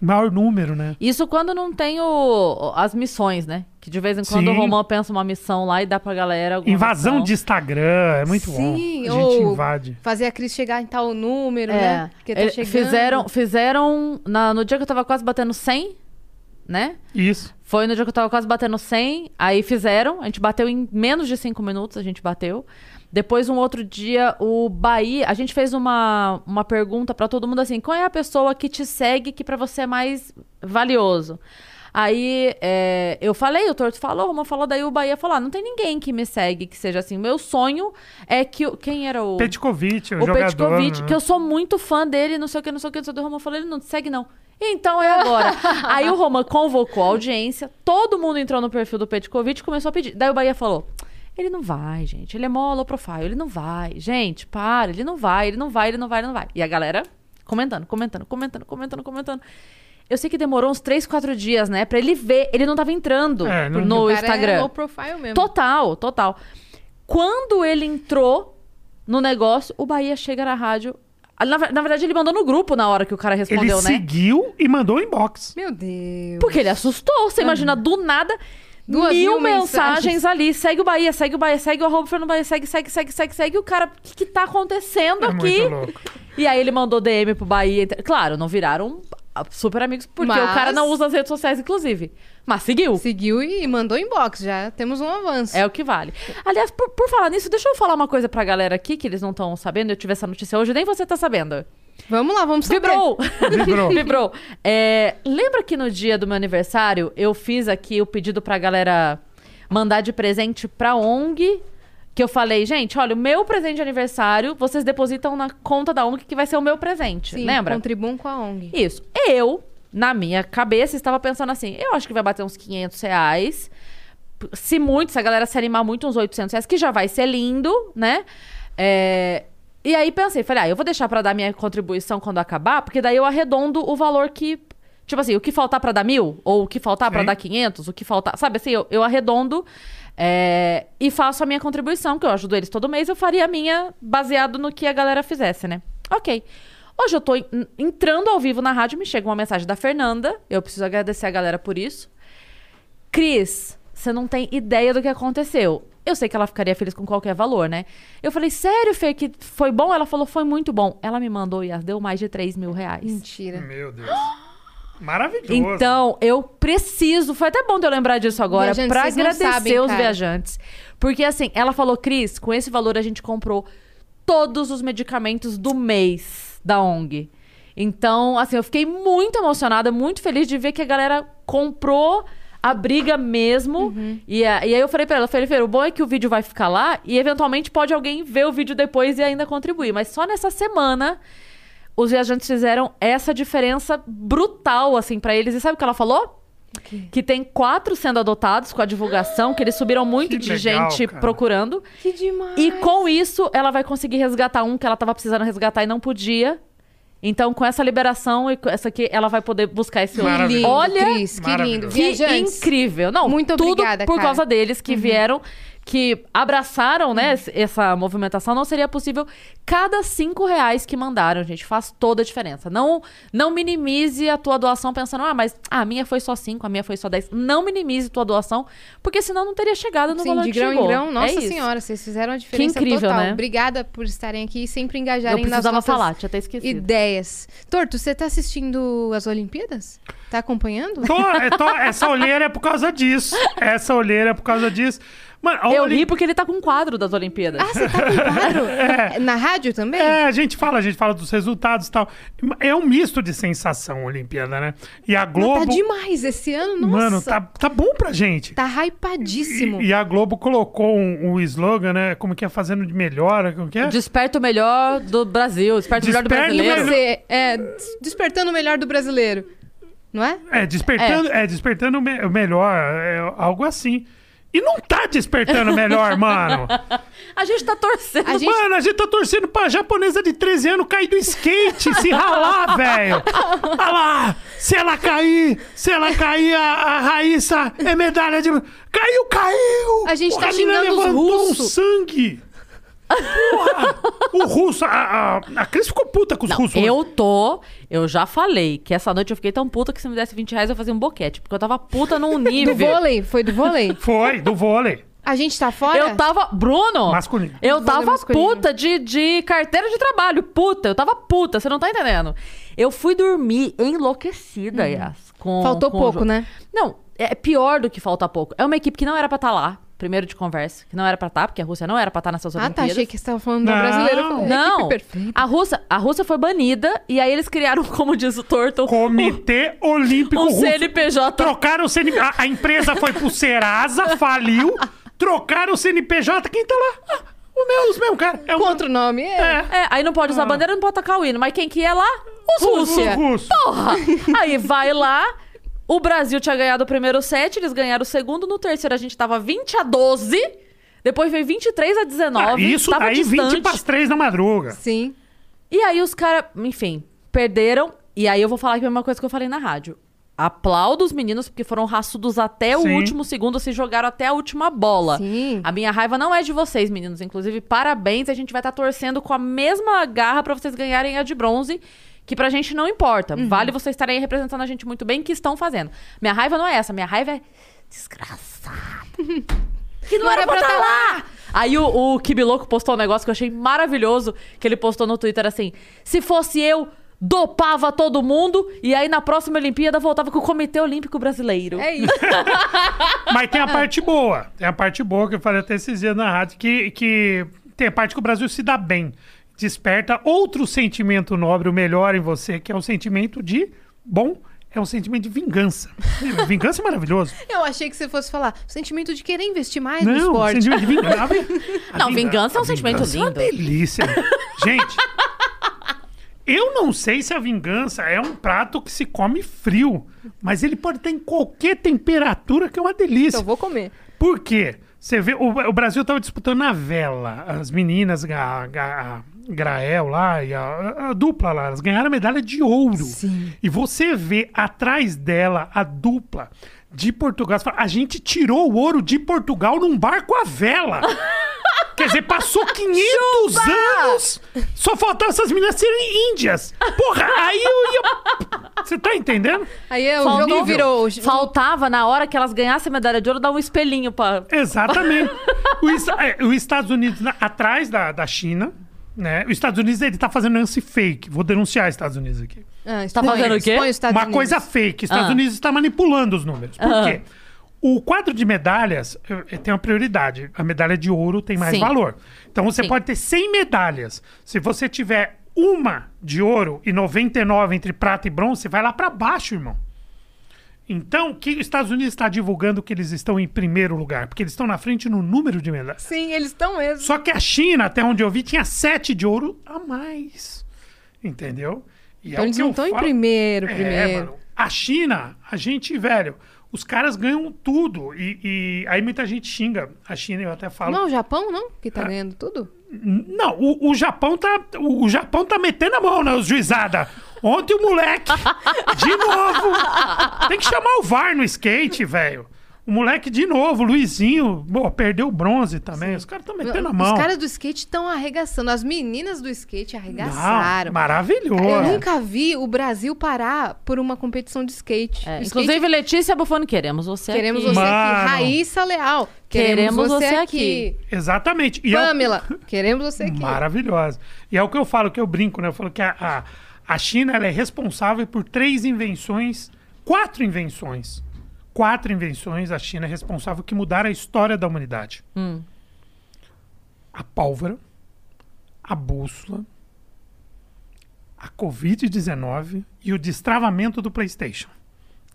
maior número, né?
Isso quando não tem o- as missões, né? Que de vez em quando
Sim.
o Romão pensa uma missão lá e dá pra galera. alguma
Invasão
missão.
de Instagram. É muito bom.
Sim,
A gente
ou
invade.
fazer a Cris chegar em tal número,
É.
né? Porque tá
Ele-
chegando.
Fizeram, fizeram na- no dia que eu tava quase batendo 100, né?
Isso.
Foi no dia que eu tava quase batendo 100, aí fizeram, a gente bateu em menos de 5 minutos, a gente bateu. Depois, um outro dia, o Bahia, a gente fez uma, uma pergunta pra todo mundo assim: qual é a pessoa que te segue que pra você é mais valioso? Aí é, eu falei, o Torto falou, o Romão falou, daí o Bahia falou: ah, não tem ninguém que me segue que seja assim. Meu sonho é que. o- Quem era o.
Petkovic, o,
O
jogador.
Petkovic,
né?
que eu sou muito fã dele, não sei o que, não sei o que, não sei o que. O Roman falou, ele não te segue, não. Então é agora. Aí o Roman convocou a audiência, todo mundo entrou no perfil do Petkovic e começou a pedir. Daí o Bahia falou: ele não vai, gente. Ele é mó low profile, ele não vai. Gente, para, ele não vai, ele não vai, ele não vai, ele não vai. E a galera comentando, comentando, comentando, comentando, comentando. Eu sei que demorou uns 3, 4 dias, né? Pra ele ver. Ele não tava entrando
É, não-
no
O cara
Instagram.
É low profile mesmo.
Total, total. Quando ele entrou no negócio, o Bahia chega na rádio. Na, ver- na verdade, ele mandou no grupo na hora que o cara
Ele
respondeu, né?
seguiu e mandou inbox.
Meu Deus.
Porque ele assustou. Você imagina, do nada,
Duas
mil,
mil
mensagens.
mensagens.
ali. Segue o Bahia, segue o Bahia, segue o arroba Fernando Bahia, segue, segue, segue, segue, segue. O cara, o que, que tá acontecendo
É
aqui?
muito louco.
E aí ele mandou DM pro Bahia. Claro, não viraram ah, super amigos, porque o
Mas-
cara não usa as redes sociais, inclusive. Mas seguiu.
Seguiu e mandou inbox. Já temos um avanço.
É o que vale. Aliás, por, por falar nisso, deixa eu falar uma coisa pra galera aqui que eles não estão sabendo. Eu tive essa notícia hoje, nem você tá sabendo.
Vamos lá, vamos saber.
Vibrou!
Vibrou.
Vibrou. É, lembra que no dia do meu aniversário eu fiz aqui o pedido pra galera mandar de presente pra ONG? Que eu falei, gente, olha, o meu presente de aniversário, vocês depositam na conta da ONG que vai ser o meu presente.
Sim,
lembra?
contribuam com a ONG.
Isso. Eu, na minha cabeça, estava pensando assim: eu acho que vai bater uns 500 reais. Se muito, se a galera se animar muito, uns 800 reais, que já vai ser lindo, né? É, E aí pensei, falei, ah, eu vou deixar pra dar minha contribuição quando acabar, porque daí eu arredondo o valor que. Tipo assim, o que faltar pra dar mil, ou o que faltar pra
Sim.
dar 500, o que faltar. Sabe assim, eu, eu arredondo é, e faço a minha contribuição, que eu ajudo eles todo mês, eu faria a minha baseado no que a galera fizesse, né? Ok. Hoje eu tô en- entrando ao vivo na rádio, me chega uma mensagem da Fernanda, eu preciso agradecer a galera por isso. Cris, você não tem ideia do que aconteceu. Eu sei que ela ficaria feliz com qualquer valor, né? Eu falei, sério, Fê, que foi bom? Ela falou, foi muito bom. Ela me mandou e deu mais de 3 mil reais.
Mentira.
Meu Deus. Maravilhoso.
Então, eu preciso. Foi até bom de eu lembrar disso agora,
Viajantes,
pra
vocês não
agradecer
sabem,
os
cara.
viajantes. Porque, assim, ela falou, Cris, com esse valor a gente comprou todos os medicamentos do mês da ONG. Então, assim, eu fiquei muito emocionada, muito feliz de ver que a galera comprou a briga mesmo.
Uhum.
E, a- e aí eu falei pra ela, eu falei, Fer, o bom é que o vídeo vai ficar lá e eventualmente pode alguém ver o vídeo depois e ainda contribuir. Mas só nessa semana os viajantes fizeram essa diferença brutal, assim, pra eles. E sabe o que ela falou? Que tem quatro sendo adotados com a divulgação, que eles subiram muito
Que
de
legal,
gente
cara.
procurando.
Que demais.
E com isso, ela vai conseguir resgatar um que ela tava precisando resgatar e não podia. Então, com essa liberação e com essa aqui, ela vai poder buscar esse
lindo,
Olha,
Cris, que lindo.
Que
Viajantes,
incrível. Não,
Muito
tudo
obrigada,
por
cara.
causa deles que vieram, que abraçaram, né, esse- essa movimentação. Não seria possível. Cada cinco reais que mandaram, gente, faz toda a diferença. Não, não minimize a tua doação pensando, ah, mas a minha foi só cinco, a minha foi só dez. Não minimize tua doação, porque senão não teria chegado no
Sim,
valor
de
que
grão
chegou.
em grão.
É
Nossa
isso.
senhora, vocês fizeram a diferença
incrível,
total.
né?
Obrigada por estarem aqui e sempre
Eu
engajarem nas
precisava
nossas
falar, tinha até esquecido.
ideias. Torto, você tá assistindo as Olimpíadas? Tá acompanhando?
Tô- é, tô- essa olheira é por causa disso. Essa olheira é por causa disso. Mano, a
Eu
Oli-
ri porque ele tá com um quadro das Olimpíadas.
Ah, você tá com quadro? Na rádio também?
É, a gente fala, a gente fala dos resultados e tal. É um misto de sensação a Olimpíada, né? E a
Mas
Globo.
tá demais esse ano, nossa.
Mano, tá, tá bom pra gente.
Tá hypadíssimo.
E, e a Globo colocou um, um slogan, né? Como que é fazendo de melhor? Como que é?
Desperta o melhor do Brasil, desperta o melhor do
Desperta o
brasileiro.
melhor-
Você, é, des- despertando o melhor do brasileiro. Não é?
É, despertando, é. despertando o me- o melhor, é algo assim. E não tá despertando melhor, mano.
A gente tá torcendo.
A gente-
Mano, a gente tá torcendo pra japonesa de 13 anos cair do skate, se ralar, velho. Olha lá, se ela cair, se ela cair, a, a Raíssa é medalha de... Caiu, caiu!
A gente tá
a menina
xingando os
levantou um
russos.
sangue. Porra! O russo, a, a, a Cris ficou puta com os
Não,
russos.
eu tô. Eu já falei que essa noite eu fiquei tão puta que se me desse 20 reais eu fazia um boquete. Porque eu tava puta num
Do
nível.
vôlei? Foi do vôlei?
Foi, do vôlei.
A gente tá fora?
Eu tava. Bruno!
Masculino.
Eu
Vôlei
tava
masculino.
puta de, de carteira de trabalho. Puta, eu tava puta, você não tá entendendo. Eu fui dormir enlouquecida, Yas. com-
Hum. Faltou
com o
pouco,
jogo.
né?
Não, é pior do que falta pouco. É uma equipe que não era pra estar lá, primeiro de conversa, que não era pra estar, porque a Rússia não era pra estar nessas
Ah, tá.
Olimpíadas.
Achei que você tava falando da
Não.
brasileira. Eu falei, é,
Não, a Rússia, a Rússia foi banida e aí eles criaram, como diz o Torto,
Comitê Olímpico
um
Russo.
CNPJ.
Trocaram o CNPJ. A, a empresa foi pro Serasa, faliu. Trocaram o CNPJ. Quem tá lá? Ah, o meu, os meus, cara. É o
Contra o nome? É.
É.
É, aí não pode usar bandeira, não pode tacar o hino. Mas quem que é lá? Os russos. Porra! Aí vai lá. O Brasil tinha ganhado o primeiro set, eles ganharam o segundo. No terceiro a gente tava 20 a 12. Depois veio 23 a 19.
Ah, isso
tava
daí,
distante.
20 para 3 da madruga.
Sim.
E aí os caras, enfim, perderam. E aí eu vou falar aqui a mesma coisa que eu falei na rádio. Aplaudo os meninos, porque foram raçudos até o
Sim.
último segundo, se jogaram até a última bola.
Sim.
A minha raiva não é de vocês, meninos. Inclusive, parabéns. A gente vai estar torcendo com a mesma garra pra vocês ganharem a de bronze, que pra gente não importa.
Uhum.
Vale vocês estarem representando a gente muito bem, que estão fazendo. Minha raiva não é essa. Minha raiva é desgraçada. que não, era pra estar lá. Aí o, o Kibiloco postou um negócio que eu achei maravilhoso, que ele postou no Twitter assim, se fosse eu... Dopava todo mundo e aí na próxima Olimpíada voltava com o Comitê Olímpico Brasileiro.
É isso.
Mas tem a parte boa. Tem a parte boa que eu falei até esses dias na rádio, que, que tem a parte que o Brasil se dá bem. Desperta outro sentimento nobre, o melhor em você, que é o sentimento de bom, é um sentimento de vingança. vingança é maravilhoso.
Eu achei que você fosse falar o sentimento de querer investir mais no
Não,
esporte.
sentimento de vingança.
Não, vingança é um sentimento
vingança É uma
lindo.
delícia. Gente, eu não sei se a vingança é um prato que se come frio, mas ele pode ter em qualquer temperatura, que é uma delícia.
Então vou comer.
Por quê? Você vê, o, o Brasil estava disputando na vela. As meninas, a, a- a Grael lá e a, a dupla lá, elas ganharam a medalha de ouro.
Sim.
E você vê atrás dela a dupla de Portugal. Fala, a gente tirou o ouro de Portugal num barco à vela. Quer dizer, passou 500 anos, só faltavam essas meninas serem índias. Porra, aí eu ia... Você tá entendendo?
Aí é, o jogo virou.
Faltava, na hora que elas ganhassem a medalha de ouro, dar um espelhinho pra.
Exatamente. É, Os Estados Unidos na- atrás da, da China, né? Os Estados Unidos ele tá fazendo lance fake. Vou denunciar os Estados Unidos aqui.
Ah,
Tá
expõe-
fazendo o quê?
Uma
Unidos.
coisa fake. Os Estados
Ah.
Unidos está manipulando os números. Por
Ah.
quê? O quadro de medalhas tem uma prioridade. A medalha de ouro tem mais
Sim.
valor. Então você
Sim.
pode ter 100 medalhas. Se você tiver uma de ouro e 99 entre prata e bronze, você vai lá para baixo, irmão. Então, que os Estados Unidos está divulgando que eles estão em primeiro lugar, porque eles estão na frente no número de medalhas.
Sim, eles estão mesmo.
Só que a China, até onde eu vi, tinha sete de ouro a mais. Entendeu? E
Então
o
eles não estão em primeiro,
É,
primeiro.
mano, a China, a gente, velho, os caras ganham tudo. E, e aí muita gente xinga a China, eu até falo.
Não, o Japão não? Que tá
Ah.
ganhando tudo?
Não, o, o Japão tá. O, Japão tá metendo a mão na juizada. Ontem o moleque. De novo. Tem que chamar o VAR no skate, velho. O moleque de novo, o Luizinho, pô, perdeu o bronze também. Os caras estão metendo a mão.
Os caras do skate estão arregaçando. As meninas do skate
Não,
arregaçaram.
maravilhoso.
Eu nunca vi o Brasil parar por uma competição de skate.
É,
skate-
inclusive, Letícia Bufone, queremos você
queremos
aqui.
você
Mano.
aqui. Raíssa Leal, queremos,
Queremos
você,
você
aqui.
Exatamente. E é o-
Pamela, queremos você aqui.
Maravilhosa. E é o que eu falo, que eu brinco, né? Eu falo que a, a, a China ela é responsável por três invenções, quatro invenções. Quatro invenções a China é responsável que mudaram a história da humanidade.
Hum.
A pólvora, a bússola, a Covid-19 e o destravamento do PlayStation.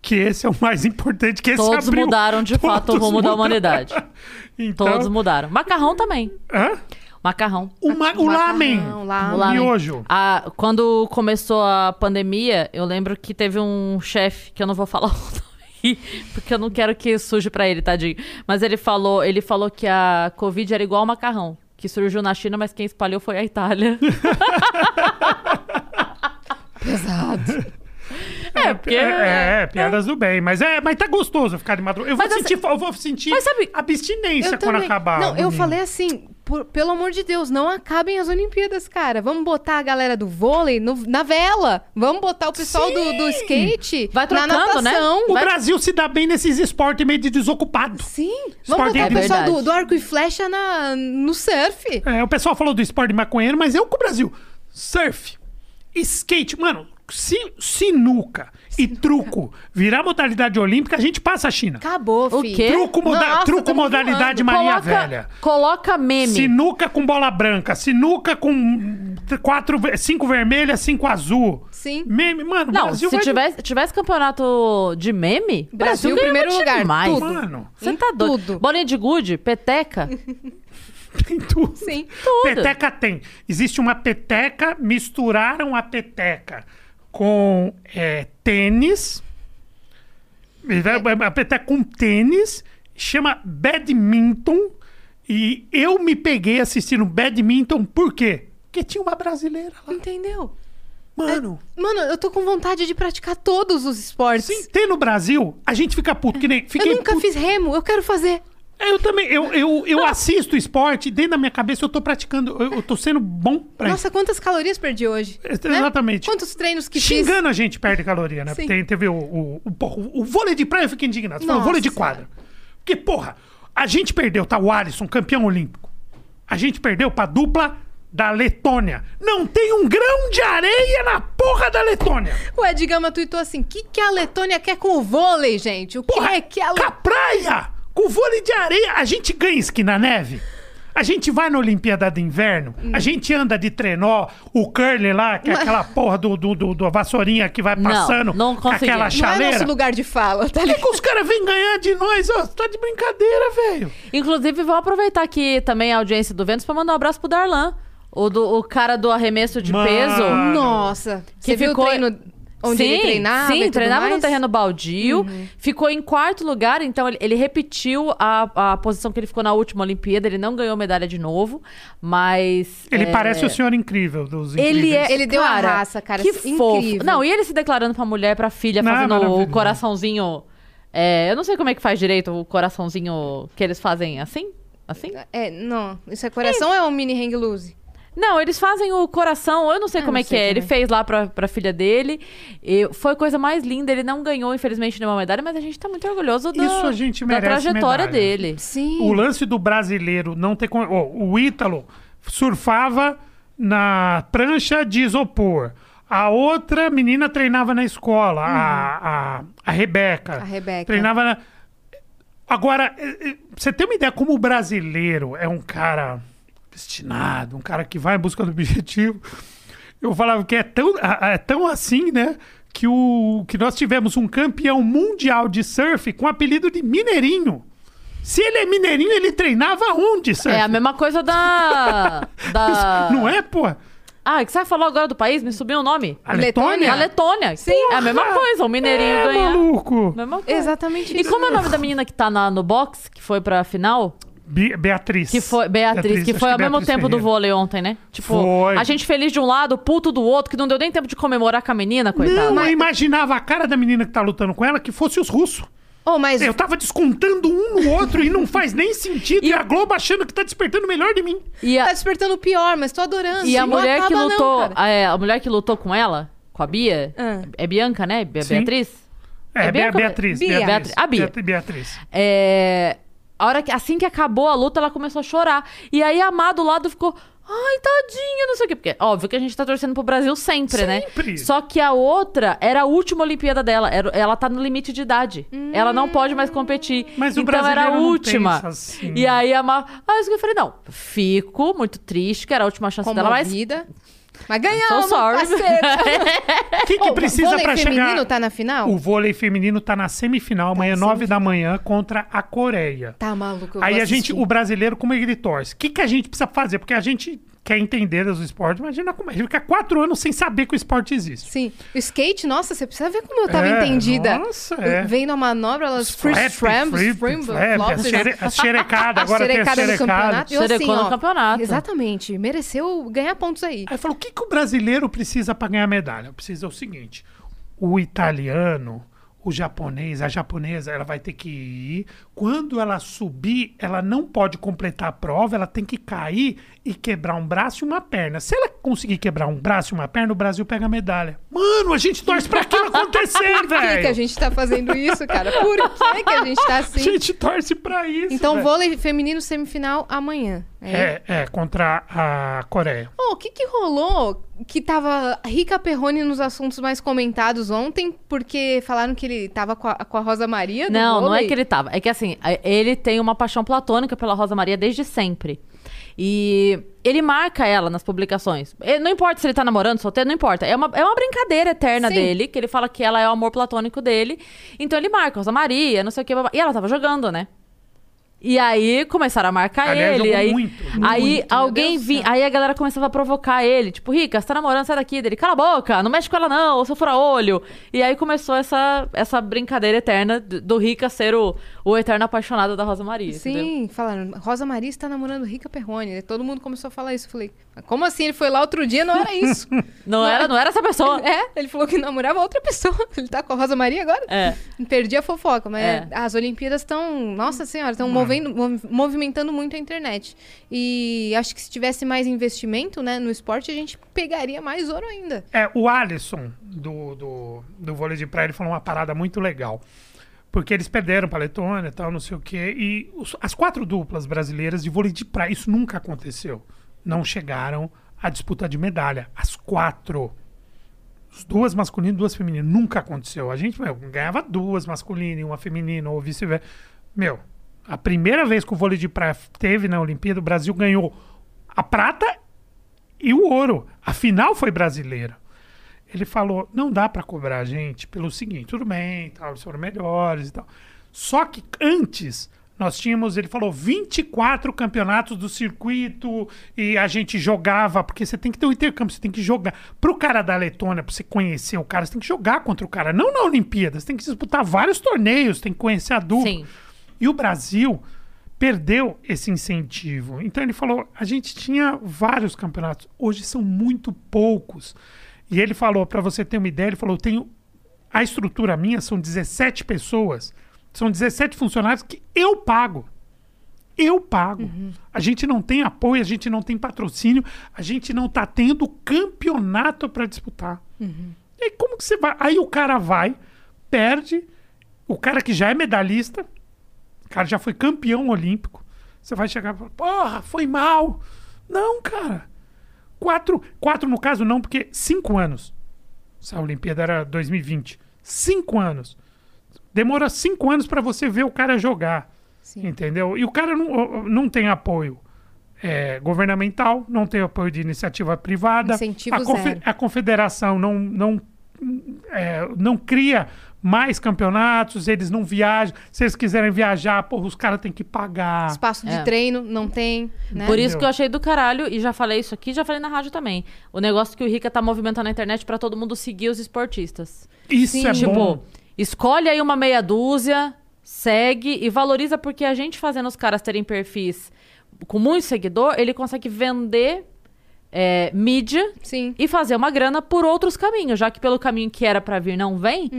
Que esse é o mais importante, que esse
Todos
abriu-
mudaram, de fato, o
Todos
rumo da
mudaram.
humanidade.
Então,
Todos mudaram. Macarrão também.
hã?
Macarrão.
O, ma o lamen.
Macarrão, lamen.
O
Lamen.
miojo.
Ah, quando começou a pandemia, eu lembro que teve um chefe, que eu não vou falar o nome, rir, porque eu não quero que suje pra ele, tadinho. Mas ele falou, ele falou que a Covid era igual ao macarrão, que surgiu na China, mas quem espalhou foi a Itália.
Pesado.
É, porque...
É, é, piadas do bem. Mas é, mas tá gostoso ficar de madrugada. Eu vou
assim-
sentir, eu vou sentir
Mas sabe-
abstinência quando acabar.
Não, eu falei assim, por- pelo amor de Deus, não acabem as Olimpíadas, cara. Vamos botar a galera do vôlei no- na vela. Vamos botar o pessoal do, do skate
Vai
na
trocando, né?
natação.
O
Vai-
Brasil se dá bem nesses esportes meio de desocupado.
Sim.
Esporte
Vamos botar
é
o pessoal do, do arco e flecha na, no surf.
É, o pessoal falou do esporte maconheiro, mas eu com o Brasil. Surf, skate, mano, si- sinuca e truco virar modalidade olímpica, a gente passa a China.
Acabou,
O
filho.
quê?
Truco, moda-
Nossa,
truco
tamo
modalidade
voando.
Maria
coloca,
Velha.
Coloca meme.
Sinuca com bola branca, sinuca com quatro, ve- cinco vermelhas, cinco azul.
Sim.
Meme, mano, o
Não,
Brasil
se
vai-
tivesse, tivesse campeonato de meme,
Brasil,
ganhava
primeiro lugar,
demais.
tudo.
Mano,
Você
Em
tá doido.
tudo.
Bolinha de gude, peteca.
tem tudo.
Sim.
Tudo.
Peteca tem. Existe uma peteca, misturaram a peteca com é, tênis. A peteca com tênis, chama badminton. E eu me peguei assistindo badminton, por quê? Porque tinha uma brasileira lá.
Entendeu?
Mano,
Mano, eu tô com vontade de praticar todos os esportes.
se tem no Brasil, a gente fica puto. Que nem,
Eu nunca
puto.
fiz remo, eu quero fazer.
É, Eu também, eu, eu, eu assisto esporte, dentro da minha cabeça eu tô praticando, eu, eu tô sendo bom pra
Nossa, quantas calorias perdi hoje?
isso.
né?
Exatamente.
Quantos treinos que
Xingando a gente perde caloria, né?
Sim.
Tem, teve o, o, o, o vôlei de praia, eu fiquei indignado. Falou vôlei de quadra. Porque, porra, a gente perdeu, tá? O Alisson, campeão olímpico. A gente perdeu pra dupla da Letônia. Não tem um grão de areia na porra da Letônia.
fiz? O Ed Gama tweetou assim: o que, que a Letônia quer com o vôlei, gente? O que
Porra,
é que a
com a
Letônia.
praia, com o vôlei de areia, a gente ganha esqui na neve. A gente vai na Olimpíada de Inverno,
Hum.
a gente anda de trenó, o curly lá, que é aquela porra do, do, do, do vassourinha que vai passando
não
com aquela.
Não é
chaleira.
nosso lugar de fala, tá
Por que,
ligado?
que os caras vêm ganhar de nós? Ó, tá de brincadeira, velho.
Inclusive, vou aproveitar aqui também a audiência do Vênus pra mandar um abraço pro Darlan. O, do, o cara do arremesso de
Mano.
peso.
Nossa, você viu o
ficou-
treino onde
sim,
ele treinava? e
Sim,
tudo
treinava
mais?
no terreno baldio. Ficou em quarto lugar, então ele, ele repetiu a, a posição que ele ficou na última Olimpíada. Ele não ganhou medalha de novo, mas.
Ele
é,
parece o senhor incrível dos
Ele
incríveis.
é.
Ele deu a
cara,
raça, cara,
Que
incrível.
fofo. Não, e ele se declarando pra mulher, pra filha,
Não, é
fazendo o coraçãozinho. é, eu não sei como é que faz direito o coraçãozinho que eles fazem assim. Assim?
É, não. Isso é coração ou é um mini hang loose?
Não, eles fazem o coração, eu não sei
Ah,
como
não
é que
sei
é. Ele
também.
fez lá pra, pra filha dele. E foi a coisa mais linda. Ele não ganhou, infelizmente, nenhuma medalha, mas a gente tá muito orgulhoso da,
Isso a gente
da
merece
trajetória
medalha.
dele.
Sim.
O lance do brasileiro não ter. ó, o Ítalo surfava na prancha de isopor. A outra menina treinava na escola, a, a, a Rebeca.
A Rebeca.
Treinava na. Agora, eh, eh, você tem uma ideia como o brasileiro é um cara destinado, um cara que vai em busca do objetivo. Eu falava que é tão, é tão assim, né? Que, o, que nós tivemos um campeão mundial de surf com o apelido de Mineirinho. Se ele é mineirinho, ele treinava onde, surf?
É a mesma coisa da. da...
Não é, pô?
Ah, que você falou agora do país? Me subiu o nome?
A
Letônia?
A Letônia. Sim. É a mesma coisa, o Mineirinho
É,
ganhar.
maluco.
Mesma coisa.
Exatamente
E
isso.
como é o nome da menina que tá na- no box, que foi pra final?
Be- Beatriz.
Que foi Beatriz, que
acho
foi ao mesmo
Beatriz
tempo do
Ferreira.
vôlei ontem, né? Tipo,
Foi.
a gente feliz de um lado, puto do outro, que não deu nem tempo de comemorar com a menina, coitada.
Não, eu imaginava a cara da menina que tá lutando com ela que fosse os russos.
Oh, mas
Eu tava descontando um no outro e não faz nem sentido. E, a Globo achando que tá despertando o melhor de mim.
E a,
tá despertando o pior, mas tô adorando.
e a
Não
mulher que
acaba não,
lutou,
cara.
a, é, a mulher que lutou com ela, com a Bia,
Ah.
é Bianca, né? Be-
Sim.
Beatriz?
É,
É Bianca-
Beatriz.
Bia.
Beatriz.
Beatriz. A Bia.
Beat- Beatriz.
É, a hora que, assim que acabou a luta, ela começou a chorar. E aí a Má do lado ficou. Ai, tadinha, não sei o quê. Porque, óbvio que a gente tá torcendo pro Brasil sempre, né?
Sempre.
Só que a outra era a última Olimpíada dela. Era, ela tá no limite de idade. Ela não pode mais competir.
Mas o
então era a última.
assim.
E aí a Má. Ah, isso que eu falei, não. Fico muito triste, que era a última chance dela, mas.
Mas ganhamos,
So.
O que, que
Ô,
precisa
vôlei
pra
feminino
chegar?
tá na final?
O vôlei feminino tá na semifinal, amanhã,
na
nove da manhã, contra a Coreia.
Tá maluco, eu
Aí a gente, o brasileiro, como ele torce? O que, que a gente precisa fazer? Porque a gente quer entender dos esportes, imagina como é. Ele fica quatro anos sem saber que o esporte existe.
Sim. O skate, nossa, você precisa ver como eu tava
É,
entendida.
nossa, é.
Vendo a manobra, elas free
Flap,
strams,
flip,
free
flap,
flops,
as xere- as xerecadas, agora tem as
xerecada no
xerecadas.
campeonato. Eu, assim,
no campeonato.
Exatamente. Mereceu ganhar pontos aí.
Aí falou: o que, que o brasileiro precisa para ganhar medalha? Precisa o seguinte: o italiano, o japonês, a japonesa, ela vai ter que ir. Quando ela subir, ela não pode completar a prova, ela tem que cair e quebrar um braço e uma perna. Se ela conseguir quebrar um braço e uma perna, o Brasil pega a medalha. Mano, a gente torce pra aquilo acontecer,
Por que, que a
velho.
gente tá fazendo isso, cara? Por que, que a gente tá
A
assim?
gente torce pra isso.
Então,
velho.
vôlei feminino semifinal amanhã. É.
É, é, contra a Coreia.
Ô, o que que rolou que tava Rica Perrone nos assuntos mais comentados ontem, porque falaram que ele tava com a, com a Rosa Maria do
Não, não é
vôlei?
que ele tava. É que assim, a- ele tem uma paixão platônica pela Rosa Maria desde sempre. E ele marca ela nas publicações. E Não importa se ele tá namorando, solteiro, não importa. É uma, é uma brincadeira eterna
Sim.
dele, que ele fala que ela é o amor platônico dele. Então ele marca Rosa Maria, não sei o que. E ela tava jogando, né? E aí começaram a marcar
Aliás,
ele.
jogou
aí,
muito,
aí
muito, meu
alguém
Deus do
vinha. Aí a galera começava a provocar ele. Tipo, Rica, você tá namorando, sai daqui dele. Cala a boca, não mexe com ela não, ou seu fura-olho. E aí começou essa, essa brincadeira eterna do Rica ser o, o eterno apaixonado da Rosa Maria. entendeu?
Sim, falaram, Rosa Maria está namorando Rica Perrone. Todo mundo começou a falar isso. Eu falei, "Mas como assim? Ele foi lá outro dia, não era isso.
Não, era, não era essa pessoa.
é, ele falou que namorava outra pessoa. Ele tá com a Rosa Maria agora?
É.
Perdi a fofoca, mas
É.
as Olimpíadas estão, nossa senhora, estão movendo, mov- movimentando muito a internet. E acho que se tivesse mais investimento, né, no esporte, a gente pegaria mais ouro ainda.
É, o Alisson, do, do, do vôlei de praia, ele falou uma parada muito legal. Porque eles perderam pra Letônia e tal, não sei o quê. E os- as quatro duplas brasileiras de vôlei de praia, isso nunca aconteceu. Não chegaram à disputa de medalha. As quatro. As duas masculinas e duas femininas. Nunca aconteceu. A gente meu, ganhava duas masculinas e uma feminina, ou vice-versa. Meu, a primeira vez que o vôlei de praia teve na Olimpíada, o Brasil ganhou a prata e o ouro. A final foi brasileira. Ele falou: não dá pra cobrar a gente pelo seguinte, tudo bem, tal, eles foram melhores e tal. Só que antes nós tínhamos, ele falou, 24 campeonatos do circuito e a gente jogava, porque você tem que ter um intercâmbio, você tem que jogar. Pro cara da Letônia, pra você conhecer o cara, você tem que jogar contra o cara, não na Olimpíada, você tem que disputar vários torneios, tem que conhecer a dupla.
Sim.
E o Brasil perdeu esse incentivo. Então ele falou: a gente tinha vários campeonatos, hoje são muito poucos. E ele falou, para você ter uma ideia, ele falou: tenho a estrutura minha são 17 pessoas, são 17 funcionários que eu pago. Eu pago. A gente não tem apoio, a gente não tem patrocínio, a gente não tá tendo campeonato para disputar. E aí, como que você vai? Aí o cara vai, perde, o cara que já é medalhista, cara já foi campeão olímpico. Você vai chegar e falar, porra, foi mal. Não, cara. Quatro, quatro no caso não, porque cinco anos. Essa Olimpíada era 2020. Cinco anos. Demora cinco anos para você ver o cara jogar.
Sim.
Entendeu? E o cara não, não tem apoio é, governamental, não tem apoio de iniciativa privada.
Incentivo
a,
zero.
a confederação não, não, é, não cria mais campeonatos, eles não viajam. Se eles quiserem viajar, porra, os caras têm que pagar.
Espaço de
É.
treino não tem, né?
Por isso que eu achei do caralho, e já falei isso aqui, já falei na rádio também. O negócio que o Rica tá movimentando na internet pra todo mundo seguir os esportistas.
Isso
Sim.
é
Tipo,
bom.
escolhe aí uma meia dúzia, segue e valoriza, porque a gente fazendo os caras terem perfis com muito seguidor, ele consegue vender é, mídia
Sim.
e fazer uma grana por outros caminhos, já que pelo caminho que era pra vir não vem,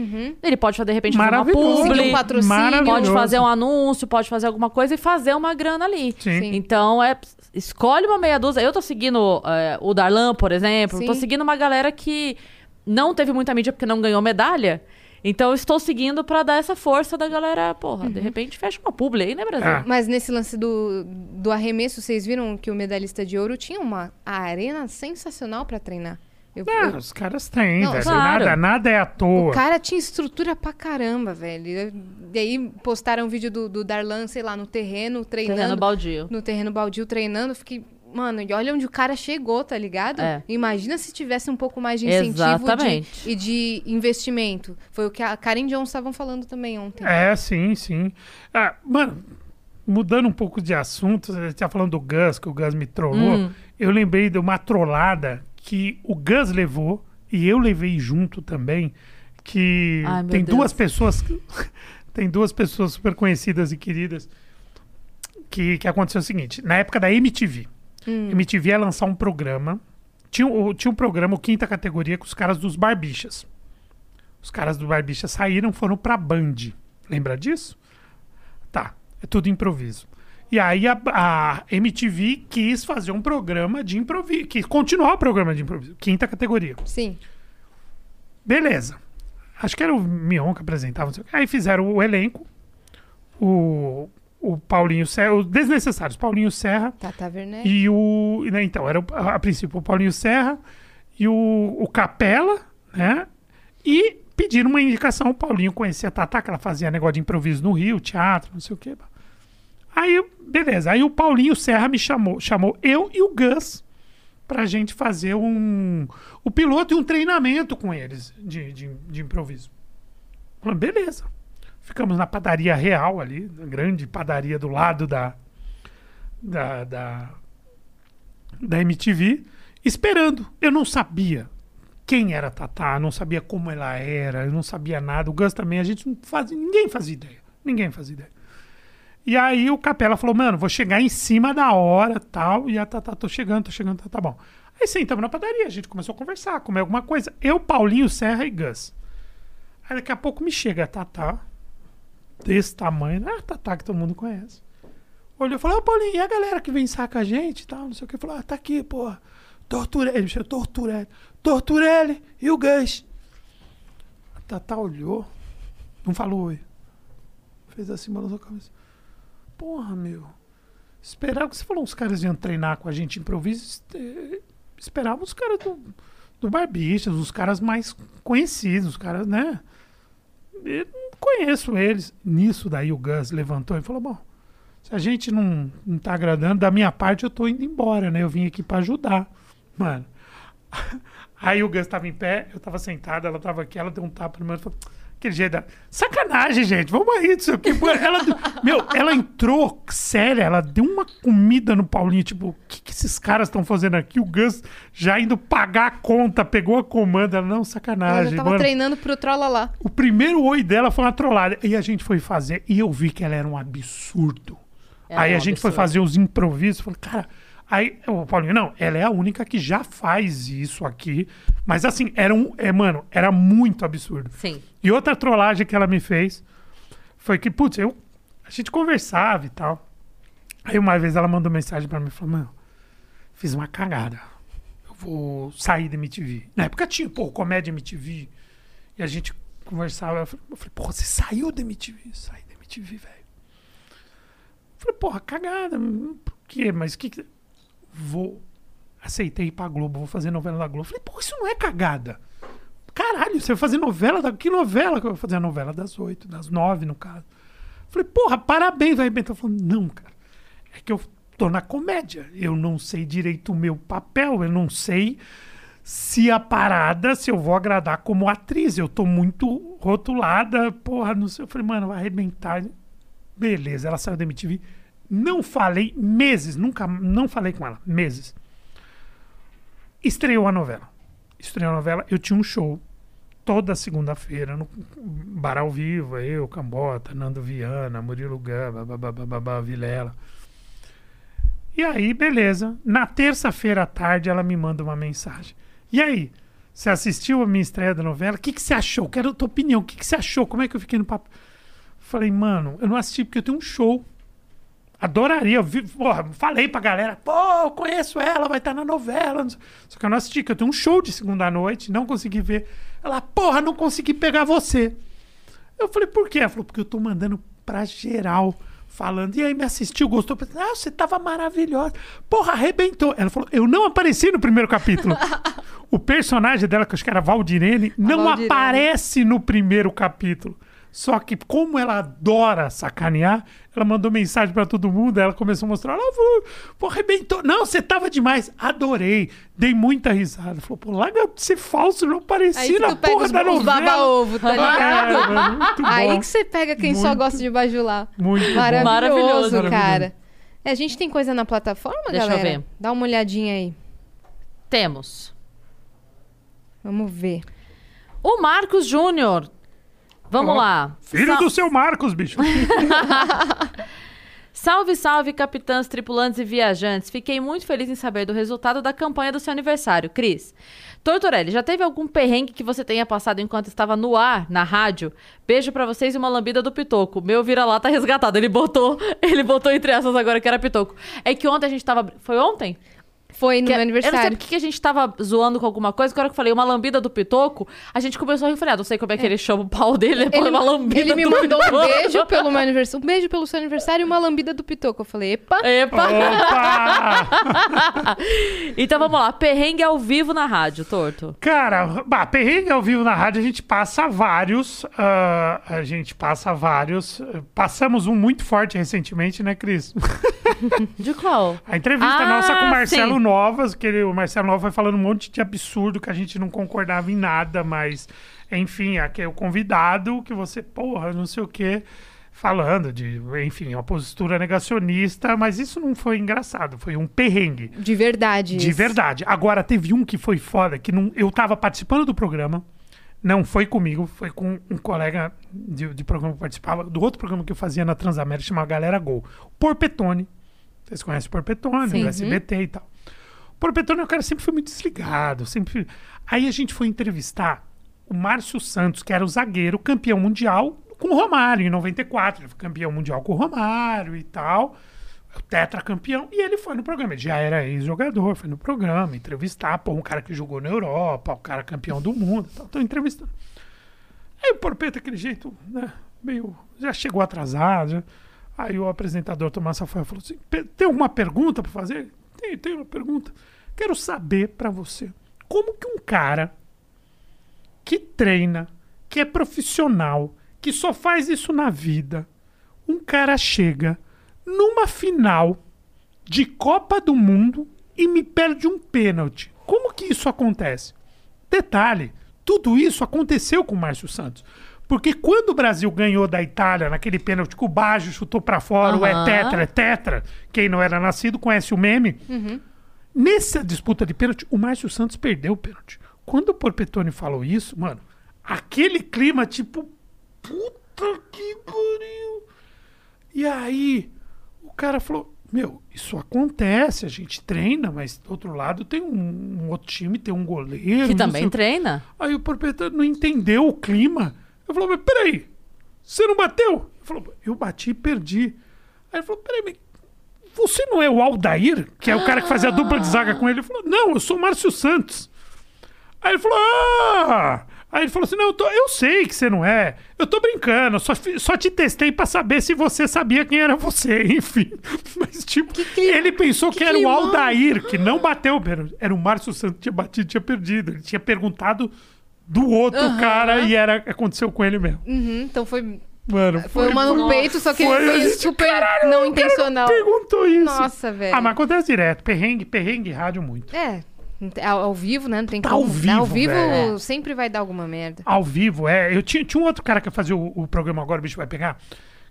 ele pode de repente fazer uma publi,
um patrocínio.
Pode fazer um anúncio, pode fazer alguma coisa e fazer uma grana ali.
Sim.
Sim.
Então, é escolhe uma meia dúzia. Eu tô seguindo é, o Darlan, por exemplo.
Sim.
Tô seguindo uma galera que não teve muita mídia porque não ganhou medalha. Então, eu estou seguindo pra dar essa força da galera. Porra,
Uhum.
de repente fecha uma publi aí, né, Brasil?
Ah.
Mas nesse lance do, do arremesso, vocês viram que o medalhista de ouro tinha uma arena sensacional pra treinar. Eu-
Ah,
eu-
os caras têm,
Não,
velho.
claro.
Nada, nada é à toa.
O cara tinha estrutura pra caramba, velho. E aí postaram um vídeo do, do Darlan, sei lá, no terreno, treinando.
Terreno baldio.
No terreno baldio, treinando. Eu Fiquei, mano, e olha onde o cara chegou, tá ligado?
É.
Imagina se tivesse um pouco mais de incentivo de- e de investimento. Foi o que a Karen Jones estavam falando também ontem.
É, sim, sim. Ah, mano, mudando um pouco de assunto, você tá falando do Gus, que o Gus me trollou. Eu lembrei de uma trollada que o Gus levou e eu levei junto também. Que
Ai,
tem
Deus.
duas pessoas. tem duas pessoas super conhecidas e queridas. Que, que aconteceu o seguinte: na época da MTV, MTV ia lançar um programa. Tinha, tinha um programa, o quinta categoria, com os caras dos Barbichas. Os caras do Barbicha saíram, foram pra Band. Lembra disso? Tá, é tudo improviso. E aí a, a MTV quis fazer um programa de improviso, quis continuar o programa de improviso, quinta categoria.
Sim.
Beleza. Acho que era o Mion que apresentava. não sei o quê. Aí fizeram o elenco. O, o Paulinho Serra, os desnecessários, Paulinho Serra
Tata Werneck.
e o. né, então, era a, a princípio o Paulinho Serra e o, o Capela, né? E pediram uma indicação. O Paulinho conhecia a Tatá, que ela fazia negócio de improviso no Rio, teatro, não sei o quê. Aí, beleza. Aí o Paulinho Serra me chamou, chamou eu e o Gus pra gente fazer um. O piloto e um treinamento com eles de, de, de improviso. Falei, beleza. Ficamos na padaria real ali, na grande padaria do lado da, da, da, da MTV, esperando. Eu não sabia quem era a Tatá, não sabia como ela era, eu não sabia nada. O Gus também, a gente não fazia, ninguém fazia ideia. Ninguém fazia ideia. E aí o Capela falou, mano, vou chegar em cima da hora tal. E a Tatá, tô chegando, tô chegando, tá, tá bom. Aí sentamos na padaria, a gente começou a conversar, comer alguma coisa. Eu, Paulinho, Serra e Gus. Aí daqui a pouco me chega a Tatá, desse tamanho, né? a Tatá que todo mundo conhece. Olhou e falou, ô Paulinho, e a galera que vem sacar a gente e tal, não sei o que. Falou, ah, tá aqui, porra. Torturelli, me chama Torturelli. Torturelli e o Gus. A Tatá olhou, não falou oi. Fez assim, balançou a cabeça. Porra, meu. Esperava que você falou uns caras iam treinar com a gente improviso. este- Esperava os caras do, do Barbichas, os caras mais conhecidos, os caras, né? Não conheço eles. Nisso daí o Gus levantou e falou: Bom, se a gente não, não tá agradando, da minha parte eu tô indo embora, né? Eu vim aqui pra ajudar. Mano. Aí o Gus tava em pé, eu tava sentado, ela tava aqui, ela deu um tapa no meu e falou. Aquele jeito da... Sacanagem, gente. Vamos aí, não sei o quê. Pô, Ela, meu, ela entrou séria, ela deu uma comida no Paulinho, tipo, o que, que esses caras estão fazendo aqui? O Gus já indo pagar a conta, pegou a comanda. Ela, não,
Ela
sacanagem,
já tava
mano.
treinando pro Trolla lá.
O primeiro oi dela foi uma trollada. E a gente foi fazer, e eu vi que ela era um absurdo.
Ela
aí
é
a
um
gente foi
absurdo.
fazer os improvisos. Falei, cara. Aí o Paulinho, não, ela é a única que já faz isso aqui. Mas assim, era um. É, mano, era muito absurdo.
Sim.
E outra trollagem que ela me fez foi que, putz, eu, a gente conversava e tal. Aí uma vez ela mandou mensagem pra mim e falou: Mano, fiz uma cagada. Eu vou sair da MTV. Na época tinha, pô, comédia MTV. E a gente conversava. Eu falei, porra, você saiu da MTV? Saí da MTV, velho. Falei, porra, cagada. hum, Por quê? Mas o que, que. Vou. Aceitei ir pra Globo, vou fazer novela da Globo. Falei, pô, isso não é cagada. Caralho, você vai fazer novela da. Que novela? que Eu vou fazer a novela das oito, das nove, no caso. Falei, porra, parabéns, vai Bento. Falou, não, cara. É que eu tô na comédia. Eu não sei direito o meu papel. Eu não sei se a parada, se eu vou agradar como atriz. Eu tô muito rotulada, porra, não sei. Eu falei, mano, vai arrebentar. Beleza, ela saiu da MTV. Não falei meses, nunca, não falei com ela, meses. Estreou a novela. Estreou a novela, eu tinha um show toda segunda-feira no Bar ao Vivo, eu, Cambota, Nando Viana, Murilo Gama, babá, Vilela. E aí, beleza. Na terça-feira à tarde, ela me manda uma mensagem. E aí, você assistiu a minha estreia da novela? O que, que você achou? Quero a tua opinião. O que, que você achou? Como é que eu fiquei no papo? Falei, mano, eu não assisti porque eu tenho um show. Adoraria. Eu vi, porra, falei pra galera, pô, eu conheço ela, vai estar na novela. Só que eu não assisti, porque eu tenho um show de segunda noite, não consegui ver. Ela, porra, não consegui pegar você. Eu falei, por quê? Ela falou, porque eu tô mandando pra geral, falando. E aí, me assistiu, gostou? Ah, você tava maravilhosa. Porra, arrebentou. Ela falou, eu não apareci no primeiro capítulo. o personagem dela, que eu acho que era Valdirene, não
Valdirene.
aparece no primeiro capítulo. Só que, como ela adora sacanear, ela mandou mensagem pra todo mundo. Ela começou a mostrar. Ela falou, pô, arrebentou. Não, você tava demais. Adorei. Dei muita risada. Falou, pô, larga de ser falso, não parecia na porra
os,
da
os
novela.
baba-ovo, tá ligado?
É,
Aí que você pega quem só
Muito-
gosta de bajular.
Muito bom.
Maravilhoso,
Maravilhoso.
cara. É, a gente tem coisa na plataforma,
Deixa eu
galera?
ver.
Dá uma olhadinha aí.
Temos.
Vamos ver.
O Marcos Júnior. Vamos
Ó,
lá.
Filho
Sa-
do seu Marcos, bicho.
Salve, salve, capitãs, tripulantes e viajantes. Fiquei muito feliz em saber do resultado da campanha do seu aniversário, Cris. Tortorelli, já teve algum perrengue que você tenha passado enquanto estava no ar, na rádio? Beijo pra vocês e uma lambida do Pitoco. Meu vira-lata resgatado. Ele botou, ele botou entre essas agora que era Pitoco. É que ontem a gente tava... Foi ontem?
Foi no
Que-
meu
Eu não sei
aniversário.
porque que a gente tava zoando com alguma coisa, que a hora que eu falei uma lambida do Pitoco, a gente começou a rir. Eu falei, ah, não sei como é que ele chama o pau dele, depois
Ele,
uma lambida
ele me
do
mandou um
Pitoco.
beijo pelo meu aniversário. Um beijo pelo seu aniversário e uma lambida do Pitoco. Eu falei, epa.
Epa!
Opa!
então vamos lá, perrengue ao vivo na rádio, torto.
Cara, bah, perrengue ao vivo na rádio, a gente passa vários. ah, a gente passa vários. Passamos um muito forte recentemente, né, Cris?
De qual?
A entrevista
Ah,
nossa com o Marcelo
sim.
Novas, que ele- o Marcelo Novas vai falando um monte de absurdo que a gente não concordava em nada, mas, enfim, aqui é o convidado que você, porra, não sei o quê, falando de, enfim, uma postura negacionista, mas isso não foi engraçado, foi um perrengue.
De verdade.
De
isso.
verdade. Agora, teve um que foi foda, que não, eu tava participando do programa. Não foi comigo, foi com um colega de, de programa que participava, do outro programa que eu fazia na Transamérica, chamava Galera Gol. Porpetone. Vocês conhecem o Porpetone,
Sim.
do SBT e tal. Porpetone, o cara sempre foi muito desligado. Sempre... Aí a gente foi entrevistar o Márcio Santos, que era o zagueiro, campeão mundial com o Romário, em 94. Ele foi campeão mundial com o Romário e tal o tetracampeão, e ele foi no programa. Ele já era ex-jogador, foi no programa, entrevistar, pô, um cara que jogou na Europa, o cara campeão do mundo, tal, tô entrevistando. Aí o Porpeta, aquele jeito, né, meio, já chegou atrasado, já. aí o apresentador Tomás Rafael falou assim, "Pe- tem alguma pergunta para fazer? Tem, tem uma pergunta. Quero saber para você, como que um cara que treina, que é profissional, que só faz isso na vida, um cara chega numa final de Copa do Mundo e me perde um pênalti. Como que isso acontece? Detalhe, tudo isso aconteceu com o Márcio Santos. Porque quando o Brasil ganhou da Itália naquele pênalti que o Baggio chutou pra fora, o é tetra, é tetra, quem não era nascido conhece o meme. Nessa disputa de pênalti, o Márcio Santos perdeu o pênalti. Quando o Porpetone falou isso, mano, aquele clima tipo, puta que pariu. E aí, o cara falou: Meu, isso acontece, a gente treina, mas do outro lado tem um, um outro time, tem um goleiro.
Que também
o-
treina.
Aí o Porpeta não entendeu o clima. Eu falou, mas peraí, você não bateu? Ele falou, eu bati e perdi. Aí ele falou, peraí, mas você não é o Aldair, que é o cara que fazia a dupla de zaga com ele? Ele falou, não, eu sou o Márcio Santos. Aí ele falou, ah! Aí ele falou assim, não, eu, tô- eu sei que você não é. Eu tô brincando, só, só te testei pra saber se você sabia quem era você, enfim. Mas, tipo, ele pensou que, era o. Aldair, que não bateu. Era o Márcio Santos que tinha batido, tinha perdido. Ele tinha perguntado do outro cara e era, aconteceu com ele mesmo.
Uhum, então foi,
Mano,
foi uma no peito, só que
foi,
foi super
caralho,
não intencional.
Perguntou isso.
Nossa, velho.
Ah, mas acontece direto. Perrengue, perrengue, rádio muito.
É, ao, ao vivo, né? Não tem
Tá
como.
ao
né?
vivo,
Ao vivo
velho.
sempre vai dar alguma merda.
Ao vivo, é. Eu tinha, tinha um outro cara que fazia o, o programa Agora o Bicho Vai Pegar,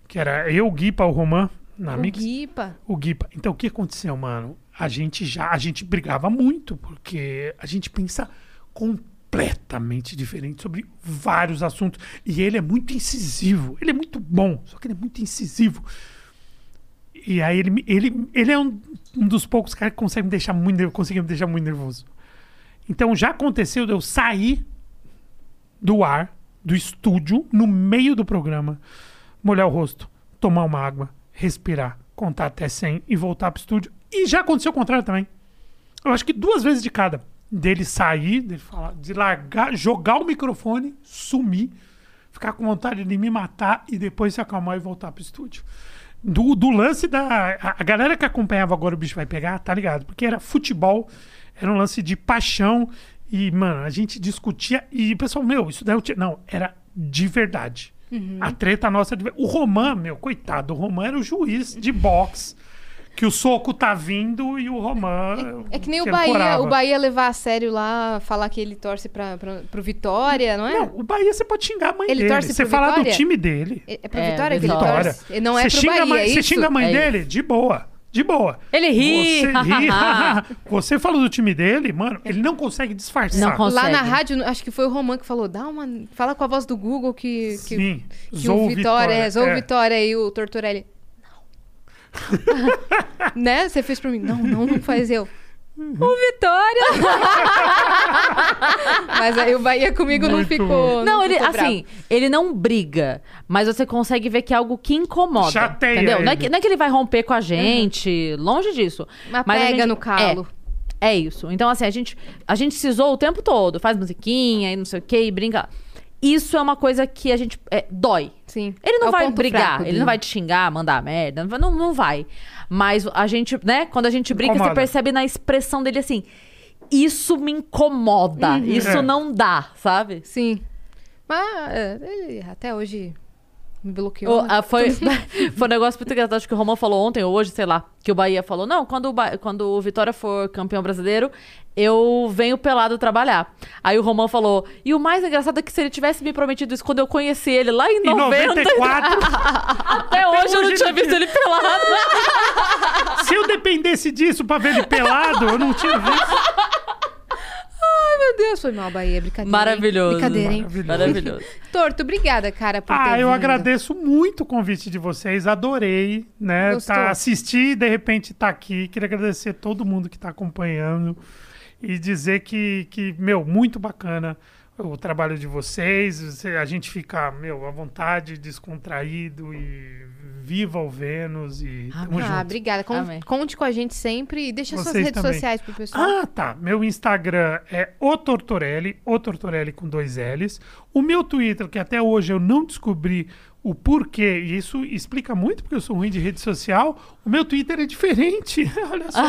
que era eu, o Guipa, o Roman, na
O
Mix.
Guipa.
O Guipa. Então, o que aconteceu, mano? A gente já, a gente brigava muito, porque a gente pensa completamente diferente sobre vários assuntos. E ele é muito incisivo. Ele é muito bom, só que ele é muito incisivo. E aí ele, ele, ele é um, um dos poucos caras que consegue me deixar muito, conseguia me deixar muito nervoso. Então já aconteceu de eu sair do ar, do estúdio, no meio do programa, molhar o rosto, tomar uma água, respirar, contar até 100 e voltar pro estúdio. E já aconteceu o contrário também. Eu acho que duas vezes de cada. Dele sair, dele falar, de largar, jogar o microfone, sumir, ficar com vontade de me matar e depois se acalmar e voltar pro estúdio. Do, do lance da. A, galera que acompanhava agora o bicho vai pegar, tá ligado? Porque era futebol, era um lance de paixão. E, mano, a gente discutia. E pessoal, meu, isso daí eu tinha. Não, era de verdade. A treta nossa. de- O Roman, meu, coitado, o Roman era o juiz de boxe. Que o soco tá vindo e o Roman.
É que nem o
que
Bahia,
ancorava.
o Bahia levar a sério lá, falar que ele torce pra, pra, pro Vitória, não é?
Não, o Bahia você pode xingar a mãe
Ele
dele.
torce
Você
pro
falar do
Vitória?
time dele.
É é pro
É,
Vitória que ele
Vitória.
torce? Não é
você
pro
xinga a
Bahia,
mãe,
é
Você xinga a mãe
É
dele? De boa. De boa.
Ele ri.
Você ri. você falou do time dele, mano, ele não consegue disfarçar.
Não consegue.
Lá na rádio, acho que foi o Roman que falou, dá uma... Fala com a voz do Google que... que
Sim.
Que
Zou
o Vitória, é, Zou
é.
Vitória e o Tortorelli. Não. né? Você fez pra mim. Não, não, não faz eu.
Uhum.
O Vitória! Mas aí o Bahia comigo não
Muito
ficou.
bom.
Não, ele,
ficou
assim, ele não briga, mas você consegue ver que é algo que incomoda.
Chateia
entendeu? Não é,
ele.
que, não é que ele vai romper com a gente, longe disso.
Mas
a
pega
gente-
no calo.
É, é isso. Então, assim, a gente, a gente se zoa o tempo todo, faz musiquinha e não sei o que, e brinca. Isso é uma coisa que a gente. é, dói.
Sim.
Ele não
É
vai brigar, ele
dele.
não vai te xingar, mandar merda, não, não vai. Mas a gente, né, quando a gente brinca,
Incomoda.
você percebe na expressão dele assim: isso me incomoda, isso
É.
não dá, sabe?
Sim. Mas é, ele até hoje me bloqueou.
O-
né?
ah, foi, foi um negócio muito engraçado acho que o Romão falou ontem ou hoje, sei lá, que o Bahia falou: não, quando o, Ba- quando o Vitória for campeão brasileiro, eu venho pelado trabalhar. Aí o Romão falou: e o mais engraçado é que se ele tivesse me prometido isso quando eu conheci ele lá em
Em
90,
94,
até hoje eu não
hoje
tinha
ele
visto ele pelado.
se eu dependesse disso pra ver ele pelado, eu não tinha visto.
Ai, meu Deus, foi mal, Bahia. Brincadeira. hein?
Maravilhoso.
Brincadeira, hein?
Maravilhoso.
Maravilhoso.
Torto, obrigada, cara, por ter
Ah, eu
vindo.
agradeço muito o convite de vocês, adorei, né?
Gostou?
Tá, assistir e de repente tá aqui. Queria agradecer todo mundo que tá acompanhando e dizer que, que meu, muito bacana o trabalho de vocês. Você- A gente fica, meu, à vontade, descontraído e viva o Vênus e tamo
Ah,
junto.
obrigada. Con-
Amém.
Conte com a gente sempre e deixa suas
Vocês
redes
também.
sociais pro pessoal.
Ah, tá. Meu Instagram é o Tortorelli, o Tortorelli com dois L's. O meu Twitter, que até hoje eu não descobri o porquê, e isso explica muito porque eu sou ruim de rede social, o meu Twitter é diferente. Olha só.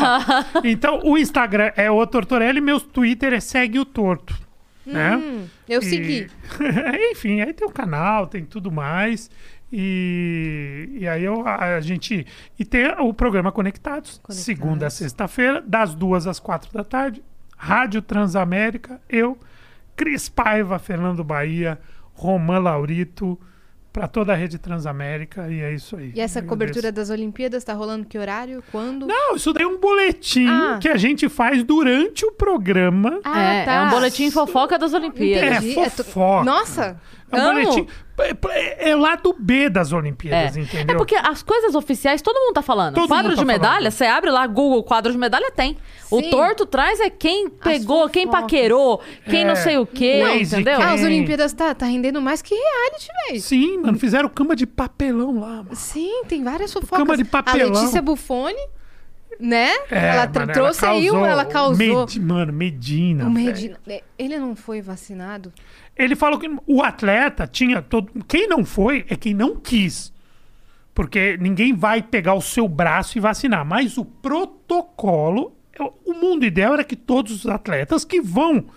então, o Instagram é o Tortorelli, meu Twitter é segue o torto. Né?
Hum, eu
E-
segui.
Enfim, aí tem o canal, tem tudo mais. E, e aí eu- a, a gente. E tem o programa Conectados, segunda a sexta-feira, das duas às quatro da tarde. Rádio Transamérica, eu, Cris Paiva, Fernando Bahia, Roman Laurito, para toda a rede Transamérica, e é isso aí.
E essa
Eu
cobertura
agradeço.
das Olimpíadas tá rolando que horário? Quando?
Não, isso daí é um boletim
Ah.
que a gente faz durante o programa.
Ah,
é,
tá.
é um boletim fofoca das Olimpíadas.
Entendi.
É
to-
fofoca.
Nossa!
É um
amo.
boletim. É, é lá do B das Olimpíadas,
É.
entendeu?
É porque as coisas oficiais todo mundo tá falando.
Todo
quadro
mundo
de
tá
medalha,
falando.
você abre lá Google, quadro de medalha tem. O
Sim.
torto traz é quem pegou, quem
fofocas.
paquerou, quem
É.
não sei o quê,
Waze,
entendeu?
quem-
Ah, as
É.
Olimpíadas tá, tá rendendo mais que reality, velho.
Sim, mano, fizeram cama de papelão lá, mano.
Sim, tem várias fofocas.
Cama de papelão.
A Letícia Buffoni, né?
É,
ela
mano,
trouxe aí, um-
causou-
ela causou.
Med- mano, Medina.
O
velho.
Medina- é, Ele não foi vacinado?
Ele falou que o atleta tinha todo. Quem não foi é quem não quis. Porque ninguém vai pegar o seu braço e vacinar. Mas o protocolo. O mundo ideal era que todos os atletas que vão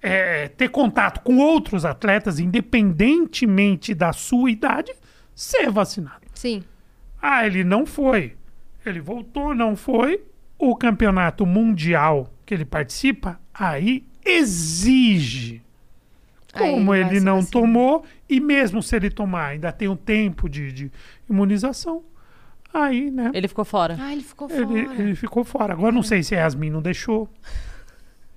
é, ter contato com outros atletas, independentemente da sua idade, ser vacinado.
Sim.
Ah, ele não foi. Ele voltou, não foi. O campeonato mundial que ele participa, aí exige. Como
ele
ele não tomou, e mesmo se ele tomar, ainda tem um tempo de, de imunização, aí, né?
Ele ficou fora.
Ah, ele ficou fora.
Ele, ele ficou fora. Agora não sei se a Yasmin não deixou.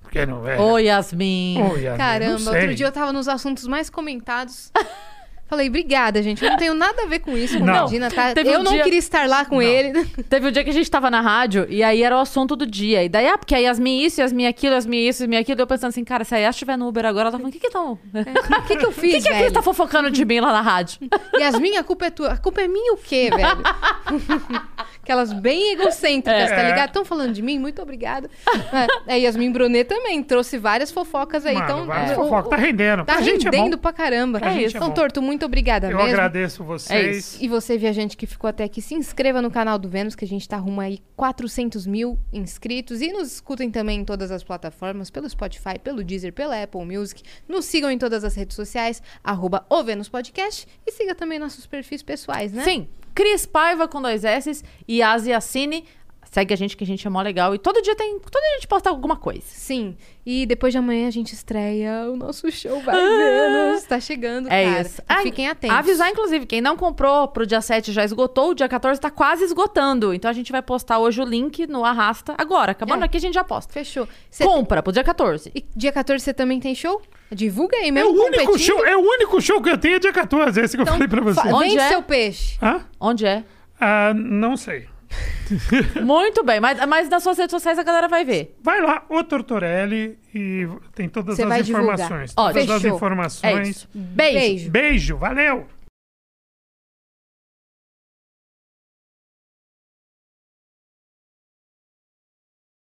Porque não é.
Ô, Yasmin.
Ô, Yasmin,
Caramba, outro dia eu tava nos assuntos mais comentados. Falei, obrigada, gente. Eu não tenho nada a ver com isso, com
Não.
Medina, tá?
Teve um
eu não
dia-
queria estar lá com ele.
Teve um dia que a gente tava na rádio e aí era o assunto do dia. E daí, ah, porque a Yasmin isso, Yasmin aquilo, Yasmin isso, Yasmin aquilo. Eu pensando assim, cara, se a Yas estiver no Uber agora, ela tá falando, o que que estão...
O que, que eu
O
fiz,
que que a Cris
velho?
tá fofocando de mim lá na rádio?
Yasmin, a culpa é tua. A culpa é minha o quê, velho? Aquelas bem egocêntricas, tá
É.
ligado? Estão falando de mim? Muito obrigada. é, e Yasmin Brunet também trouxe várias fofocas aí.
Mano,
então,
várias
o-
fofocas. Tá rendendo.
Tá
Pra é
rendendo pra caramba.
Pra é
então,
bom.
Torto, muito obrigada
Eu
mesmo.
agradeço
É
vocês.
isso.
E você, viajante que ficou até aqui, se inscreva no canal do Vênus, que a gente tá rumo aí 400 mil inscritos. E nos escutem também em todas as plataformas, pelo Spotify, pelo Deezer, pela Apple Music. Nos sigam em todas as redes sociais, arroba o Vênus Podcast. E siga também nossos perfis pessoais, né?
Sim, Cris Paiva com dois S e Asiacine. Segue a gente que a gente é mó legal. E todo dia tem. Todo dia a gente posta alguma coisa.
Sim. E depois de amanhã a gente estreia o nosso show Vai Vênus. Tá chegando,
É
cara.
isso. Ah,
fiquem atentos.
Avisar, inclusive, quem não comprou pro dia 7 já esgotou, o dia 14 tá quase esgotando. Então a gente vai postar hoje o link no Arrasta agora. Acabando
É.
aqui, a gente já posta.
Fechou. Cê-
Compra pro dia 14.
E dia 14 você também tem show? Divulga aí
É
mesmo.
o, único
competindo.
show, é o único show que eu tenho é dia 14, esse que eu
Então,
falei pra você.
Onde
Vende
é?
seu peixe.
Hã?
Onde é?
Ah, não sei.
Muito bem, mas, mas nas suas redes sociais a galera vai ver.
Vai lá, o Tortorelli, e tem todas
Você
as
vai divulgar.
informações.
Ó,
Todas as
fechou.
É
informações.
isso. Beijo.
Beijo.
Beijo, valeu!